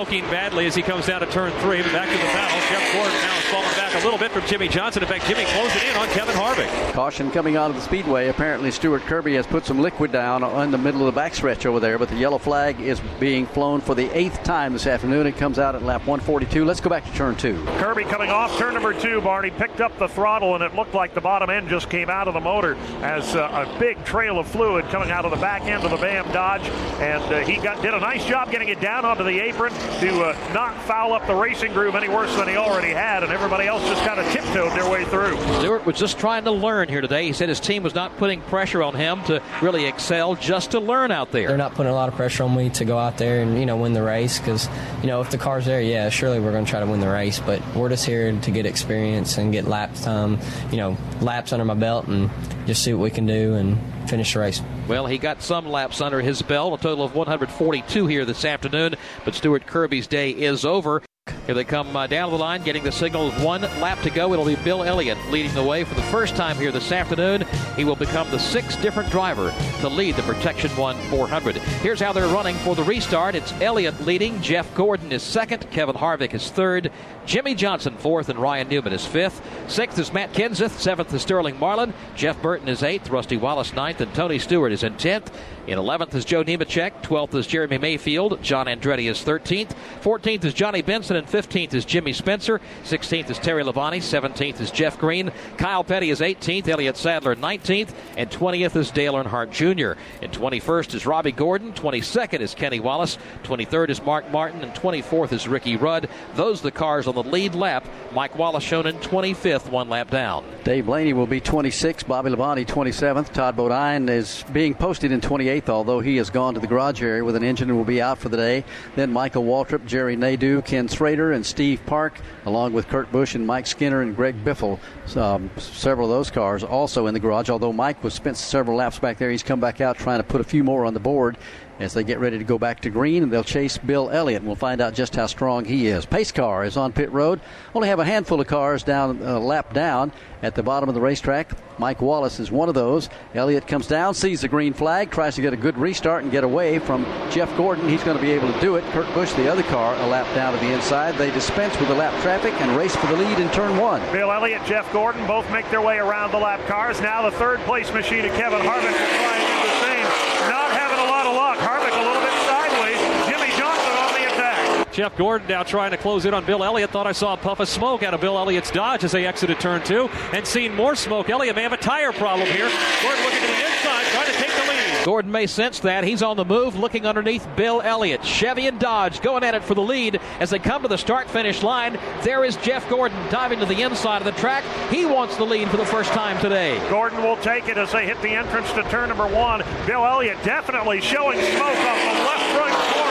Speaker 27: Smoking badly as he comes down to turn three. Back to the battle. Jeff Gordon now is falling back a little bit from Jimmie Johnson. In fact, Jimmie closing in on Kevin Harvick.
Speaker 6: Caution coming out of the speedway. Apparently, Stuart Kirby has put some liquid down in the middle of the backstretch over there, but the yellow flag is being flown for the eighth time this afternoon. It comes out at lap 142. Let's go back to turn two.
Speaker 26: Kirby coming off turn number two. Barney picked up the throttle, and it looked like the bottom end just came out of the motor as uh, a big trail of fluid coming out of the back end of the BAM Dodge, and uh, he got did a nice job getting it down onto the apron. Turn to uh, not foul up the racing groove any worse than he already had, and everybody else just kind of tiptoed their way through.
Speaker 3: Stuart was just trying to learn here today. He said his team was not putting pressure on him to really excel, just to learn out there.
Speaker 28: They're not putting a lot of pressure on me to go out there and you know win the race because you know if the car's there, yeah, surely we're going to try to win the race. But we're just here to get experience and get lap time, you know, laps under my belt, and just see what we can do and finish the race.
Speaker 3: Well, he got some laps under his belt, a total of 142 here this afternoon. But Stuart Kirby's day is over. Here they come uh, down the line, getting the signal of one lap to go. It'll be Bill Elliott leading the way for the first time here this afternoon. He will become the sixth different driver to lead the Protection 1 400. Here's how they're running for the restart. It's Elliott leading, Jeff Gordon is second, Kevin Harvick is third, Jimmie Johnson fourth, and Ryan Newman is fifth. Sixth is Matt Kenseth, seventh is Sterling Marlin, Jeff Burton is eighth, Rusty Wallace ninth, and Tony Stewart is in tenth. In 11th is Joe Nemechek. 12th is Jeremy Mayfield. John Andretti is 13th. 14th is Johnny Benson. And 15th is Jimmy Spencer. 16th is Terry Labonte. 17th is Jeff Green. Kyle Petty is 18th. Elliott Sadler 19th. And 20th is Dale Earnhardt Jr. And 21st is Robby Gordon. 22nd is Kenny Wallace. 23rd is Mark Martin. And 24th is Ricky Rudd. Those are the cars on the lead lap. Mike Wallace shown in 25th, one lap down.
Speaker 6: Dave Blaney will be 26th. Bobby Labonte 27th. Todd Bodine is being posted in 28th, although he has gone to the garage area with an engine and will be out for the day. Then Michael Waltrip, Jerry Nadeau, Ken Schrader, and Steve Park, along with Kurt Busch and Mike Skinner and Greg Biffle. Um, several of those cars also in the garage, although Mike was spent several laps back there. He's come back out trying to put a few more on the board as they get ready to go back to green, and they'll chase Bill Elliott. We'll find out just how strong he is. Pace car is on pit road. Only have a handful of cars down, uh, lap down at the bottom of the racetrack. Mike Wallace is one of those. Elliott comes down, sees the green flag, tries to get a good restart and get away from Jeff Gordon. He's going to be able to do it. Kurt Busch, the other car, a lap down to the inside. They dispense with the lap traffic and race for the lead in turn one.
Speaker 26: Bill Elliott, Jeff Gordon both make their way around the lap cars. Now the third place machine of Kevin Harvick will try and do the same. Not having a lot of luck. Harvick a little bit sideways. Jimmie Johnson on the attack.
Speaker 27: Jeff Gordon now trying to close in on Bill Elliott. Thought I saw a puff of smoke out of Bill Elliott's Dodge as they exited turn two, and seen more smoke. Elliott may have a tire problem here. Gordon looking to the inside, trying to take the lead.
Speaker 3: Gordon may sense that. He's on the move, looking underneath Bill Elliott. Chevy and Dodge going at it for the lead as they come to the start finish line. There is Jeff Gordon diving to the inside of the track. He wants the lead for the first time today.
Speaker 26: Gordon will take it as they hit the entrance to turn number one. Bill Elliott definitely showing smoke off the left front corner of that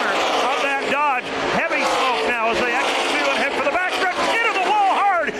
Speaker 26: Dodge. Heavy smoke now as they exit two and head for the backstretch. Into the wall hard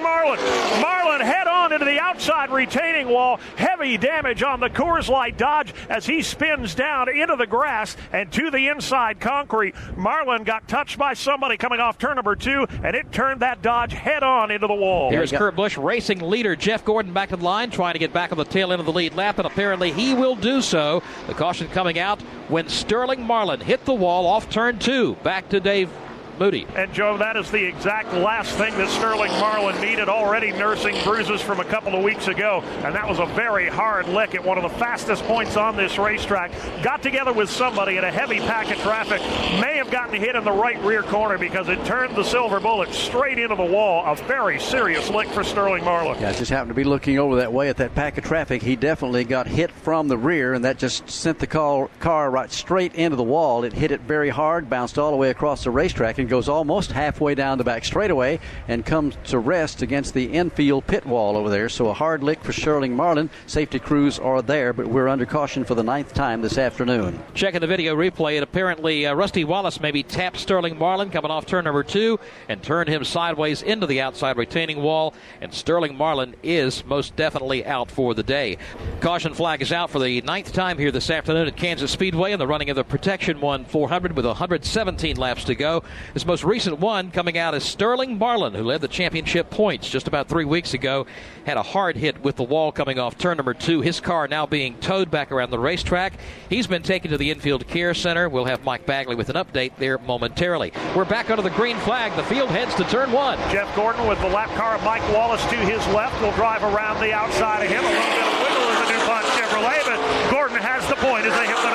Speaker 26: Marlin. Marlin head on into the outside retaining wall. Heavy damage on the Coors Light Dodge as he spins down into the grass and to the inside concrete. Marlin got touched by somebody coming off turn number two, and it turned that Dodge head on into the wall.
Speaker 3: Here's Kurt Busch racing leader Jeff Gordon back the line, trying to get back on the tail end of the lead lap, and apparently he will do so. The caution coming out when Sterling Marlin hit the wall off turn two. Back to Dave Moody.
Speaker 26: And Joe, that is the exact last thing that Sterling Marlin needed, already nursing bruises from a couple of weeks ago. And that was a very hard lick at one of the fastest points on this racetrack. Got together with somebody in a heavy pack of traffic, may have gotten hit in the right rear corner because it turned the silver bullet straight into the wall. A very serious lick for Sterling Marlin.
Speaker 6: Yeah, just happened to be looking over that way at that pack of traffic. He definitely got hit from the rear, and that just sent the car, car right straight into the wall. It hit it very hard, bounced all the way across the racetrack, goes almost halfway down the back straightaway and comes to rest against the infield pit wall over there. So a hard lick for Sterling Marlin. Safety crews are there, but we're under caution for the ninth time this afternoon.
Speaker 3: Checking the video replay, it apparently uh, Rusty Wallace maybe tapped Sterling Marlin coming off turn number two and turned him sideways into the outside retaining wall. And Sterling Marlin is most definitely out for the day. Caution flag is out for the ninth time here this afternoon at Kansas Speedway in the running of the Protection 1 400 with 117 laps to go. This most recent one coming out is Sterling Marlin, who led the championship points just about three weeks ago. Had a hard hit with the wall coming off turn number two. His car now being towed back around the racetrack. He's been taken to the infield care center. We'll have Mike Bagley with an update there momentarily. We're back under the green flag. The field heads to turn one.
Speaker 26: Jeff Gordon with the lap car of Mike Wallace to his left will drive around the outside of him. A little bit of wiggle in the DuPont Chevrolet, but Gordon has the point as they hit the.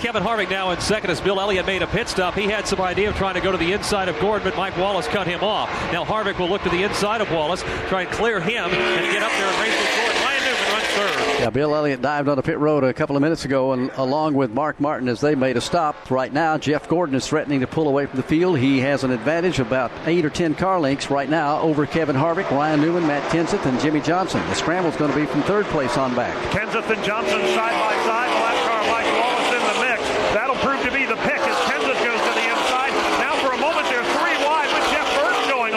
Speaker 27: Kevin Harvick now in second as Bill Elliott made a pit stop. He had some idea of trying to go to the inside of Gordon, but Mike Wallace cut him off. Now Harvick will look to the inside of Wallace, try and clear him, and get up there and race with Gordon. Ryan Newman runs third.
Speaker 6: Yeah, Bill Elliott dived on the pit road a couple of minutes ago, and along with Mark Martin as they made a stop. Right now, Jeff Gordon is threatening to pull away from the field. He has an advantage of about eight or ten car lengths right now over Kevin Harvick, Ryan Newman, Matt Kenseth, and Jimmie Johnson. The scramble is going to be from third place on back.
Speaker 26: Kenseth and Johnson side by side. The last car, Mike Wallace in the mix. That'll prove to be the pick as Kenseth goes to the inside. Now for a moment, they're three wide with Jeff Burton going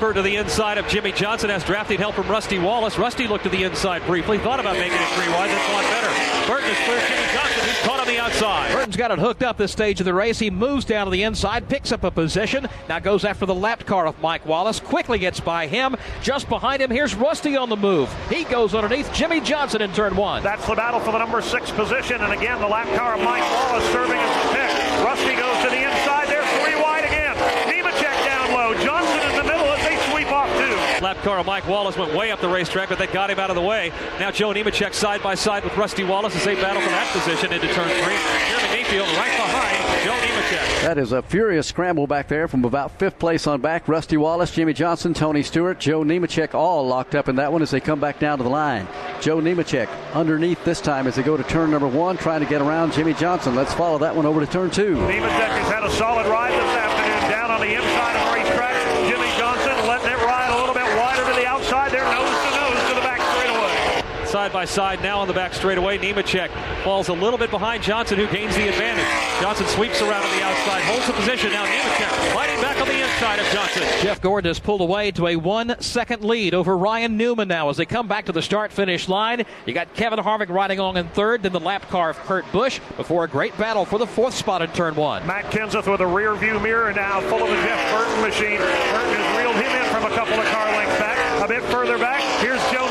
Speaker 27: To the inside of Jimmie Johnson has drafting help from Rusty Wallace. Rusty looked to the inside briefly, thought about making it three wide, then thought better. Burton is clear. Jimmie Johnson, who's caught on the outside.
Speaker 3: Burton's got it hooked up this stage of the race. He moves down to the inside, picks up a position, now goes after the lapped car of Mike Wallace, quickly gets by him. Just behind him, here's Rusty on the move. He goes underneath Jimmie Johnson in turn one.
Speaker 26: That's the battle for the number six position. And again, the lap car of Mike Wallace serving as the pick. Rusty goes to the inside. They're three wide again. Nemechek down low. Johnson in the middle as they sweep off two.
Speaker 27: Lap car of Mike Wallace went way up the racetrack, but they got him out of the way. Now Joe Nemechek side by side with Rusty Wallace as they battle for that position into turn three. Jeremy Mayfield right behind Joe Nemechek.
Speaker 6: That is a furious scramble back there from about fifth place on back. Rusty Wallace, Jimmie Johnson, Tony Stewart, Joe Nemechek all locked up in that one as they come back down to the line. Joe Nemechek underneath this time as they go to turn number one, trying to get around Jimmie Johnson. Let's follow that one over to turn two.
Speaker 26: Nemechek has had a solid ride this afternoon down on the inside of the racetrack. Jimmie Johnson letting it ride a little bit wider to the outside there, nose to nose to the back straightaway.
Speaker 27: Side by side now on the back straightaway. Nemechek falls a little bit behind Johnson, who gains the advantage. Johnson sweeps around on the outside, holds the position. Now Nemechek fighting back on the inside of Johnson.
Speaker 3: Jeff Gordon has pulled away to a one second lead over Ryan Newman now as they come back to the start finish line. You got Kevin Harvick riding along in third, then the lap car of Kurt Busch before a great battle for the fourth spot in turn one.
Speaker 26: Matt Kenseth with a rear view mirror now full of the Jeff Burton machine. Burton has reeled him in from a couple of car lengths back. A bit further back, here's Joe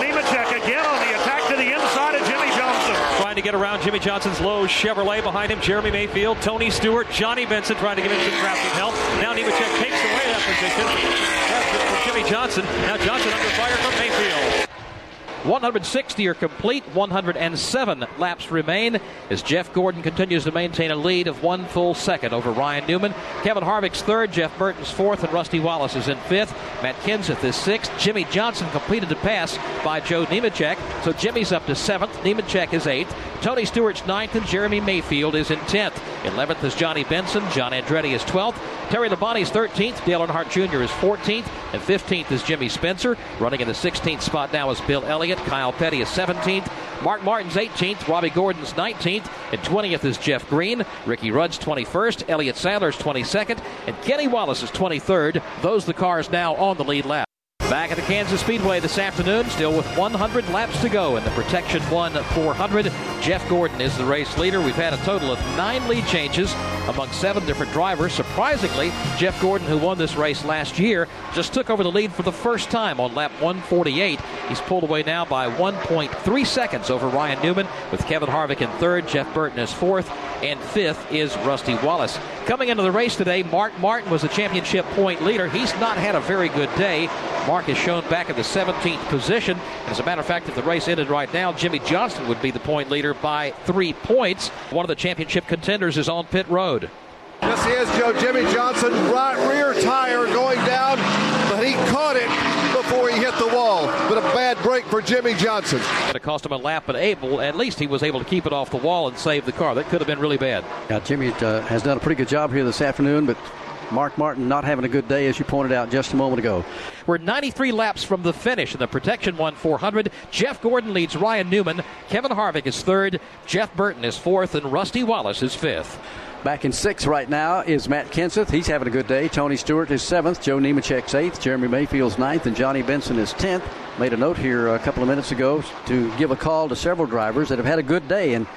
Speaker 26: to
Speaker 27: get around Jimmie Johnson's low Chevrolet behind him. Jeremy Mayfield, Tony Stewart, Johnny Benson trying to give him some drafting help. Now Nemechek takes away that position. That's from Jimmie Johnson. Now Johnson under fire from Mayfield.
Speaker 3: 160 are complete, 107 laps remain as Jeff Gordon continues to maintain a lead of one full second over Ryan Newman. Kevin Harvick's third, Jeff Burton's fourth, and Rusty Wallace is in fifth. Matt Kenseth is sixth. Jimmie Johnson completed the pass by Joe Nemechek, so Jimmie's up to seventh. Nemechek is eighth. Tony Stewart's ninth, and Jeremy Mayfield is in tenth. Eleventh is Johnny Benson. John Andretti is twelfth. Terry Labonte's 13th. Dale Earnhardt Jr. is 14th. And 15th is Jimmy Spencer. Running in the 16th spot now is Bill Elliott. Kyle Petty is 17th. Mark Martin's 18th. Robby Gordon's 19th. And 20th is Jeff Green. Ricky Rudd's 21st. Elliott Sadler's 22nd. And Kenny Wallace is 23rd. Those the cars now on the lead lap. Back at the Kansas Speedway this afternoon, still with 100 laps to go in the Protection 1 400. Jeff Gordon is the race leader. We've had a total of nine lead changes among seven different drivers. Surprisingly, Jeff Gordon, who won this race last year, just took over the lead for the first time on lap 148. He's pulled away now by 1.3 seconds over Ryan Newman, with Kevin Harvick in third, Jeff Burton is fourth, and fifth is Rusty Wallace. Coming into the race today, Mark Martin was the championship point leader. He's not had a very good day. Mark is shown back in the 17th position. As a matter of fact, if the race ended right now, Jimmie Johnson would be the point leader by three points. One of the championship contenders is on pit road.
Speaker 7: Yes, he is, Joe. Jimmie Johnson, right rear tire going down, but he caught it before he hit the wall. But a bad break for Jimmie Johnson.
Speaker 3: It cost him a lap, but able, at least he was able to keep it off the wall and save the car. That could have been really bad.
Speaker 6: Yeah, Jimmie uh, has done a pretty good job here this afternoon, but Mark Martin not having a good day, as you pointed out just a moment ago.
Speaker 3: We're 93 laps from the finish in the Protection 1 400. Jeff Gordon leads Ryan Newman. Kevin Harvick is third. Jeff Burton is fourth, and Rusty Wallace is fifth.
Speaker 6: Back in sixth right now is Matt Kenseth. He's having a good day. Tony Stewart is seventh. Joe Nemechek's eighth. Jeremy Mayfield's ninth. And Johnny Benson is tenth. Made a note here a couple of minutes ago to give a call to several drivers that have had a good day and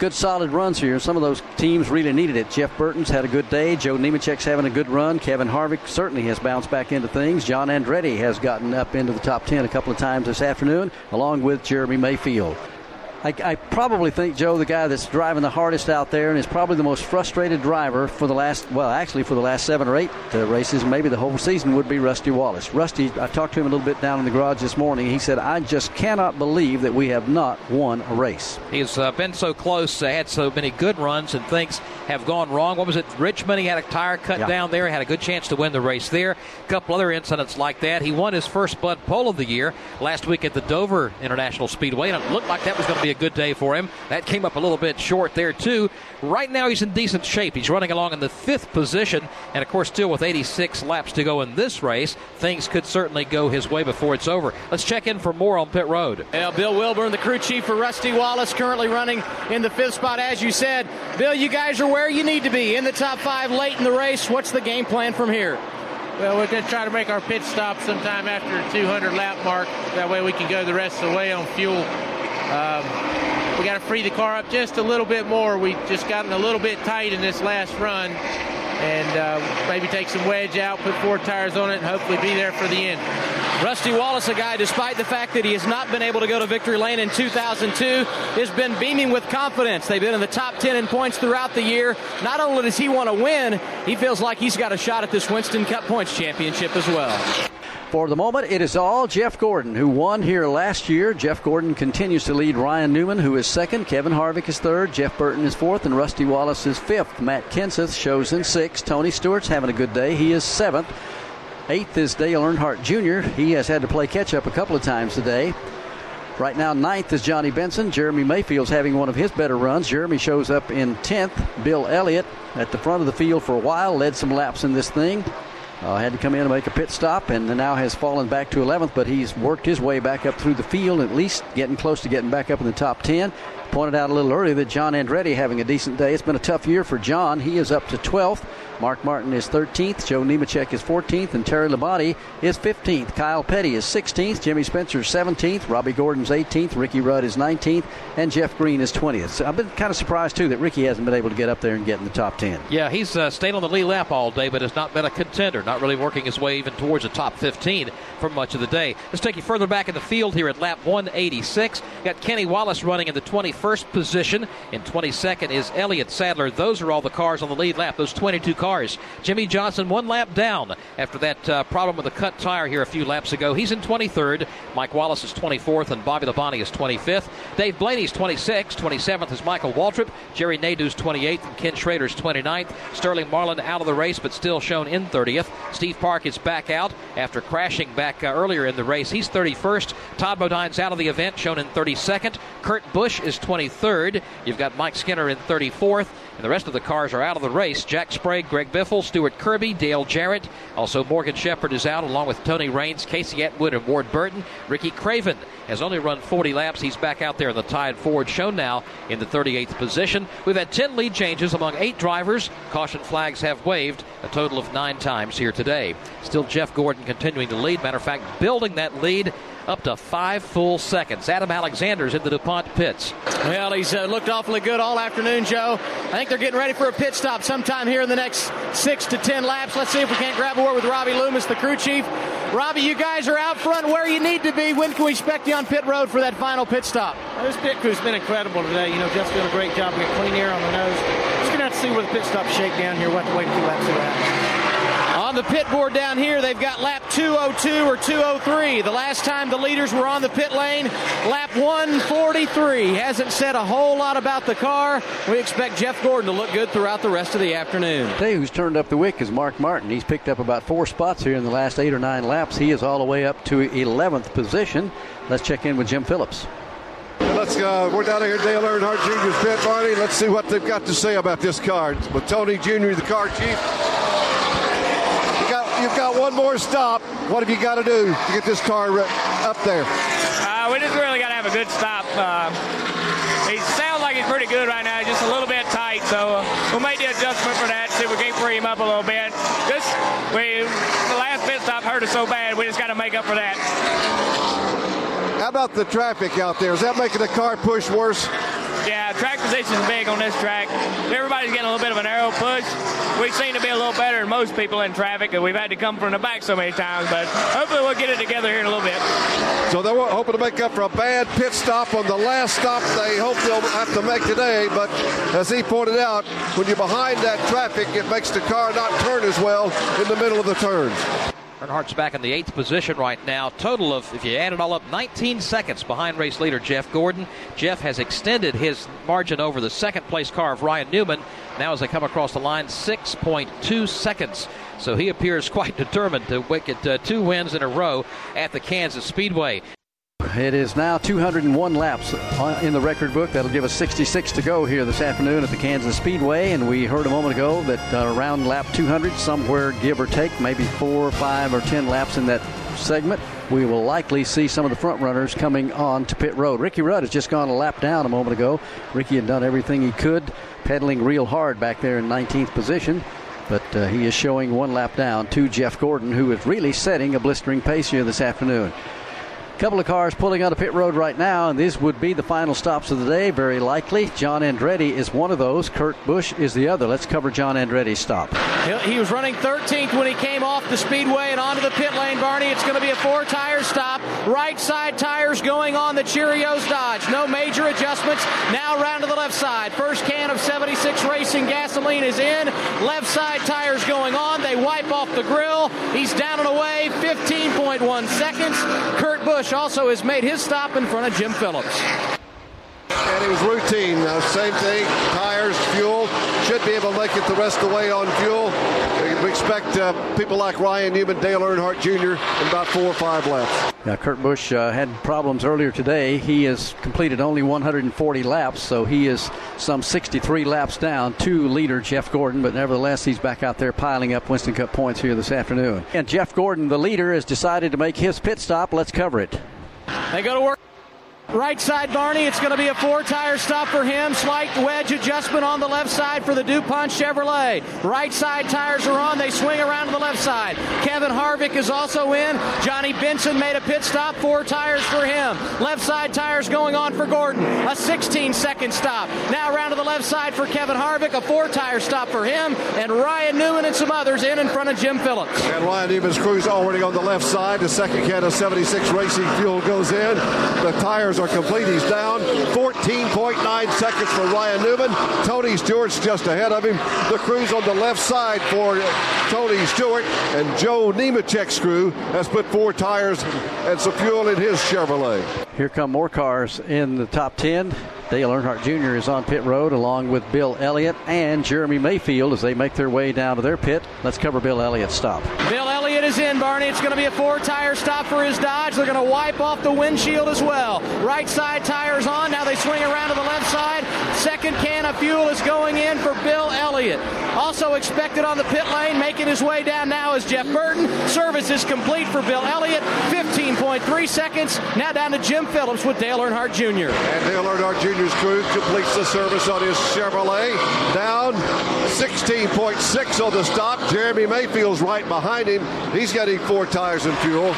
Speaker 6: good solid runs here. Some of those teams really needed it. Jeff Burton's had a good day. Joe Nemechek's having a good run. Kevin Harvick certainly has bounced back into things. John Andretti has gotten up into the top 10 a couple of times this afternoon, along with Jeremy Mayfield. I, I, probably think Joe, the guy that's driving the hardest out there, and is probably the most frustrated driver for the last, well, actually for the last seven or eight uh, races, maybe the whole season, would be Rusty Wallace. Rusty, I talked to him a little bit down in the garage this morning. He said, "I just cannot believe that we have not won a race."
Speaker 3: He's uh, been so close, uh, had so many good runs, and things have gone wrong. What was it? Richmond, he had a tire cut yeah. down there, had a good chance to win the race there. A couple other incidents like that. He won his first Bud Pole of the year last week at the Dover International Speedway, and it looked like that was going to be a good day for him. That came up a little bit short there, too. Right now, he's in decent shape. He's running along in the fifth position, and of course, still with 86 laps to go in this race, things could certainly go his way before it's over. Let's check in for more on pit road.
Speaker 9: Yeah, Bill Wilburn, the crew chief for Rusty Wallace, currently running in the fifth spot. As you said, Bill, you guys are where you need to be in the top five late in the race. What's the game plan from here?
Speaker 33: Well, we're going to try to make our pit stop sometime after 200 lap mark. That way we can go the rest of the way on fuel. Um, we got to free the car up just a little bit more. We just gotten a little bit tight in this last run, and uh, maybe take some wedge out, put four tires on it, and hopefully be there for the end.
Speaker 9: Rusty Wallace, a guy, despite the fact that he has not been able to go to victory lane in 2002, has been beaming with confidence. They've been in the top 10 in points throughout the year. Not only does he want to win, he feels like he's got a shot at this Winston Cup Points Championship as well.
Speaker 6: For the moment, it is all Jeff Gordon, who won here last year. Jeff Gordon continues to lead Ryan Newman, who is second. Kevin Harvick is third. Jeff Burton is fourth. And Rusty Wallace is fifth. Matt Kenseth shows in sixth. Tony Stewart's having a good day. He is seventh. Eighth is Dale Earnhardt Jr. He has had to play catch up a couple of times today. Right now, ninth is Johnny Benson. Jeremy Mayfield's having one of his better runs. Jeremy shows up in 10th. Bill Elliott at the front of the field for a while, led some laps in this thing. Uh, had to come in and make a pit stop and now has fallen back to 11th, but he's worked his way back up through the field, at least getting close to getting back up in the top 10. Pointed out a little earlier that John Andretti having a decent day. It's been a tough year for John. He is up to 12th. Mark Martin is 13th. Joe Nemechek is 14th. And Terry Labonte is 15th. Kyle Petty is 16th. Jimmy Spencer is 17th. Robby Gordon's 18th. Ricky Rudd is 19th. And Jeff Green is 20th. So I've been kind of surprised, too, that Ricky hasn't been able to get up there and get in the top 10.
Speaker 3: Yeah, he's uh, stayed on the lead lap all day, but has not been a contender. Not really working his way even towards the top 15 for much of the day. Let's take you further back in the field here at lap 186. Got Kenny Wallace running in the 21st position. In 22nd is Elliott Sadler. Those are all the cars on the lead lap, those 22 cars. Jimmie Johnson one lap down after that uh, problem with the cut tire here a few laps ago. He's in 23rd. Mike Wallace is 24th, and Bobby Labonte is 25th. Dave Blaney's 26th. 27th is Michael Waltrip. Jerry Nadeau's 28th, and Ken Schrader's 29th. Sterling Marlin out of the race, but still shown in 30th. Steve Park is back out after crashing back uh, earlier in the race. He's 31st. Todd Bodine's out of the event, shown in 32nd. Kurt Busch is 23rd. You've got Mike Skinner in 34th. And the rest of the cars are out of the race. Jack Sprague, Greg Biffle, Stuart Kirby, Dale Jarrett. Also, Morgan Shepherd is out along with Tony Raines, Casey Atwood, and Ward Burton. Ricky Craven has only run 40 laps. He's back out there in the Tide Ford, shown now in the 38th position. We've had 10 lead changes among eight drivers. Caution flags have waved a total of nine times here today. Still Jeff Gordon continuing to lead. Matter of fact, building that lead up to five full seconds. Adam Alexander's in the DuPont pits.
Speaker 9: Well, he's uh, looked awfully good all afternoon, Joe. I think they're getting ready for a pit stop sometime here in the next six to ten laps. Let's see if we can't grab a word with Robbie Loomis, the crew chief. Robbie, you guys are out front where you need to be. When can we expect you on pit road for that final pit stop?
Speaker 33: Well, this pit crew's been incredible today. You know, Jeff's doing a great job. We got clean air on the nose. Just going to have to see where the pit stop shake down here. We'll have to wait a few laps to happens.
Speaker 9: On the pit board down here, they've got lap 202 or 203. The last time the leaders were on the pit lane, lap 143. Hasn't said a whole lot about the car. We expect Jeff Gordon to look good throughout the rest of the afternoon.
Speaker 6: Today, who's turned up the wick is Mark Martin. He's picked up about four spots here in the last eight or nine laps. He is all the way up to 11th position. Let's check in with Jim Phillips.
Speaker 7: Let's go. We're down here, Dale Earnhardt Jr.'s pit, Barney. Let's see what they've got to say about this car. With Tony Jr., the car chief you've got one more stop. What have you got to do to get this car up there?
Speaker 34: Uh, we just really got to have a good stop. Uh, he sounds like he's pretty good right now, just a little bit tight. So uh, we'll make the adjustment for that. See if we can free him up a little bit. Just we the last pit stop hurt us so bad. We just got to make up for that.
Speaker 7: About the traffic out there? Is that making the car push worse?
Speaker 34: Yeah, track position is big on this track. Everybody's getting a little bit of an aero push. we seem to be a little better than most people in traffic, and we've had to come from the back so many times. But hopefully, we'll get it together here in a little bit.
Speaker 7: So they're hoping to make up for a bad pit stop on the last stop they hope they'll have to make today. But as he pointed out, when you're behind that traffic, it makes the car not turn as well in the middle of the turns.
Speaker 3: Earnhardt's back in the eighth position right now. Total of, if you add it all up, 19 seconds behind race leader Jeff Gordon. Jeff has extended his margin over the second place car of Ryan Newman. Now, as they come across the line, 6.2 seconds. So he appears quite determined to get uh, two wins in a row at the Kansas Speedway.
Speaker 6: It is now 201 laps in the record book. That'll give us 66 to go here this afternoon at the Kansas Speedway. And we heard a moment ago that uh, around lap 200, somewhere give or take, maybe four, five, or 10 laps in that segment, we will likely see some of the front runners coming on to pit road. Ricky Rudd has just gone a lap down a moment ago. Ricky had done everything he could, pedaling real hard back there in 19th position. But uh, he is showing one lap down to Jeff Gordon, who is really setting a blistering pace here this afternoon couple of cars pulling out of pit road right now, and these would be the final stops of the day, very likely. John Andretti is one of those. Kurt Busch is the other. Let's cover John Andretti's stop.
Speaker 9: He was running 13th when he came off the speedway and onto the pit lane, Barney. It's going to be a four tire stop. Right side tires going on the Cheerios Dodge. No major adjustments. Now around to the left side. First can of 76 Racing gasoline is in. Left side tires going on. They wipe off the grill. He's down and away. 15.1 seconds. Kurt Busch also has made his stop in front of Jim Phillips.
Speaker 7: And it was routine. Uh, same thing. Tires, fuel. Should be able to make it the rest of the way on fuel. We expect uh, people like Ryan Newman, Dale Earnhardt Jr. in about four or five laps.
Speaker 6: Now, Kurt Busch uh, had problems earlier today. He has completed only 140 laps, so he is some 63 laps down to leader Jeff Gordon, but nevertheless, he's back out there piling up Winston Cup points here this afternoon. And Jeff Gordon, the leader, has decided to make his pit stop. Let's cover it.
Speaker 9: They go to work. Right side, Barney. It's going to be a four tire stop for him. Slight wedge adjustment on the left side for the DuPont Chevrolet. Right side tires are on. They swing around to the left side. Kevin Harvick is also in. Johnny Benson made a pit stop. Four tires for him. Left side tires going on for Gordon. A 16 second stop. Now around to the left side for Kevin Harvick. A four tire stop for him. And Ryan Newman and some others in in front of Jim Phillips.
Speaker 7: And Ryan Newman's crew's already on the left side. The second can of 76 Racing Fuel goes in. The tires are complete. He's down 14.9 seconds for Ryan Newman. Tony Stewart's just ahead of him. The crew's on the left side for Tony Stewart, and Joe Nemechek's crew has put four tires and some fuel in his Chevrolet.
Speaker 6: Here come more cars in the top 10. Dale Earnhardt Jr. is on pit road along with Bill Elliott and Jeremy Mayfield as they make their way down to their pit. Let's cover Bill Elliott's stop.
Speaker 9: Bill Elliott is in, Barney. It's going to be a four tire stop for his Dodge. They're going to wipe off the windshield as well. Right side tires on. Now they swing around to the left side. Second can of fuel is going in for Bill Elliott. Also expected on the pit lane, making his way down now is Jeff Burton. Service is complete for Bill Elliott. 15.3 seconds. Now down to Jim Phillips with Dale Earnhardt Jr.
Speaker 7: And Dale Earnhardt Jr.'s crew completes the service on his Chevrolet. Down 16.6 on the stop. Jeremy Mayfield's right behind him. He's getting four tires and fuel.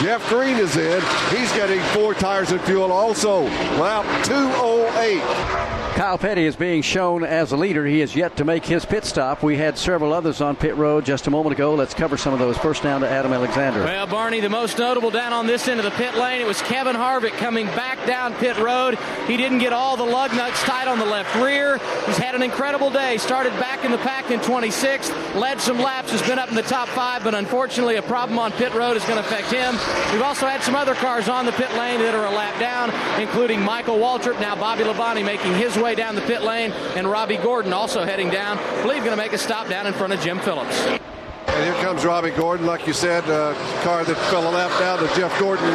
Speaker 7: Jeff Green is in. He's getting four tires and fuel also. Lap 208.
Speaker 6: Kyle Petty is being shown as a leader. He has yet to make his pit stop. We had several others on pit road just a moment ago. Let's cover some of those. First down to Adam Alexander.
Speaker 9: Well, Barney, the most notable down on this end of the pit lane, it was Kevin Harvick coming back down pit road. He didn't get all the lug nuts tight on the left rear. He's had an incredible day. Started back in the pack in 26th, led some laps, has been up in the top five, but unfortunately, a problem on pit road is going to affect him. We've also had some other cars on the pit lane that are a lap down, including Michael Waltrip. Now, Bobby Labonte making his way down the pit lane, and Robby Gordon also heading down. I believe going to make a stop down in front of Jim Phillips.
Speaker 7: And here comes Robby Gordon, like you said, uh, car that fell a lap down to Jeff Gordon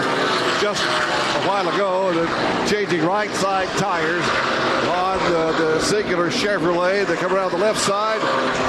Speaker 7: just a while ago, changing right side tires uh, the Cingular Chevrolet. They come around the left side.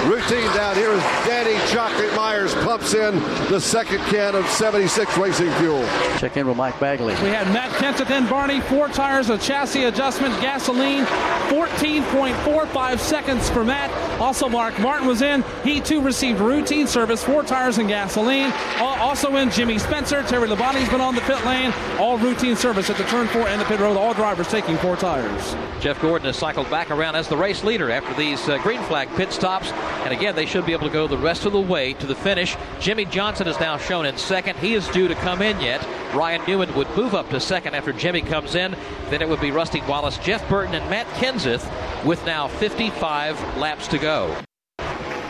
Speaker 7: Routine down here is Danny Chocolate Myers pumps in the second can of 76 Racing Fuel.
Speaker 6: Check in with Mike Bagley.
Speaker 11: We had Matt Kenseth and Barney, four tires, a chassis adjustment, gasoline, 14.45 seconds for Matt, Also, Mark Martin was in. He too received routine service, four tires and gasoline. Also in Jimmy Spencer. Terry Labonte's been on the pit lane. All routine service at the turn four and the pit road. All drivers taking four tires.
Speaker 3: Jeff Gordon has cycled back around as the race leader after these uh, green flag pit stops. And again, they should be able to go the rest of the way to the finish. Jimmie Johnson is now shown in second. He is due to come in yet. Ryan Newman would move up to second after Jimmy comes in. Then it would be Rusty Wallace, Jeff Burton, and Matt Kenseth with now 55 laps to go.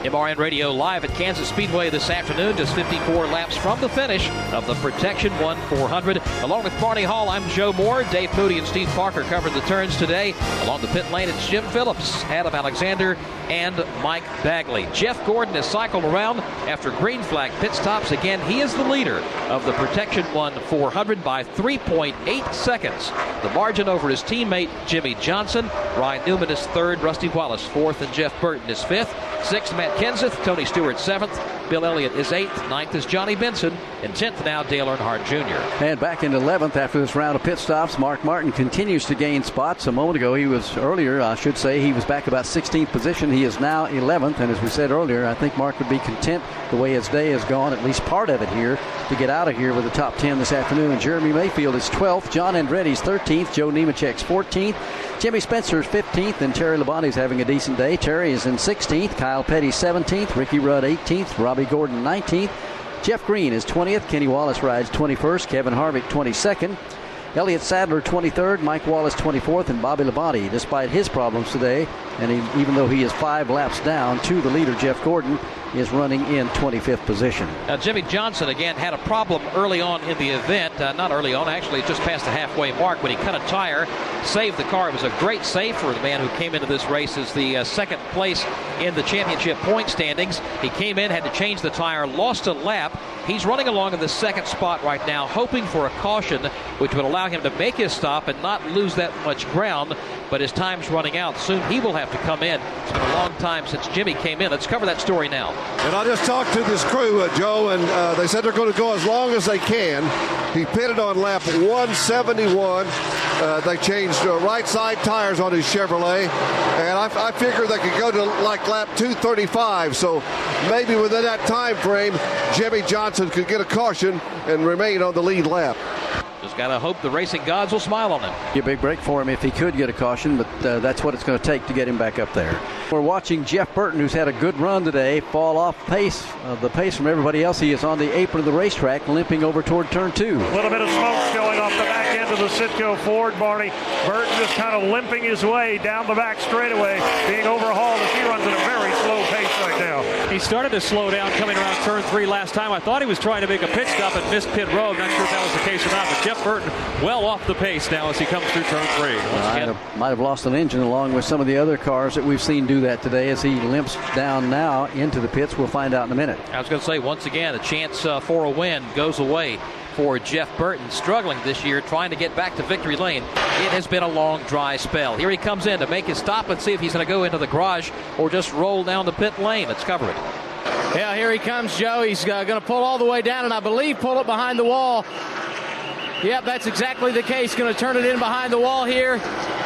Speaker 3: MRN Radio live at Kansas Speedway this afternoon, just 54 laps from the finish of the Protection 1 400. Along with Barney Hall, I'm Joe Moore. Dave Moody and Steve Parker covered the turns today. Along the pit lane, it's Jim Phillips, Adam Alexander, and Mike Bagley. Jeff Gordon has cycled around after green flag pit stops. Again, he is the leader of the Protection 1 400 by 3.8 seconds. The margin over his teammate Jimmie Johnson. Ryan Newman is third, Rusty Wallace fourth, and Jeff Burton is fifth. Sixth, Matt Kenseth. Tony Stewart seventh. Bill Elliott is eighth. Ninth is Johnny Benson. And tenth now, Dale Earnhardt Jr.
Speaker 6: And back into 11th after this round of pit stops, Mark Martin continues to gain spots. A moment ago, he was earlier, I should say, he was back about 16th position. He is now 11th. And as we said earlier, I think Mark would be content the way his day has gone, at least part of it here, to get out of here with the top 10 this afternoon. Jeremy Mayfield is 12th. John Andretti's 13th. Joe Nemechek's 14th. Jimmy Spencer's 15th, and Terry Labonte's having a decent day. Terry is in 16th. Kyle Petty 17th. Ricky Rudd 18th. Robby Gordon 19th. Jeff Green is 20th. Kenny Wallace rides 21st. Kevin Harvick 22nd. Elliott Sadler 23rd, Mike Wallace 24th, and Bobby Labonte, despite his problems today, and he, even though he is five laps down to the leader, Jeff Gordon, is running in 25th position.
Speaker 3: Now, Jimmie Johnson again had a problem early on in the event. Uh, not early on, actually, just past the halfway mark when he cut a tire, saved the car. It was a great save for the man who came into this race as the uh, second place in the championship point standings. He came in, had to change the tire, lost a lap. He's running along in the second spot right now, hoping for a caution, which would allow him to make his stop and not lose that much ground. But his time's running out. Soon he will have to come in. It's been a long time since Jimmie came in. Let's cover that story now.
Speaker 7: And I just talked to this crew, uh, Joe, and uh, they said they're going to go as long as they can. He pitted on lap 171. Uh, they changed uh, right side tires on his Chevrolet, and I, I figured they could go to like lap 235. So maybe within that time frame, Jimmie Johnson could get a caution and remain on the lead lap.
Speaker 3: Just got to hope the racing gods will smile on him.
Speaker 6: Be a big break for him if he could get a caution, but uh, that's what it's going to take to get him back up there. We're watching Jeff Burton, who's had a good run today, fall off pace, uh, the pace from everybody else. He is on the apron of the racetrack, limping over toward turn two.
Speaker 26: A little bit of smoke going off the back end of the Citgo Ford, Barney. Burton just kind of limping his way down the back straightaway, being overhauled as he runs at a very slow pace right now.
Speaker 27: He started to slow down coming around turn three last time. I thought he was trying to make a pit stop and missed pit road. Not sure if that was the case or not, but Jeff Burton well off the pace now as he comes through turn three.
Speaker 6: Might have, might have lost an engine along with some of the other cars that we've seen do that today as he limps down now into the pits. We'll find out in a minute.
Speaker 3: I was going to say, once again, a chance uh, for a win goes away for Jeff Burton, struggling this year, trying to get back to victory lane. It has been a long, dry spell. Here he comes in to make his stop. Let's see if he's going to go into the garage or just roll down the pit lane. Let's cover it.
Speaker 9: Yeah, here he comes, Joe. He's uh, going to pull all the way down, and I believe pull it behind the wall. Yep, that's exactly the case. Going to turn it in behind the wall here.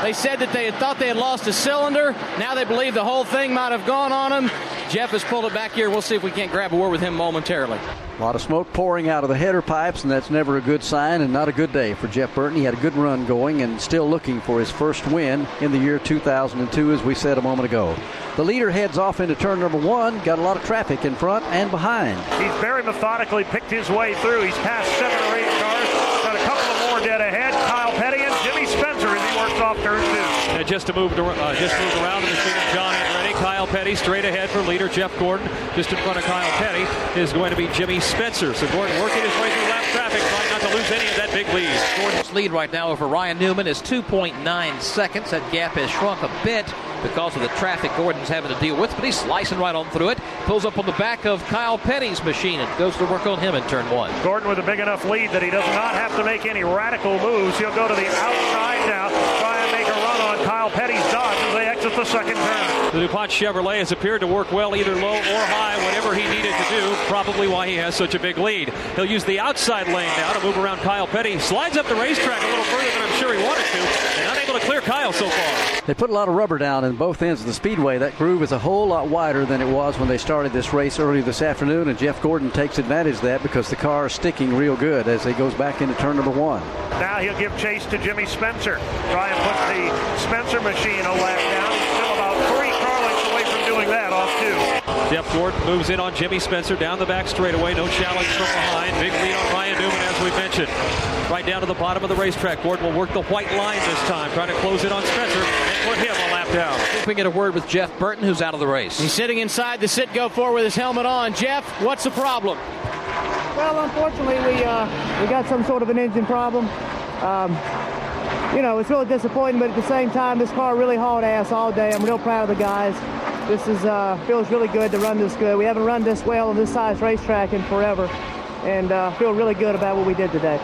Speaker 9: They said that they had thought they had lost a cylinder. Now they believe the whole thing might have gone on him. Jeff has pulled it back here. We'll see if we can't grab a word with him momentarily.
Speaker 6: A lot of smoke pouring out of the header pipes, and that's never a good sign and not a good day for Jeff Burton. He had a good run going and still looking for his first win in the year 2002, as we said a moment ago. The leader heads off into turn number one, got a lot of traffic in front and behind.
Speaker 26: He's very methodically picked his way through. He's passed seven or eight cars, got a couple of more dead ahead. Kyle Petty and Jimmy Spencer as he works off turn two.
Speaker 27: And just to move, uh, just moved around the machine, of John Andretti, Kyle Petty straight ahead for leader Jeff Gordon. Just in front of Kyle Petty is going to be Jimmy Spencer. So Gordon working his way through lap traffic, trying not to lose any of that big lead.
Speaker 3: Gordon's lead right now over Ryan Newman is 2.9 seconds. That gap has shrunk a bit because of the traffic Gordon's having to deal with, but he's slicing right on through it. Pulls up on the back of Kyle Petty's machine and goes to work on him in turn one.
Speaker 26: Gordon with a big enough lead that he does not have to make any radical moves. He'll go to the outside now, try and make a run on Kyle Petty's The second turn.
Speaker 27: The DuPont Chevrolet has appeared to work well either low or high, whatever he needed to do, probably why he has such a big lead. He'll use the outside lane now to move around Kyle Petty. Slides up the racetrack a little further than I'm sure he wanted to, and unable to clear Kyle so far.
Speaker 6: They put a lot of rubber down in both ends of the speedway. That groove is a whole lot wider than it was when they started this race early this afternoon, and Jeff Gordon takes advantage of that because the car is sticking real good as he goes back into turn number one.
Speaker 26: Now he'll give chase to Jimmy Spencer. Try and put the Spencer machine a lap down. He's still about three car lengths away from doing that off two.
Speaker 27: Jeff Gordon moves in on Jimmy Spencer down the back straightaway. No challenge from behind. Big lead on Ryan Newman, as we mentioned. Right down to the bottom of the racetrack. Gordon will work the white line this time, trying to close it on Spencer and put him a lap down.
Speaker 3: If we get a word with Jeff Burton, who's out of the race.
Speaker 9: He's sitting inside the Citgo Ford with his helmet on. Jeff, what's the problem?
Speaker 35: Well, unfortunately, we uh, we got some sort of an engine problem. Um, you know, it's really disappointing, but at the same time, this car really hauled ass all day. I'm real proud of the guys. This is uh, feels really good to run this good. We haven't run this well on this size racetrack in forever, and uh, feel really good about what we did today.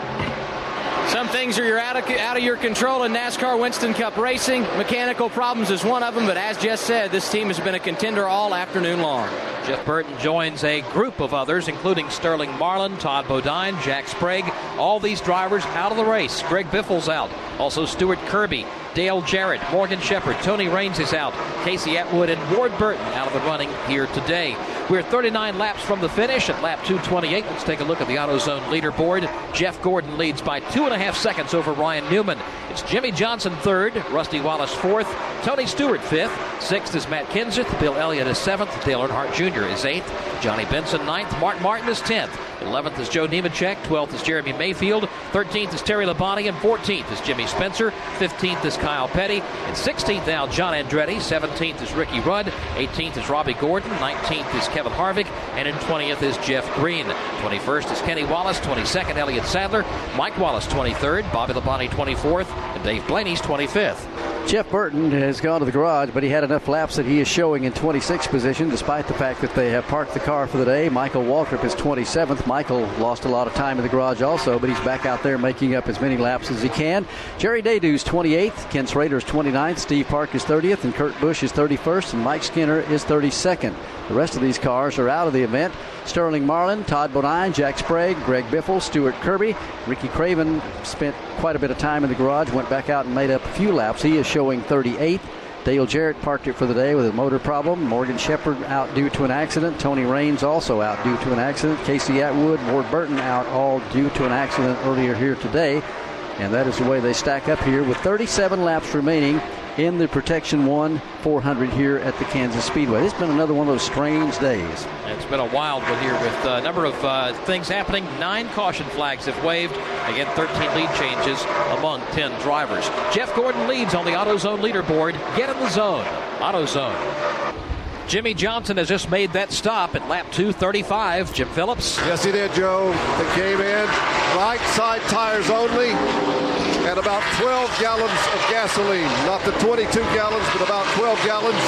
Speaker 9: Some things are out of, out of your control in NASCAR Winston Cup racing. Mechanical problems is one of them, but as Jess said, this team has been a contender all afternoon long.
Speaker 3: Jeff Burton joins a group of others, including Sterling Marlin, Todd Bodine, Jack Sprague. All these drivers out of the race. Greg Biffle's out. Also Stuart Kirby, Dale Jarrett, Morgan Shepherd, Tony Raines is out. Casey Atwood and Ward Burton out of the running here today. We're 39 laps from the finish at lap 228. Let's take a look at the AutoZone leaderboard. Jeff Gordon leads by two and a half seconds over Ryan Newman. It's Jimmie Johnson third, Rusty Wallace fourth, Tony Stewart fifth, sixth is Matt Kenseth, Bill Elliott is seventh, Dale Earnhardt Jr. is eighth, Johnny Benson ninth, Mark Martin is tenth. 11th is Joe Nemechek. 12th is Jeremy Mayfield. 13th is Terry Labonte. And 14th is Jimmy Spencer. 15th is Kyle Petty. And 16th now John Andretti. 17th is Ricky Rudd. 18th is Robby Gordon. 19th is Kevin Harvick. And in 20th is Jeff Green. 21st is Kenny Wallace. 22nd, Elliott Sadler. Mike Wallace, 23rd. Bobby Labonte, 24th. And Dave Blaney's 25th.
Speaker 6: Jeff Burton has gone to the garage, but he had enough laps that he is showing in 26th position, despite the fact that they have parked the car for the day. Michael Waltrip is 27th. Michael lost a lot of time in the garage also, but he's back out there making up as many laps as he can. Jerry Nadeau's 28th, Ken Schrader is 29th, Steve Park is 30th, and Kurt Busch is 31st, and Mike Skinner is 32nd. The rest of these cars are out of the event. Sterling Marlin, Todd Bodine, Jack Sprague, Greg Biffle, Stuart Kirby. Ricky Craven spent quite a bit of time in the garage, went back out and made up a few laps. He is showing 38th. Dale Jarrett parked it for the day with a motor problem. Morgan Shepherd out due to an accident. Tony Raines also out due to an accident. Casey Atwood, Ward Burton out all due to an accident earlier here today. And that is the way they stack up here with 37 laps remaining in the Protection 1 400 here at the Kansas Speedway. It's been another one of those strange days.
Speaker 3: It's been a wild one here with a number of uh, things happening. Nine caution flags have waved. Again, 13 lead changes among 10 drivers. Jeff Gordon leads on the AutoZone leaderboard. Get in the zone. AutoZone. Jimmie Johnson has just made that stop at lap 235. Jim Phillips.
Speaker 7: Yes, he did, Joe. They came in right side tires only and about 12 gallons of gasoline. Not the 22 gallons, but about 12 gallons.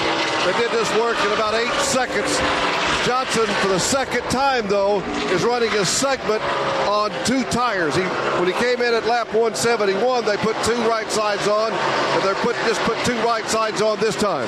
Speaker 7: They did this work in about eight seconds. Johnson, for the second time, though, is running his segment on two tires. He, when he came in at lap 171, they put two right sides on, and they put just put two right sides on this time.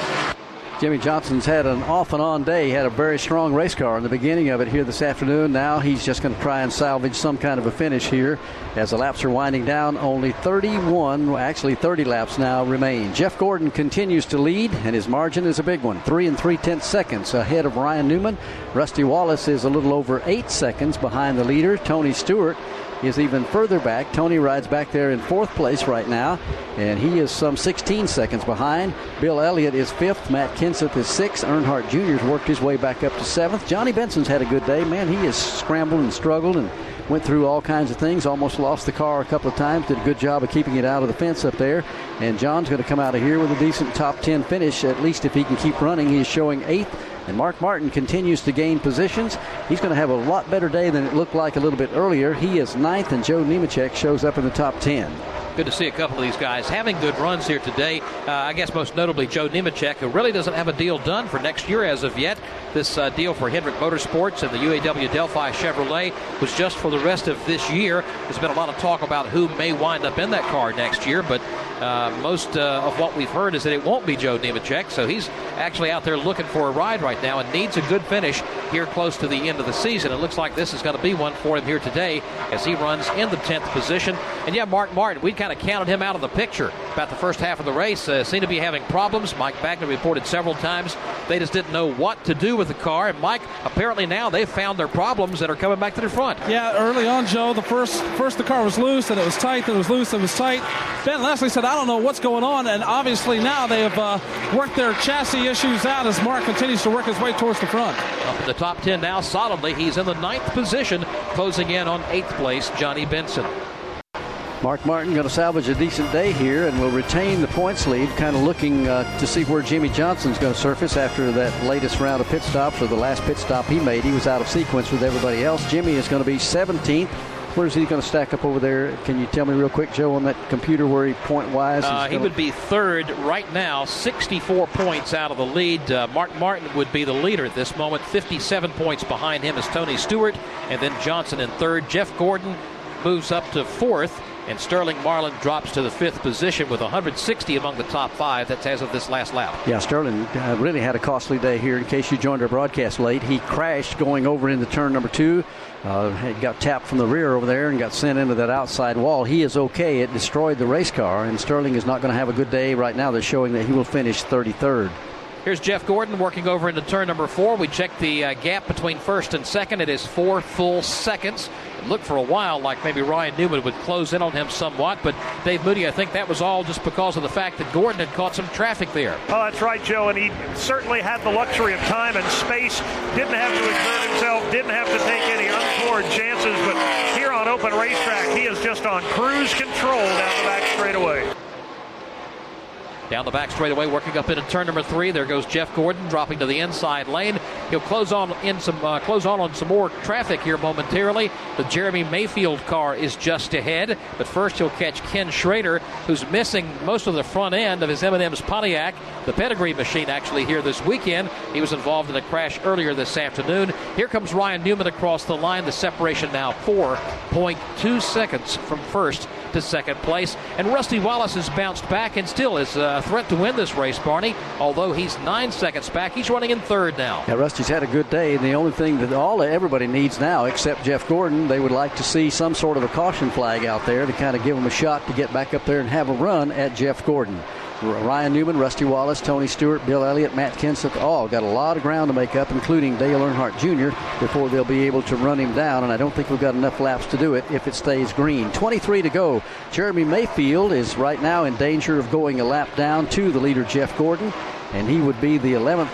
Speaker 6: Jimmie Johnson's had an off and on day. He had a very strong race car in the beginning of it here this afternoon. Now he's just going to try and salvage some kind of a finish here as the laps are winding down. Only 31, actually 30 laps now remain. Jeff Gordon continues to lead, and his margin is a big one three and three tenths seconds ahead of Ryan Newman. Rusty Wallace is a little over eight seconds behind the leader, Tony Stewart is even further back. Tony rides back there in fourth place right now, and he is some 16 seconds behind. Bill Elliott is fifth. Matt Kenseth is sixth. Earnhardt Jr. has worked his way back up to seventh. Johnny Benson's had a good day. Man, he has scrambled and struggled and went through all kinds of things. Almost lost the car a couple of times. Did a good job of keeping it out of the fence up there. And John's going to come out of here with a decent top 10 finish, at least if he can keep running. He is showing eighth and Mark Martin continues to gain positions. He's going to have a lot better day than it looked like a little bit earlier. He is ninth, and Joe Nemechek shows up in the top 10
Speaker 3: good to see a couple of these guys having good runs here today. Uh, I guess most notably Joe Nemechek, who really doesn't have a deal done for next year as of yet. This uh, deal for Hendrick Motorsports and the UAW Delphi Chevrolet was just for the rest of this year. There's been a lot of talk about who may wind up in that car next year, but uh, most uh, of what we've heard is that it won't be Joe Nemechek. So he's actually out there looking for a ride right now and needs a good finish here close to the end of the season. It looks like this is going to be one for him here today as he runs in the 10th position. And yeah, Mark Martin, we kind of counted him out of the picture about the first half of the race. Uh, seemed to be having problems. Mike Bagley reported several times they just didn't know what to do with the car. And Mike, apparently now they've found their problems and are coming back to the front.
Speaker 11: Yeah, early on, Joe, the first first the car was loose and it was tight, then it was loose, and it was tight. Ben Leslie said, I don't know what's going on. And obviously now they have uh, worked their chassis issues out as Mark continues to work his way towards the front.
Speaker 3: Up in the top 10 now, solidly. He's in the ninth position, closing in on eighth place, Johnny Benson.
Speaker 6: Mark Martin going to salvage a decent day here and will retain the points lead, kind of looking uh, to see where Jimmie Johnson's going to surface after that latest round of pit stops or the last pit stop he made. He was out of sequence with everybody else. Jimmie is going to be 17th. Where's he going to stack up over there? Can you tell me real quick, Joe, on that computer where he point wise?
Speaker 3: Uh, he would be third right now, 64 points out of the lead. Uh, Mark Martin would be the leader at this moment, 57 points behind him is Tony Stewart, and then Johnson in third. Jeff Gordon moves up to fourth. And Sterling Marlin drops to the fifth position with 160 among the top five. That's as of this last lap.
Speaker 6: Yeah, Sterling uh, really had a costly day here. In case you joined our broadcast late, he crashed going over into turn number two. Uh, got tapped from the rear over there and got sent into that outside wall. He is okay. It destroyed the race car, and Sterling is not going to have a good day right now. They're showing that he will finish 33rd.
Speaker 3: Here's Jeff Gordon working over into turn number four. We checked the uh, gap between first and second. It is four full seconds. It looked for a while like maybe Ryan Newman would close in on him somewhat, but Dave Moody, I think that was all just because of the fact that Gordon had caught some traffic there.
Speaker 26: Oh, that's right, Joe, and he certainly had the luxury of time and space. Didn't have to exert himself, didn't have to take any untoward chances, but here on open racetrack, he is just on cruise control down the back straightaway.
Speaker 3: Down the back straightaway, working up into turn number three. There goes Jeff Gordon, dropping to the inside lane. He'll close on in some uh, close on on some more traffic here momentarily. The Jeremy Mayfield car is just ahead, but first he'll catch Ken Schrader, who's missing most of the front end of his M&M's Pontiac, the pedigree machine actually here this weekend. He was involved in a crash earlier this afternoon. Here comes Ryan Newman across the line. The separation now 4.2 seconds from first to second place. And Rusty Wallace has bounced back and still is a threat to win this race, Barney. Although he's nine seconds back, he's running in third now.
Speaker 6: Yeah, Rusty's had a good day, and the only thing that all everybody needs now, except Jeff Gordon, they would like to see some sort of a caution flag out there to kind of give them a shot to get back up there and have a run at Jeff Gordon. Ryan Newman, Rusty Wallace, Tony Stewart, Bill Elliott, Matt Kenseth, all got a lot of ground to make up, including Dale Earnhardt Jr., before they'll be able to run him down. And I don't think we've got enough laps to do it if it stays green. 23 to go. Jeremy Mayfield is right now in danger of going a lap down to the leader, Jeff Gordon, and he would be the 11th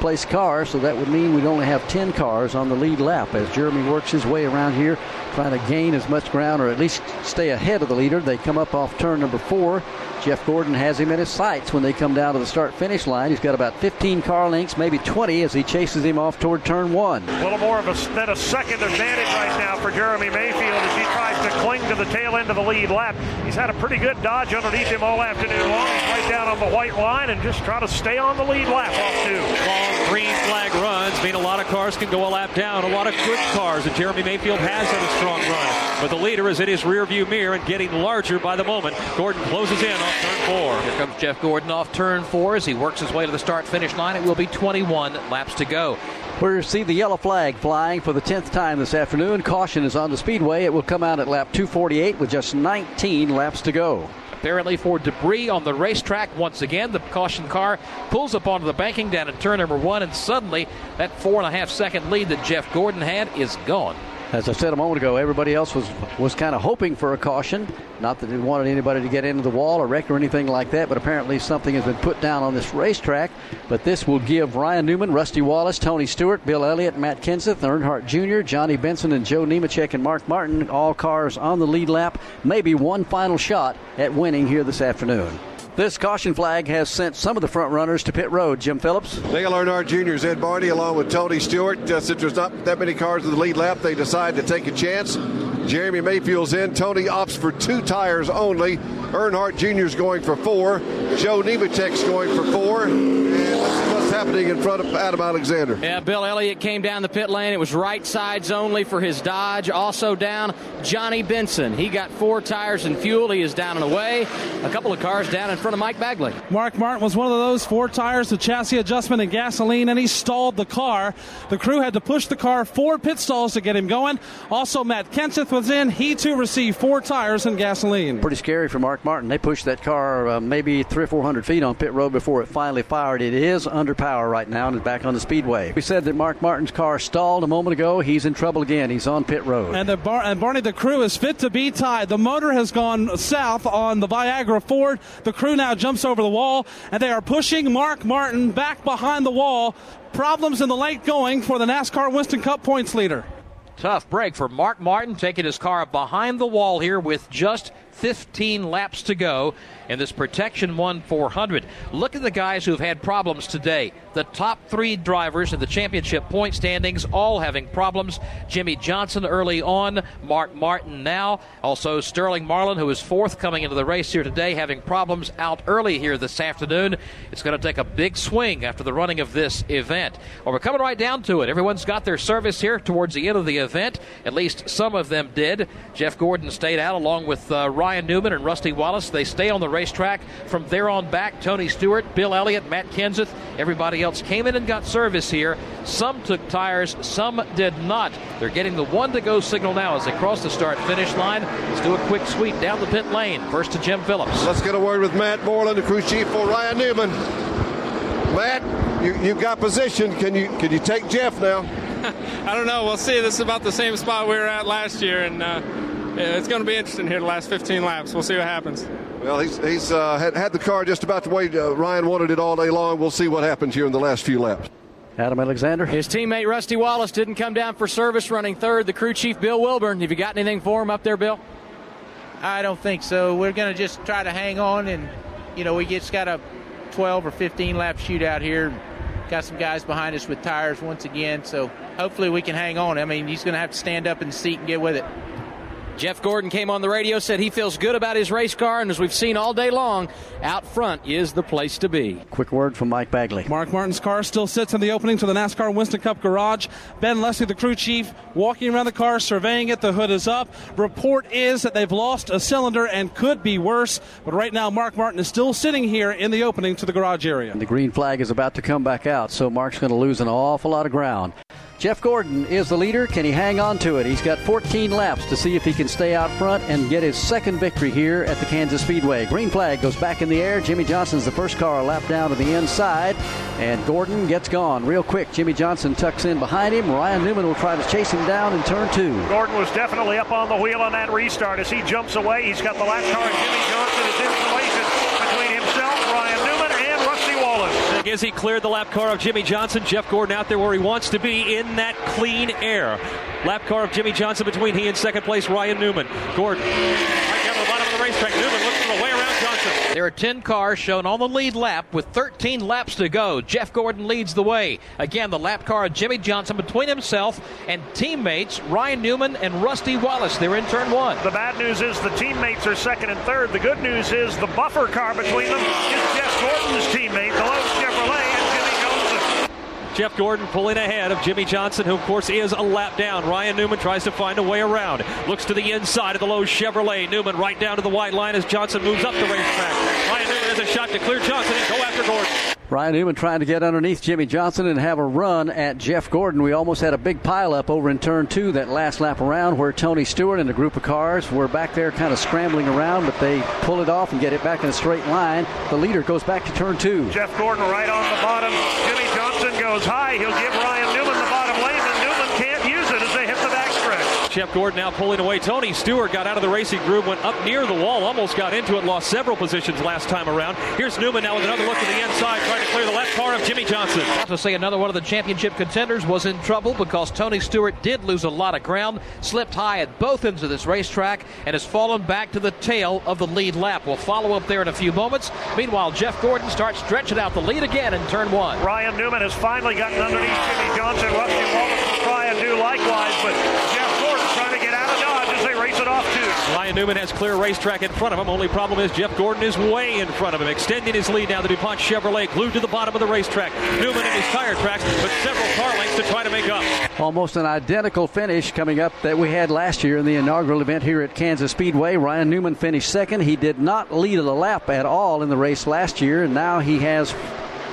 Speaker 6: place car, so that would mean we'd only have 10 cars on the lead lap as Jeremy works his way around here, trying to gain as much ground or at least stay ahead of the leader. They come up off turn number four. Jeff Gordon has him in his sights when they come down to the start finish line. He's got about 15 car lengths, maybe 20, as he chases him off toward turn one.
Speaker 26: A little more of a, than a second advantage right now for Jeremy Mayfield as he tries to cling to the tail end of the lead lap. He's had a pretty good dodge underneath him all afternoon long. He's right down on the white line and just try to stay on the lead lap off two.
Speaker 27: Long green flag runs mean a lot of cars can go a lap down. A lot of good cars, and Jeremy Mayfield has had a strong run. But the leader is in his rearview mirror and getting larger by the moment. Gordon closes in off turn four.
Speaker 3: Here comes Jeff Gordon off turn four as he works his way to the start finish line. It will be 21 laps to go.
Speaker 6: We see the yellow flag flying for the 10th time this afternoon. Caution is on the speedway. It will come out at lap 248 with just 19 laps to go.
Speaker 3: Apparently, for debris on the racetrack, once again, the caution car pulls up onto the banking down at turn number one, and suddenly that four and a half second lead that Jeff Gordon had is gone.
Speaker 6: As I said a moment ago, everybody else was was kind of hoping for a caution. Not that they wanted anybody to get into the wall or wreck or anything like that, but apparently something has been put down on this racetrack. But this will give Ryan Newman, Rusty Wallace, Tony Stewart, Bill Elliott, Matt Kenseth, Earnhardt Jr., Johnny Benson, and Joe Nemechek and Mark Martin, all cars on the lead lap, maybe one final shot at winning here this afternoon. This caution flag has sent some of the front runners to pit road. Jim Phillips.
Speaker 7: Dale Earnhardt Jr.'s Ed Barney along with Tony Stewart. Uh, since there's not that many cars in the lead lap, they decide to take a chance. Jeremy Mayfield's in. Tony opts for two tires only. Earnhardt Jr.'s going for four. Joe Nemechek's going for four. And happening in front of Adam Alexander.
Speaker 9: Yeah, Bill Elliott came down the pit lane. It was right sides only for his Dodge. Also down, Johnny Benson. He got four tires and fuel. He is down and away. A couple of cars down in front of Mike Bagley.
Speaker 11: Mark Martin was one of those four tires, the chassis adjustment and gasoline, and he stalled the car. The crew had to push the car four pit stalls to get him going. Also, Matt Kenseth was in. He too received four tires and gasoline.
Speaker 6: Pretty scary for Mark Martin. They pushed that car uh, maybe three or four hundred feet on pit road before it finally fired. It is under power right now and is back on the speedway. We said that Mark Martin's car stalled a moment ago. He's in trouble again. He's on pit road.
Speaker 11: And, the Bar- and Barney, the crew is fit to be tied. The motor has gone south on the Viagra Ford. The crew now jumps over the wall, and they are pushing Mark Martin back behind the wall. Problems in the late going for the NASCAR Winston Cup points leader.
Speaker 3: Tough break for Mark Martin, taking his car behind the wall here with just 15 laps to go in this Protection 1 400. Look at the guys who've had problems today. The top three drivers in the championship point standings all having problems. Jimmie Johnson early on, Mark Martin now, also Sterling Marlin, who is fourth coming into the race here today, having problems out early here this afternoon. It's going to take a big swing after the running of this event. Well, we're coming right down to it. Everyone's got their service here towards the end of the event. At least some of them did. Jeff Gordon stayed out along with uh, Ryan Newman and Rusty Wallace. They stay on the racetrack from there on back. Tony Stewart, Bill Elliott, Matt Kenseth, everybody else came in and got service here. Some took tires, some did not. They're getting the one to go signal now as they cross the start finish line. Let's do a quick sweep down the pit lane. First to Jim Phillips.
Speaker 7: Let's get a word with Matt Borland, the crew chief for Ryan Newman. Matt, you, you've got position. Can you can you take Jeff now?
Speaker 36: I don't know. We'll see. This is about the same spot we were at last year, and uh, it's going to be interesting here the last 15 laps. We'll see what happens.
Speaker 7: Well, he's, he's uh, had, had the car just about the way uh, Ryan wanted it all day long. We'll see what happens here in the last few laps.
Speaker 6: Adam Alexander.
Speaker 9: His teammate Rusty Wallace didn't come down for service running third. The crew chief Bill Wilburn. Have you got anything for him up there, Bill?
Speaker 33: I don't think so. We're going to just try to hang on, and you know we just got a 12 or 15 lap shootout here. Got some guys behind us with tires once again, so hopefully we can hang on. I mean, he's going to have to stand up in the seat and get with it.
Speaker 9: Jeff Gordon came on the radio, said he feels good about his race car, and as we've seen all day long, out front is the place to be.
Speaker 6: Quick word from Mike Bagley.
Speaker 11: Mark Martin's car still sits in the opening to the NASCAR Winston Cup garage. Ben Leslie, the crew chief, walking around the car, surveying it. The hood is up. Report is that they've lost a cylinder and could be worse. But right now, Mark Martin is still sitting here in the opening to the garage area.
Speaker 6: And the green flag is about to come back out, so Mark's going to lose an awful lot of ground. Jeff Gordon is the leader. Can he hang on to it? He's got 14 laps to see if he can stay out front and get his second victory here at the Kansas Speedway. Green flag goes back in the air. Jimmie Johnson's the first car a lap down to the inside, and Gordon gets gone real quick. Jimmie Johnson tucks in behind him. Ryan Newman will try to chase him down in turn two.
Speaker 26: Gordon was definitely up on the wheel on that restart as he jumps away. He's got the lap car, and Jimmie Johnson is in insulation between himself, Ryan Newman, and Rusty Wallace.
Speaker 27: As he cleared the lap car of Jimmie Johnson, Jeff Gordon out there where he wants to be in that clean air. Lap car of Jimmie Johnson between he and second place Ryan Newman. Gordon right down to the bottom of the racetrack. Newman looking for the way around Johnson.
Speaker 3: There are 10 cars shown on the lead lap with 13 laps to go. Jeff Gordon leads the way. Again, the lap car of Jimmie Johnson between himself and teammates Ryan Newman and Rusty Wallace. They're in turn one.
Speaker 26: The bad news is the teammates are second and third. The good news is the buffer car between them is Jeff Gordon's teammate, the Lowe's Chevrolet, and Jimmie Johnson.
Speaker 27: Jeff Gordon pulling ahead of Jimmie Johnson, who of course is a lap down. Ryan Newman tries to find a way around. Looks to the inside of the Lowe's Chevrolet. Newman right down to the white line as Johnson moves up the racetrack. Ryan Newman has a shot to clear Johnson and go after Gordon.
Speaker 6: Ryan Newman trying to get underneath Jimmie Johnson and have a run at Jeff Gordon. We almost had a big pileup over in turn two that last lap around where Tony Stewart and a group of cars were back there kind of scrambling around, but they pull it off and get it back in a straight line. The leader goes back to turn two.
Speaker 26: Jeff Gordon right on the bottom. Jimmie Johnson goes high. He'll give Ryan Newman the bottom lane, and Newman can't use it as they hit the backstretch.
Speaker 27: Jeff Gordon now pulling away. Tony Stewart got out of the racing groove, went up near the wall, almost got into it, lost several positions last time around. Here's Newman now with another look to the inside, trying to clear the left car of Jimmie Johnson.
Speaker 3: About to say another one of the championship contenders was in trouble because Tony Stewart did lose a lot of ground, slipped high at both ends of this racetrack, and has fallen back to the tail of the lead lap. We'll follow up there in a few moments. Meanwhile, Jeff Gordon starts stretching out the lead again in turn one.
Speaker 26: Ryan Newman has finally gotten underneath Jimmie Johnson. Rusty Wallace will try and do likewise, but Jeff Gordon trying to get out of Dodge as they race it off two.
Speaker 27: Ryan Newman has clear racetrack in front of him. Only problem is Jeff Gordon is way in front of him, extending his lead now. The DuPont Chevrolet glued to the bottom of the racetrack. Newman in his tire tracks, but several car lengths to try to make up.
Speaker 6: Almost an identical finish coming up that we had last year in the inaugural event here at Kansas Speedway. Ryan Newman finished second. He did not lead a lap at all in the race last year, and now he has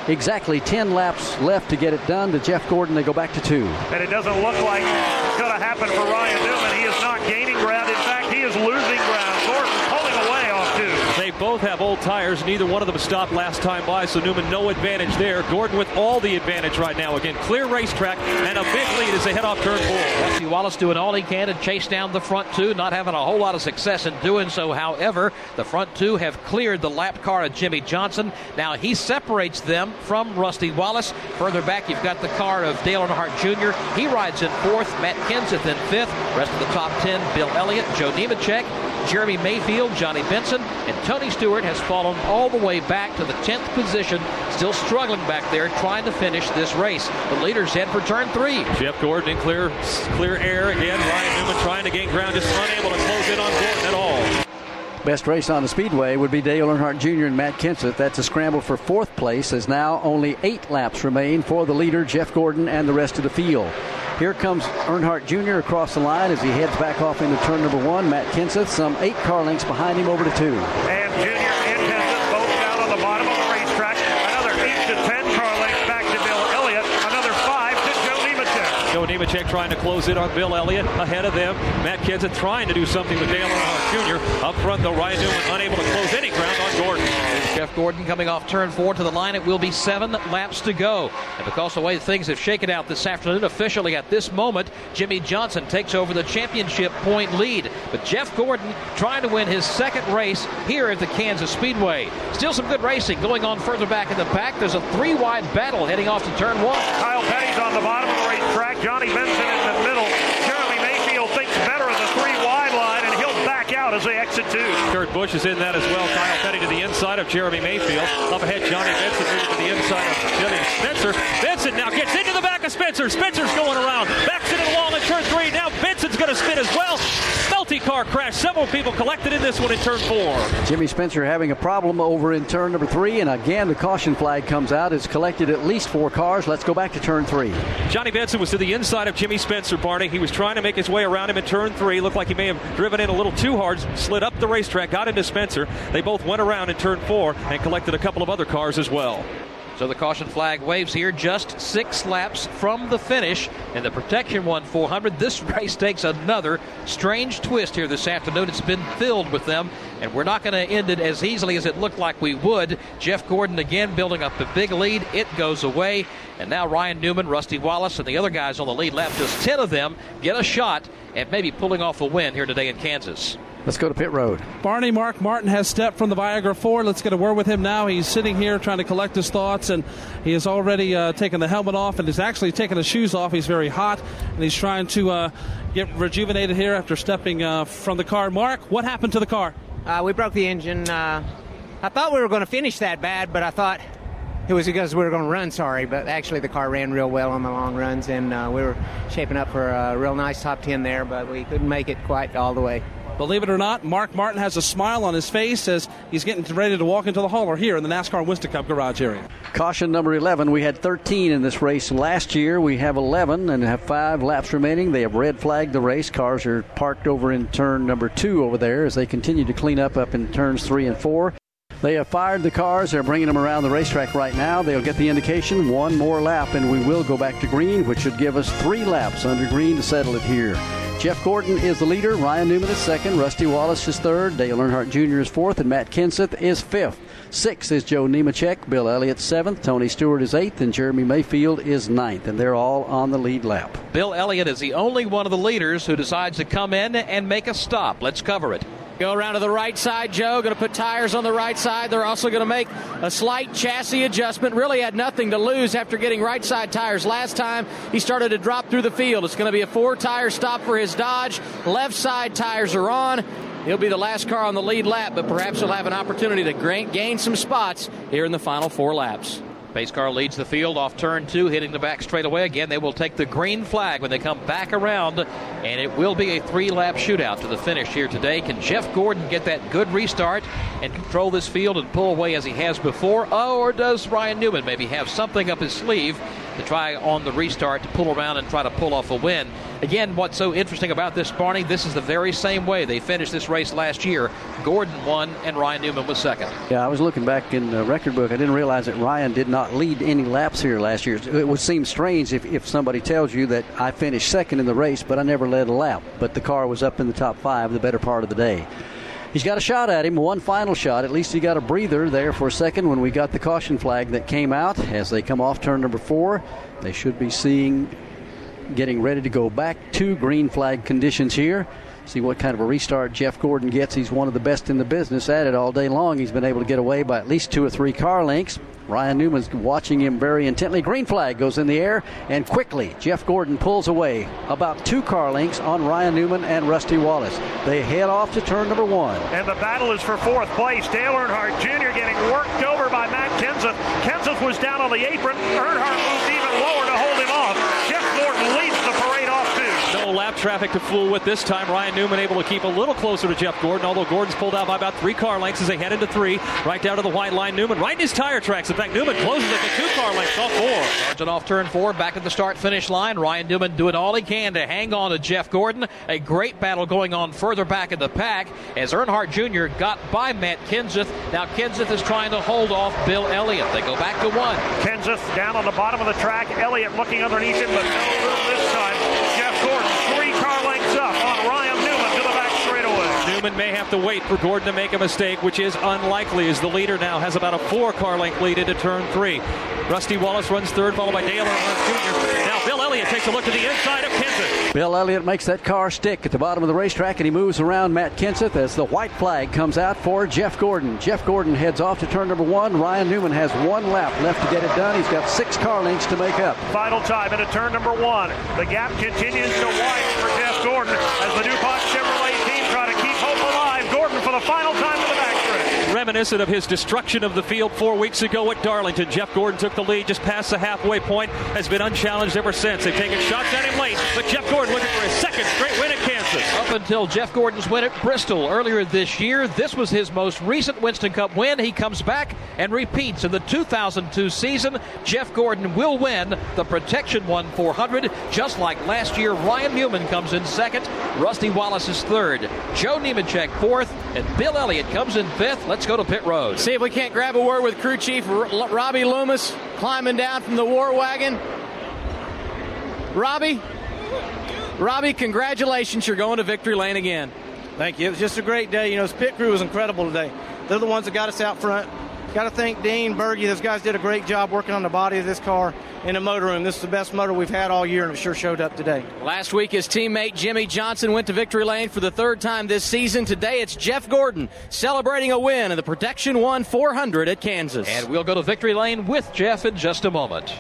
Speaker 6: exactly 10 laps left to get it done. To Jeff Gordon, they go back to two.
Speaker 26: And it doesn't look like it's going to happen for Ryan Newman. He is not gaining ground. In fact, he is losing ground. Gordon pulling away off two.
Speaker 27: They both have old tires. Neither one of them stopped last time by, so Newman no advantage there. Gordon with all the advantage right now. Again, clear racetrack and a big lead as they head off turn four.
Speaker 3: Rusty Wallace doing all he can to chase down the front two, not having a whole lot of success in doing so. However, the front two have cleared the lap car of Jimmie Johnson. Now he separates them from Rusty Wallace. Further back, you've got the car of Dale Earnhardt Jr. He rides in fourth. Matt Kenseth in fifth. Rest of the top ten: Bill Elliott, Joe Nemechek, Jeremy Mayfield, Johnny Benson, and Tony Stewart has fallen all the way back to the 10th position, still struggling back there, trying to finish this race. The leaders head for turn three.
Speaker 27: Jeff Gordon in clear, clear air again. Ryan Newman trying to gain ground, just unable to close in on Gordon at all.
Speaker 6: Best race on the speedway would be Dale Earnhardt Jr. and Matt Kenseth. That's a scramble for fourth place, as now only eight laps remain for the leader, Jeff Gordon, and the rest of the field. Here comes Earnhardt Jr. across the line as he heads back off into turn number one. Matt Kenseth, some eight car lengths behind him, over to two.
Speaker 26: And Junior and Kenseth both down on the bottom of the racetrack. Another eight to ten car lengths back to Bill Elliott. Another five to Joe Nemechek.
Speaker 27: Joe Nemechek trying to close in on Bill Elliott ahead of them. Matt Kenseth trying to do something with Dale Earnhardt Jr. Up front, though, Ryan Newman unable to close any ground on Gordon.
Speaker 3: Jeff Gordon coming off turn four to the line. It will be seven laps to go. And because the way things have shaken out this afternoon, officially at this moment, Jimmie Johnson takes over the championship point lead. But Jeff Gordon trying to win his second race here at the Kansas Speedway. Still some good racing going on further back in the pack. There's a three wide battle heading off to turn one.
Speaker 26: Kyle Petty's on the bottom of the racetrack. Johnny Benson in the middle. Jeremy Mayfield thinks better of the three wide line, and he'll back out as they exit two.
Speaker 27: Kurt Busch is in that as well. Kyle Petty to the inside of Jeremy Mayfield. Up ahead, Johnny Benson to the inside of Jimmy Spencer. Benson now gets into the back of Spencer. Spencer's going around. Backs into the wall in turn three. Now Benson's going to spin as well. Multi-car crash. Several people collected in this one in turn four.
Speaker 6: Jimmy Spencer having a problem over in turn number three, and again the caution flag comes out. It's collected at least four cars. Let's go back to turn three.
Speaker 27: Johnny Benson was to the inside of Jimmy Spencer, Barney. He was trying to make his way around him in turn three. Looked like he may have driven in a little too hard, slid up the racetrack, got into Spencer. They both went around in turn four and collected a couple of other cars as well.
Speaker 3: So the caution flag waves here just six laps from the finish. And the Protection One 400. This race takes another strange twist here this afternoon. It's been filled with them. And we're not going to end it as easily as it looked like we would. Jeff Gordon again building up the big lead. It goes away. And now Ryan Newman, Rusty Wallace, and the other guys on the lead lap, just 10 of them, get a shot at maybe pulling off a win here today in Kansas.
Speaker 6: Let's go to pit road.
Speaker 11: Barney Mark Martin has stepped from the Viagra Ford. Let's get a word with him now. He's sitting here trying to collect his thoughts, and he has already uh, taken the helmet off and is actually taking his shoes off. He's very hot, and he's trying to uh, get rejuvenated here after stepping uh, from the car. Mark, what happened to the car?
Speaker 37: Uh, we broke the engine. Uh, I thought we were going to finish that bad, but I thought it was because we were going to run, sorry. But actually, the car ran real well on the long runs, and uh, we were shaping up for a real nice top 10 there, but we couldn't make it quite all the way.
Speaker 11: Believe it or not, Mark Martin has a smile on his face as he's getting ready to walk into the hauler here in the NASCAR Winston Cup garage area.
Speaker 6: Caution number 11. We had 13 in this race last year. We have 11 and have five laps remaining. They have red flagged the race. Cars are parked over in turn number two over there as they continue to clean up up in turns three and four. They have fired the cars. They're bringing them around the racetrack right now. They'll get the indication one more lap, and we will go back to green, which should give us three laps under green to settle it here. Jeff Gordon is the leader. Ryan Newman is second. Rusty Wallace is third. Dale Earnhardt Jr. is fourth. And Matt Kenseth is fifth. Sixth is Joe Nemechek. Bill Elliott seventh. Tony Stewart is eighth. And Jeremy Mayfield is ninth. And they're all on the lead lap.
Speaker 3: Bill Elliott is the only one of the leaders who decides to come in and make a stop. Let's cover it.
Speaker 9: Go around to the right side, Joe. Going to put tires on the right side. They're also going to make a slight chassis adjustment. Really had nothing to lose after getting right side tires last time. He started to drop through the field. It's going to be a four tire stop for his Dodge. Left side tires are on. He'll be the last car on the lead lap, but perhaps he'll have an opportunity to gain some spots here in the final four laps.
Speaker 3: Pace car leads the field off turn two, hitting the back straightaway. Again, they will take the green flag when they come back around, and it will be a three lap shootout to the finish here today. Can Jeff Gordon get that good restart and control this field and pull away as he has before? Oh, or does Ryan Newman maybe have something up his sleeve to try on the restart to pull around and try to pull off a win? Again, what's so interesting about this, Barney, this is the very same way they finished this race last year. Gordon won, and Ryan Newman was second.
Speaker 6: Yeah, I was looking back in the record book. I didn't realize that Ryan did not lead any laps here last year. It would seem strange if, if somebody tells you that I finished second in the race, but I never led a lap. But the car was up in the top five the better part of the day. He's got a shot at him, one final shot. At least he got a breather there for a second when we got the caution flag that came out as they come off turn number four. They should be seeing getting ready to go back to green flag conditions here. See what kind of a restart Jeff Gordon gets. He's one of the best in the business at it all day long. He's been able to get away by at least two or three car lengths. Ryan Newman's watching him very intently. Green flag goes in the air, and quickly Jeff Gordon pulls away about two car lengths on Ryan Newman and Rusty Wallace. They head off to turn number one.
Speaker 26: And the battle is for fourth place. Dale Earnhardt Jr. getting worked over by Matt Kenseth. Kenseth was down on the apron. Earnhardt moved even lower to hold him off. Jeff Gordon leads the parade off too.
Speaker 27: No lap traffic to fool with this time. Ryan Newman able to keep a little closer to Jeff Gordon, although Gordon's pulled out by about three car lengths as they head into three. Right down to the white line. Newman right in his tire tracks. In fact, Newman closes it to two car lengths off four.
Speaker 3: Sargent off turn four, back at the start finish line. Ryan Newman doing all he can to hang on to Jeff Gordon. A great battle going on further back in the pack as Earnhardt Jr. got by Matt Kenseth. Now Kenseth is trying to hold off Bill Elliott. They go back to one.
Speaker 26: Kenseth down on the bottom of the track. Elliott looking underneath him, but no room this time. Jeff three car lengths up on Ryan Newman to the back straightaway.
Speaker 27: Newman may have to wait for Gordon to make a mistake, which is unlikely as the leader now has about a four car length lead into turn three. Rusty Wallace runs third, followed by Dale Earnhardt Jr. Now Bill Elliott takes a look to the inside of Kenseth.
Speaker 6: Bill Elliott makes that car stick at the bottom of the racetrack and he moves around Matt Kenseth as the white flag comes out for Jeff Gordon. Jeff Gordon heads off to turn number one. Ryan Newman has one lap left to get it done. He's got six car lengths to make up.
Speaker 26: Final time into turn number one. The gap continues to widen for Jeff Gordon as the DuPont Chevrolet team try to keep hope alive. Gordon for final time to the backstretch.
Speaker 27: Reminiscent of his destruction of the field four weeks ago at Darlington. Jeff Gordon took the lead just past the halfway point, has been unchallenged ever since. They've taken shots at him late, but Jeff Gordon looking for his second straight win at Kansas.
Speaker 3: Up until Jeff Gordon's win at Bristol earlier this year, this was his most recent Winston Cup win. He comes back and repeats in the 2002 season. Jeff Gordon will win the Protection 1 400, just like last year. Ryan Newman comes in second, Rusty Wallace is third, Joe Nemechek fourth, and Bill Elliott comes in fifth. Let's go to pit road.
Speaker 9: See if we can't grab a word with crew chief R- Robbie Loomis climbing down from the war wagon. Robbie, Robbie, congratulations! You're going to victory lane again.
Speaker 38: Thank you. It was just a great day. You know, this pit crew was incredible today. They're the ones that got us out front. Got to thank Dean, Bergie. Those guys did a great job working on the body of this car in the motor room. This is the best motor we've had all year, and it sure showed up today.
Speaker 9: Last week, his teammate Jimmie Johnson went to victory lane for the third time this season. Today, it's Jeff Gordon celebrating a win in the Protection 1 400 at Kansas.
Speaker 3: And we'll go to victory lane with Jeff in just a moment.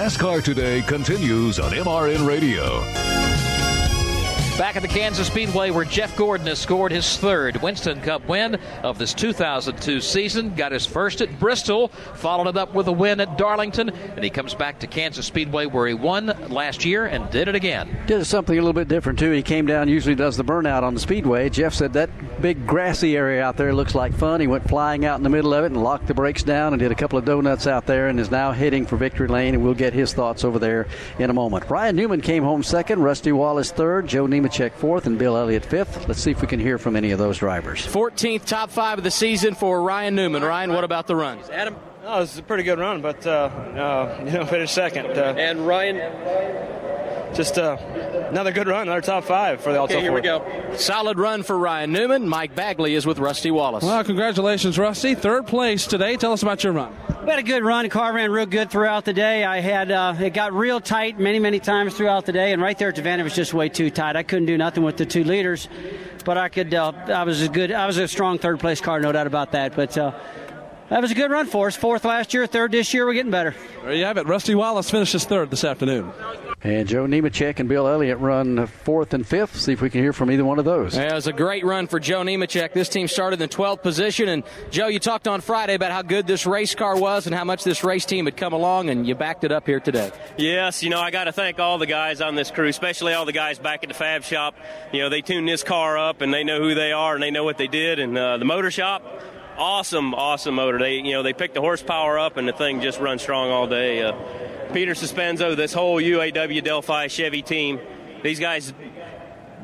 Speaker 39: NASCAR Today continues on MRN Radio.
Speaker 3: Back at the Kansas Speedway, where Jeff Gordon has scored his third Winston Cup win of this 2002 season. Got his first at Bristol, followed it up with a win at Darlington, and he comes back to Kansas Speedway, where he won last year and did it again.
Speaker 6: Did something a little bit different too. He came down, usually does the burnout on the speedway. Jeff said that big grassy area out there looks like fun. He went flying out in the middle of it and locked the brakes down and did a couple of donuts out there and is now heading for victory lane. And we'll get his thoughts over there in a moment. Ryan Newman came home second, Rusty Wallace third, Joe Nemechek fourth, and Bill Elliott fifth. Let's see if we can hear from any of those drivers.
Speaker 9: 14th top five of the season for Ryan Newman. Ryan, what about the run?
Speaker 38: Adam. Oh, this is a pretty good run, but uh, uh, you know, finished second. Uh,
Speaker 9: and Ryan,
Speaker 38: just uh, another good run, another top five for the
Speaker 9: okay,
Speaker 38: Alto
Speaker 9: here we go. Solid run for Ryan Newman. Mike Bagley is with Rusty Wallace.
Speaker 11: Well, congratulations, Rusty. Third place today. Tell us about your run.
Speaker 40: We had a good run. The car ran real good throughout the day. I had uh, it got real tight many, many times throughout the day, and right there at the van it was just way too tight. I couldn't do nothing with the two leaders, but I could. Uh, I was a good. I was a strong third place car, no doubt about that. But uh, that was a good run for us. Fourth last year, third this year. We're getting better.
Speaker 11: There you have it. Rusty Wallace finishes third this afternoon.
Speaker 6: And Joe Nemechek and Bill Elliott run fourth and fifth. See if we can hear from either one of those.
Speaker 9: Yeah, it was a great run for Joe Nemechek. This team started in the 12th position. And Joe, you talked on Friday about how good this race car was and how much this race team had come along, and you backed it up here today.
Speaker 41: Yes, you know, I got to thank all the guys on this crew, especially all the guys back at the fab shop. You know, they tuned this car up and they know who they are and they know what they did. And uh, the motor shop, awesome, awesome motor. They, you know, they picked the horsepower up and the thing just runs strong all day. Uh, Peter Sospenzo, this whole UAW Delphi Chevy team, these guys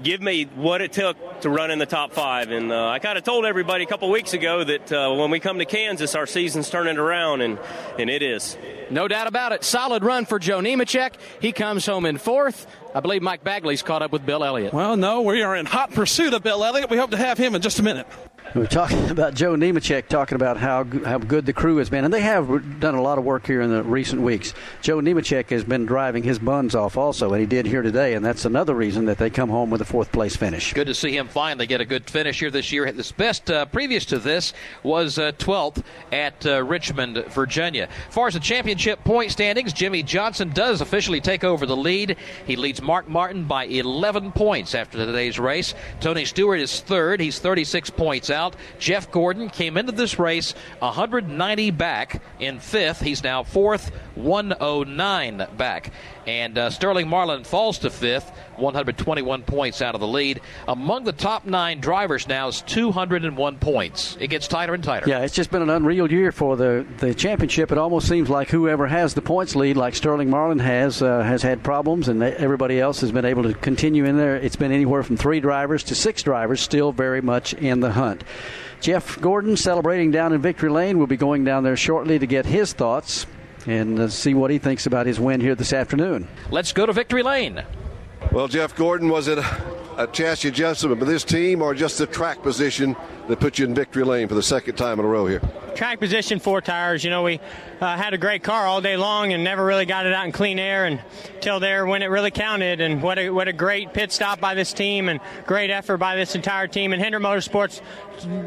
Speaker 41: give me what it took to run in the top five. And uh, I kind of told everybody a couple weeks ago that uh, when we come to Kansas, our season's turning around, and, and it is.
Speaker 9: No doubt about it. Solid run for Joe Nemechek. He comes home in fourth. I believe Mike Bagley's caught up with Bill Elliott.
Speaker 11: Well, no, we are in hot pursuit of Bill Elliott. We hope to have him in just a minute.
Speaker 6: We're talking about Joe Nemechek, talking about how how good the crew has been, and they have done a lot of work here in the recent weeks. Joe Nemechek has been driving his buns off also, and he did here today, and that's another reason that they come home with a fourth place finish.
Speaker 3: Good to see him finally get a good finish here this year. His best uh, previous to this was uh, 12th at uh, Richmond, Virginia. As far as the championship point standings, Jimmie Johnson does officially take over the lead. He leads Mark Martin by 11 points after today's race. Tony Stewart is third. He's 36 points out. Jeff Gordon came into this race 190 back in fifth. He's now fourth, 109 back. And uh, Sterling Marlin falls to fifth, 121 points out of the lead. Among the top nine drivers now is 201 points. It gets tighter and tighter.
Speaker 6: Yeah, it's just been an unreal year for the, the championship. It almost seems like whoever has the points lead, like Sterling Marlin has, uh, has had problems, and everybody else has been able to continue in there. It's been anywhere from three drivers to six drivers, still very much in the hunt. Jeff Gordon celebrating down in Victory Lane. will be going down there shortly to get his thoughts and uh, see what he thinks about his win here this afternoon.
Speaker 3: Let's go to Victory Lane.
Speaker 7: Well, Jeff Gordon, was it a, chassis adjustment by this team or just the track position that put you in victory lane for the second time in a row here?
Speaker 18: Track position, four tires. You know, we uh, had a great car all day long and never really got it out in clean air until there when it really counted. And what a, what a great pit stop by this team and great effort by this entire team. And Hendrick Motorsports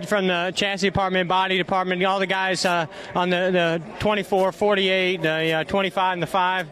Speaker 18: from the chassis department, body department, all the guys uh, on the, the 24, 48, the uh, 25, and the 5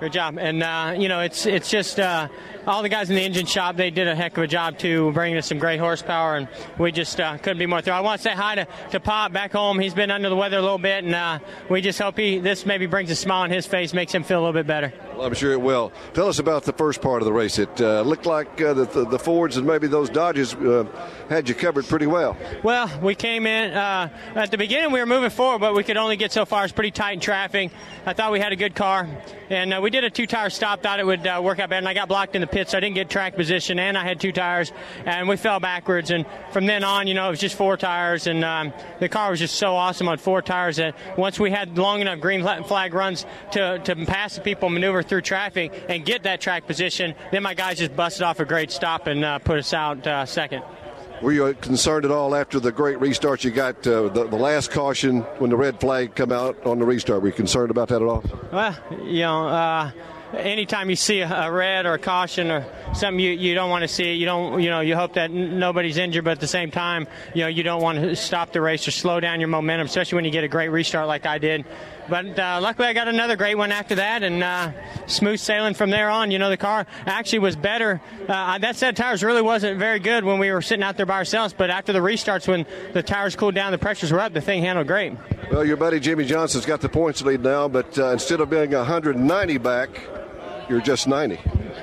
Speaker 18: Good job. And, uh, you know, it's it's just uh, all the guys in the engine shop, they did a heck of a job, too, bringing us some great horsepower, and we just uh, couldn't be more thrilled. I want to say hi to, to Pop back home. He's been under the weather a little bit, and uh, we just hope he this maybe brings a smile on his face, makes him feel a little bit better.
Speaker 7: Well, I'm sure it will. Tell us about the first part of the race. It uh, looked like uh, the, the, the, Fords and maybe those Dodges uh, had you covered pretty well.
Speaker 18: Well, we came in uh, at the beginning. We were moving forward, but we could only get so far. It's pretty tight in traffic. I thought we had a good car, and uh, we did a two-tire stop. Thought it would uh, work out better, and I got blocked in the pit, so I didn't get track position, and I had two tires, and we fell backwards. And from then on, you know, it was just four tires, and um, the car was just so awesome on four tires that once we had long enough green flag runs to to pass the people, maneuver through traffic and get that track position. Then my guys just busted off a great stop and uh, put us out uh, second.
Speaker 7: Were you concerned at all after the great restart you got uh, the, the, last caution when the red flag come out on the restart? Were you concerned about that at all?
Speaker 18: Well, you know, uh, anytime you see a, red or a caution or something you, you don't want to see, you don't you know you hope that nobody's injured, but at the same time, you know you don't want to stop the race or slow down your momentum, especially when you get a great restart like I did. But uh, luckily, I got another great one after that, and uh, smooth sailing from there on. You know, the car actually was better. Uh, that set of tires really wasn't very good when we were sitting out there by ourselves, but after the restarts, when the tires cooled down, the pressures were up, the thing handled great.
Speaker 7: Well, your buddy Jimmie Johnson's got the points lead now, but uh, instead of being 190 back, you're just 90.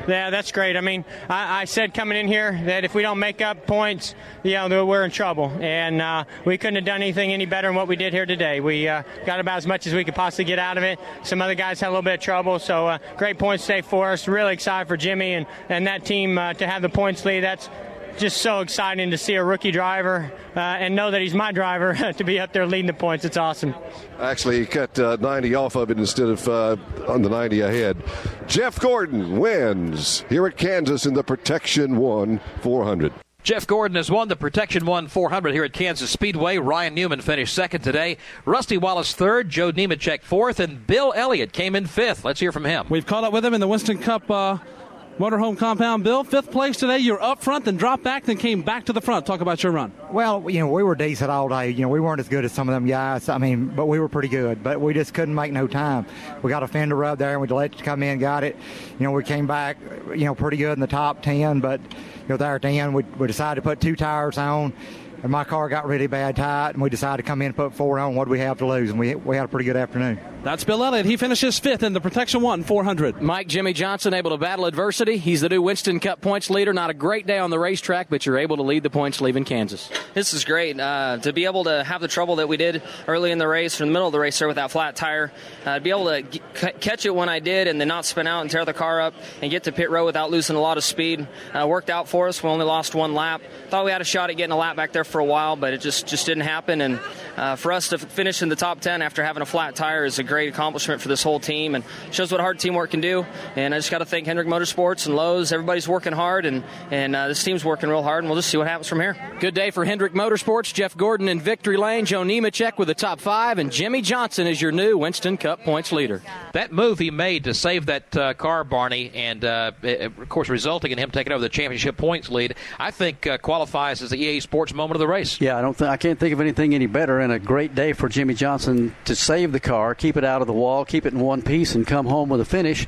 Speaker 18: Yeah, that's great. I mean, I, I, said coming in here that if we don't make up points, you know, we're in trouble. And uh, we couldn't have done anything any better than what we did here today. We uh, got about as much as we could possibly get out of it. Some other guys had a little bit of trouble, so uh, great points today for us. Really excited for Jimmie and, and that team uh, to have the points lead. That's just so exciting to see a rookie driver uh, and know that he's my driver to be up there leading the points. It's awesome.
Speaker 7: Actually, he cut uh, 90 off of it instead of uh, on the 90 ahead. Jeff Gordon wins here at Kansas in the Protection 1 400.
Speaker 3: Jeff Gordon has won the Protection 1 400 here at Kansas Speedway. Ryan Newman finished second today. Rusty Wallace third. Joe Nemechek fourth. And Bill Elliott came in fifth. Let's hear from him.
Speaker 11: We've caught up with him in the Winston Cup uh, Motorhome Compound, Bill, fifth place today. You're up front, then dropped back, then came back to the front. Talk about your run.
Speaker 42: Well, you know, we were decent all day. You know, we weren't as good as some of them guys. I mean, but we were pretty good. But we just couldn't make no time. We got a fender rub there, and we let it come in, got it. You know, we came back, you know, pretty good in the top ten. But you know, there at the end, we, we decided to put two tires on and my car got really bad tight, and we decided to come in and put four on. What do we have to lose? And we, we had a pretty good afternoon.
Speaker 11: That's Bill Elliott. He finishes fifth in the Protection 1 400.
Speaker 9: Mike Jimmie Johnson able to battle adversity. He's the new Winston Cup points leader. Not a great day on the racetrack, but you're able to lead the points leaving Kansas.
Speaker 17: This is great. Uh, to be able to have the trouble that we did early in the race, or in the middle of the race there with that flat tire, uh, to be able to g- catch it when I did and then not spin out and tear the car up and get to pit row without losing a lot of speed uh, worked out for us. We only lost one lap. Thought we had a shot at getting a lap back there for a while, but it just, just didn't happen. And uh, for us to finish in the top 10 after having a flat tire is a great accomplishment for this whole team and shows what hard teamwork can do. And I just got to thank Hendrick Motorsports and Lowe's. Everybody's working hard, and and uh, this team's working real hard, and we'll just see what happens from here.
Speaker 9: Good day for Hendrick Motorsports. Jeff Gordon in victory lane. Joe Nemechek with the top five, and Jimmie Johnson is your new Winston Cup points leader.
Speaker 3: That move he made to save that uh, car, Barney, and uh, of course resulting in him taking over the championship points lead, I think uh, qualifies as the EA Sports moment of the race.
Speaker 6: Yeah, I don't. Th- I can't think of anything any better, and a great day for Jimmie Johnson to save the car, keep it out of the wall, keep it in one piece, and come home with a finish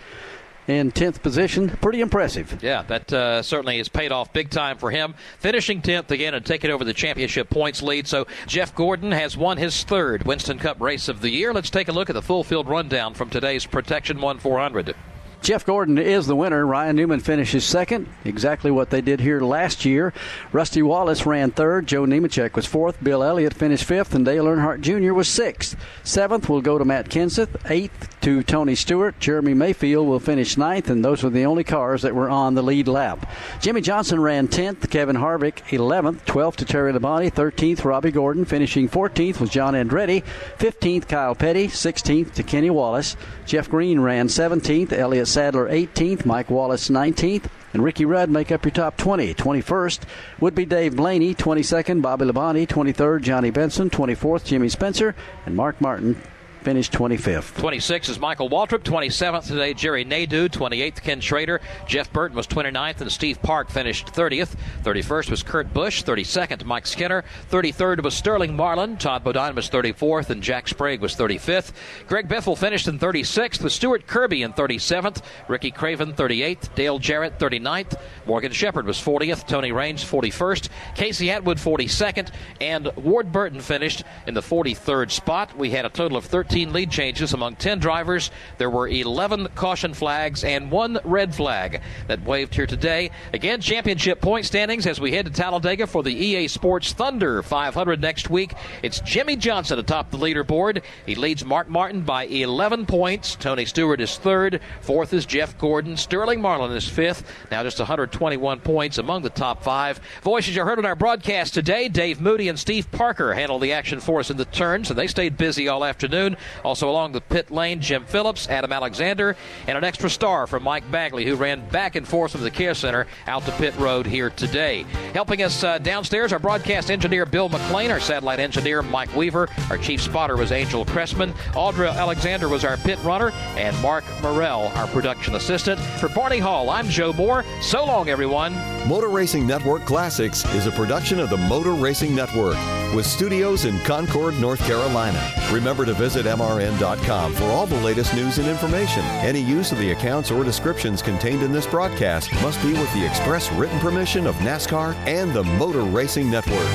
Speaker 6: in 10th position. Pretty impressive.
Speaker 3: Yeah, that uh, certainly has paid off big time for him. Finishing 10th again and taking over the championship points lead. So Jeff Gordon has won his third Winston Cup race of the year. Let's take a look at the full field rundown from today's Protection 1 400.
Speaker 6: Jeff Gordon is the winner. Ryan Newman finishes second, exactly what they did here last year. Rusty Wallace ran third. Joe Nemechek was fourth. Bill Elliott finished fifth, and Dale Earnhardt Jr. was sixth. Seventh will go to Matt Kenseth. Eighth to Tony Stewart. Jeremy Mayfield will finish ninth, and those were the only cars that were on the lead lap. Jimmie Johnson ran 10th. Kevin Harvick 11th. 12th to Terry Labonte. 13th Robby Gordon. Finishing 14th was John Andretti. 15th Kyle Petty. 16th to Kenny Wallace. Jeff Green ran 17th. Elliott Sadler 18th, Mike Wallace 19th, and Ricky Rudd make up your top 20. 21st would be Dave Blaney, 22nd, Bobby Labonte, 23rd, Johnny Benson, 24th, Jimmy Spencer, and Mark Martin finished 25th.
Speaker 3: 26 is Michael Waltrip. 27th today, Jerry Nadeau. 28th, Ken Schrader. Jeff Burton was 29th, and Steve Park finished 30th. 31st was Kurt Busch. 32nd, Mike Skinner. 33rd was Sterling Marlin. Todd Bodine was 34th, and Jack Sprague was 35th. Greg Biffle finished in 36th, with Stuart Kirby in 37th. Ricky Craven 38th. Dale Jarrett 39th. Morgan Shepherd was 40th. Tony Raines 41st. Casey Atwood 42nd, and Ward Burton finished in the 43rd spot. We had a total of 13 lead changes among 10 drivers. There were 11 caution flags and one red flag that waved here today. Again, championship point standings as we head to Talladega for the EA Sports Thunder 500 next week. It's Jimmie Johnson atop the leaderboard. He leads Mark Martin by 11 points. Tony Stewart is third. Fourth is Jeff Gordon. Sterling Marlin is fifth. Now just 121 points among the top five. Voices you heard on our broadcast today Dave Moody and Steve Parker handled the action for us in the turns, and they stayed busy all afternoon. Also along the pit lane, Jim Phillips, Adam Alexander, and an extra star from Mike Bagley, who ran back and forth from the care center out to pit road here today. Helping us uh, downstairs, our broadcast engineer Bill McLean, our satellite engineer Mike Weaver, our chief spotter was Angel Cressman, Audra Alexander was our pit runner, and Mark Morrell, our production assistant. For Barney Hall, I'm Joe Moore. So long, everyone.
Speaker 43: Motor Racing Network Classics is a production of the Motor Racing Network with studios in Concord, North Carolina. Remember to visit MRN.com for all the latest news and information. Any use of the accounts or descriptions contained in this broadcast must be with the express written permission of NASCAR and the Motor Racing Network.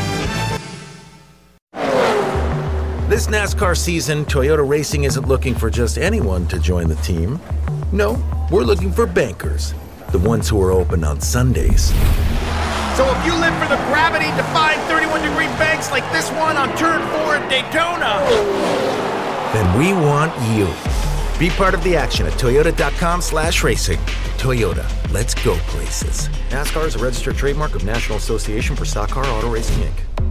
Speaker 44: This NASCAR season, Toyota Racing isn't looking for just anyone to join the team. No, we're looking for bankers, the ones who are open on Sundays.
Speaker 45: So if you live for the gravity defying 31 degree banks like this one on turn 4 at Daytona,
Speaker 44: then we want you. Be part of the action at toyota.com slash racing. Toyota, let's go places. NASCAR is a registered trademark of National Association for Stock Car Auto Racing, Inc.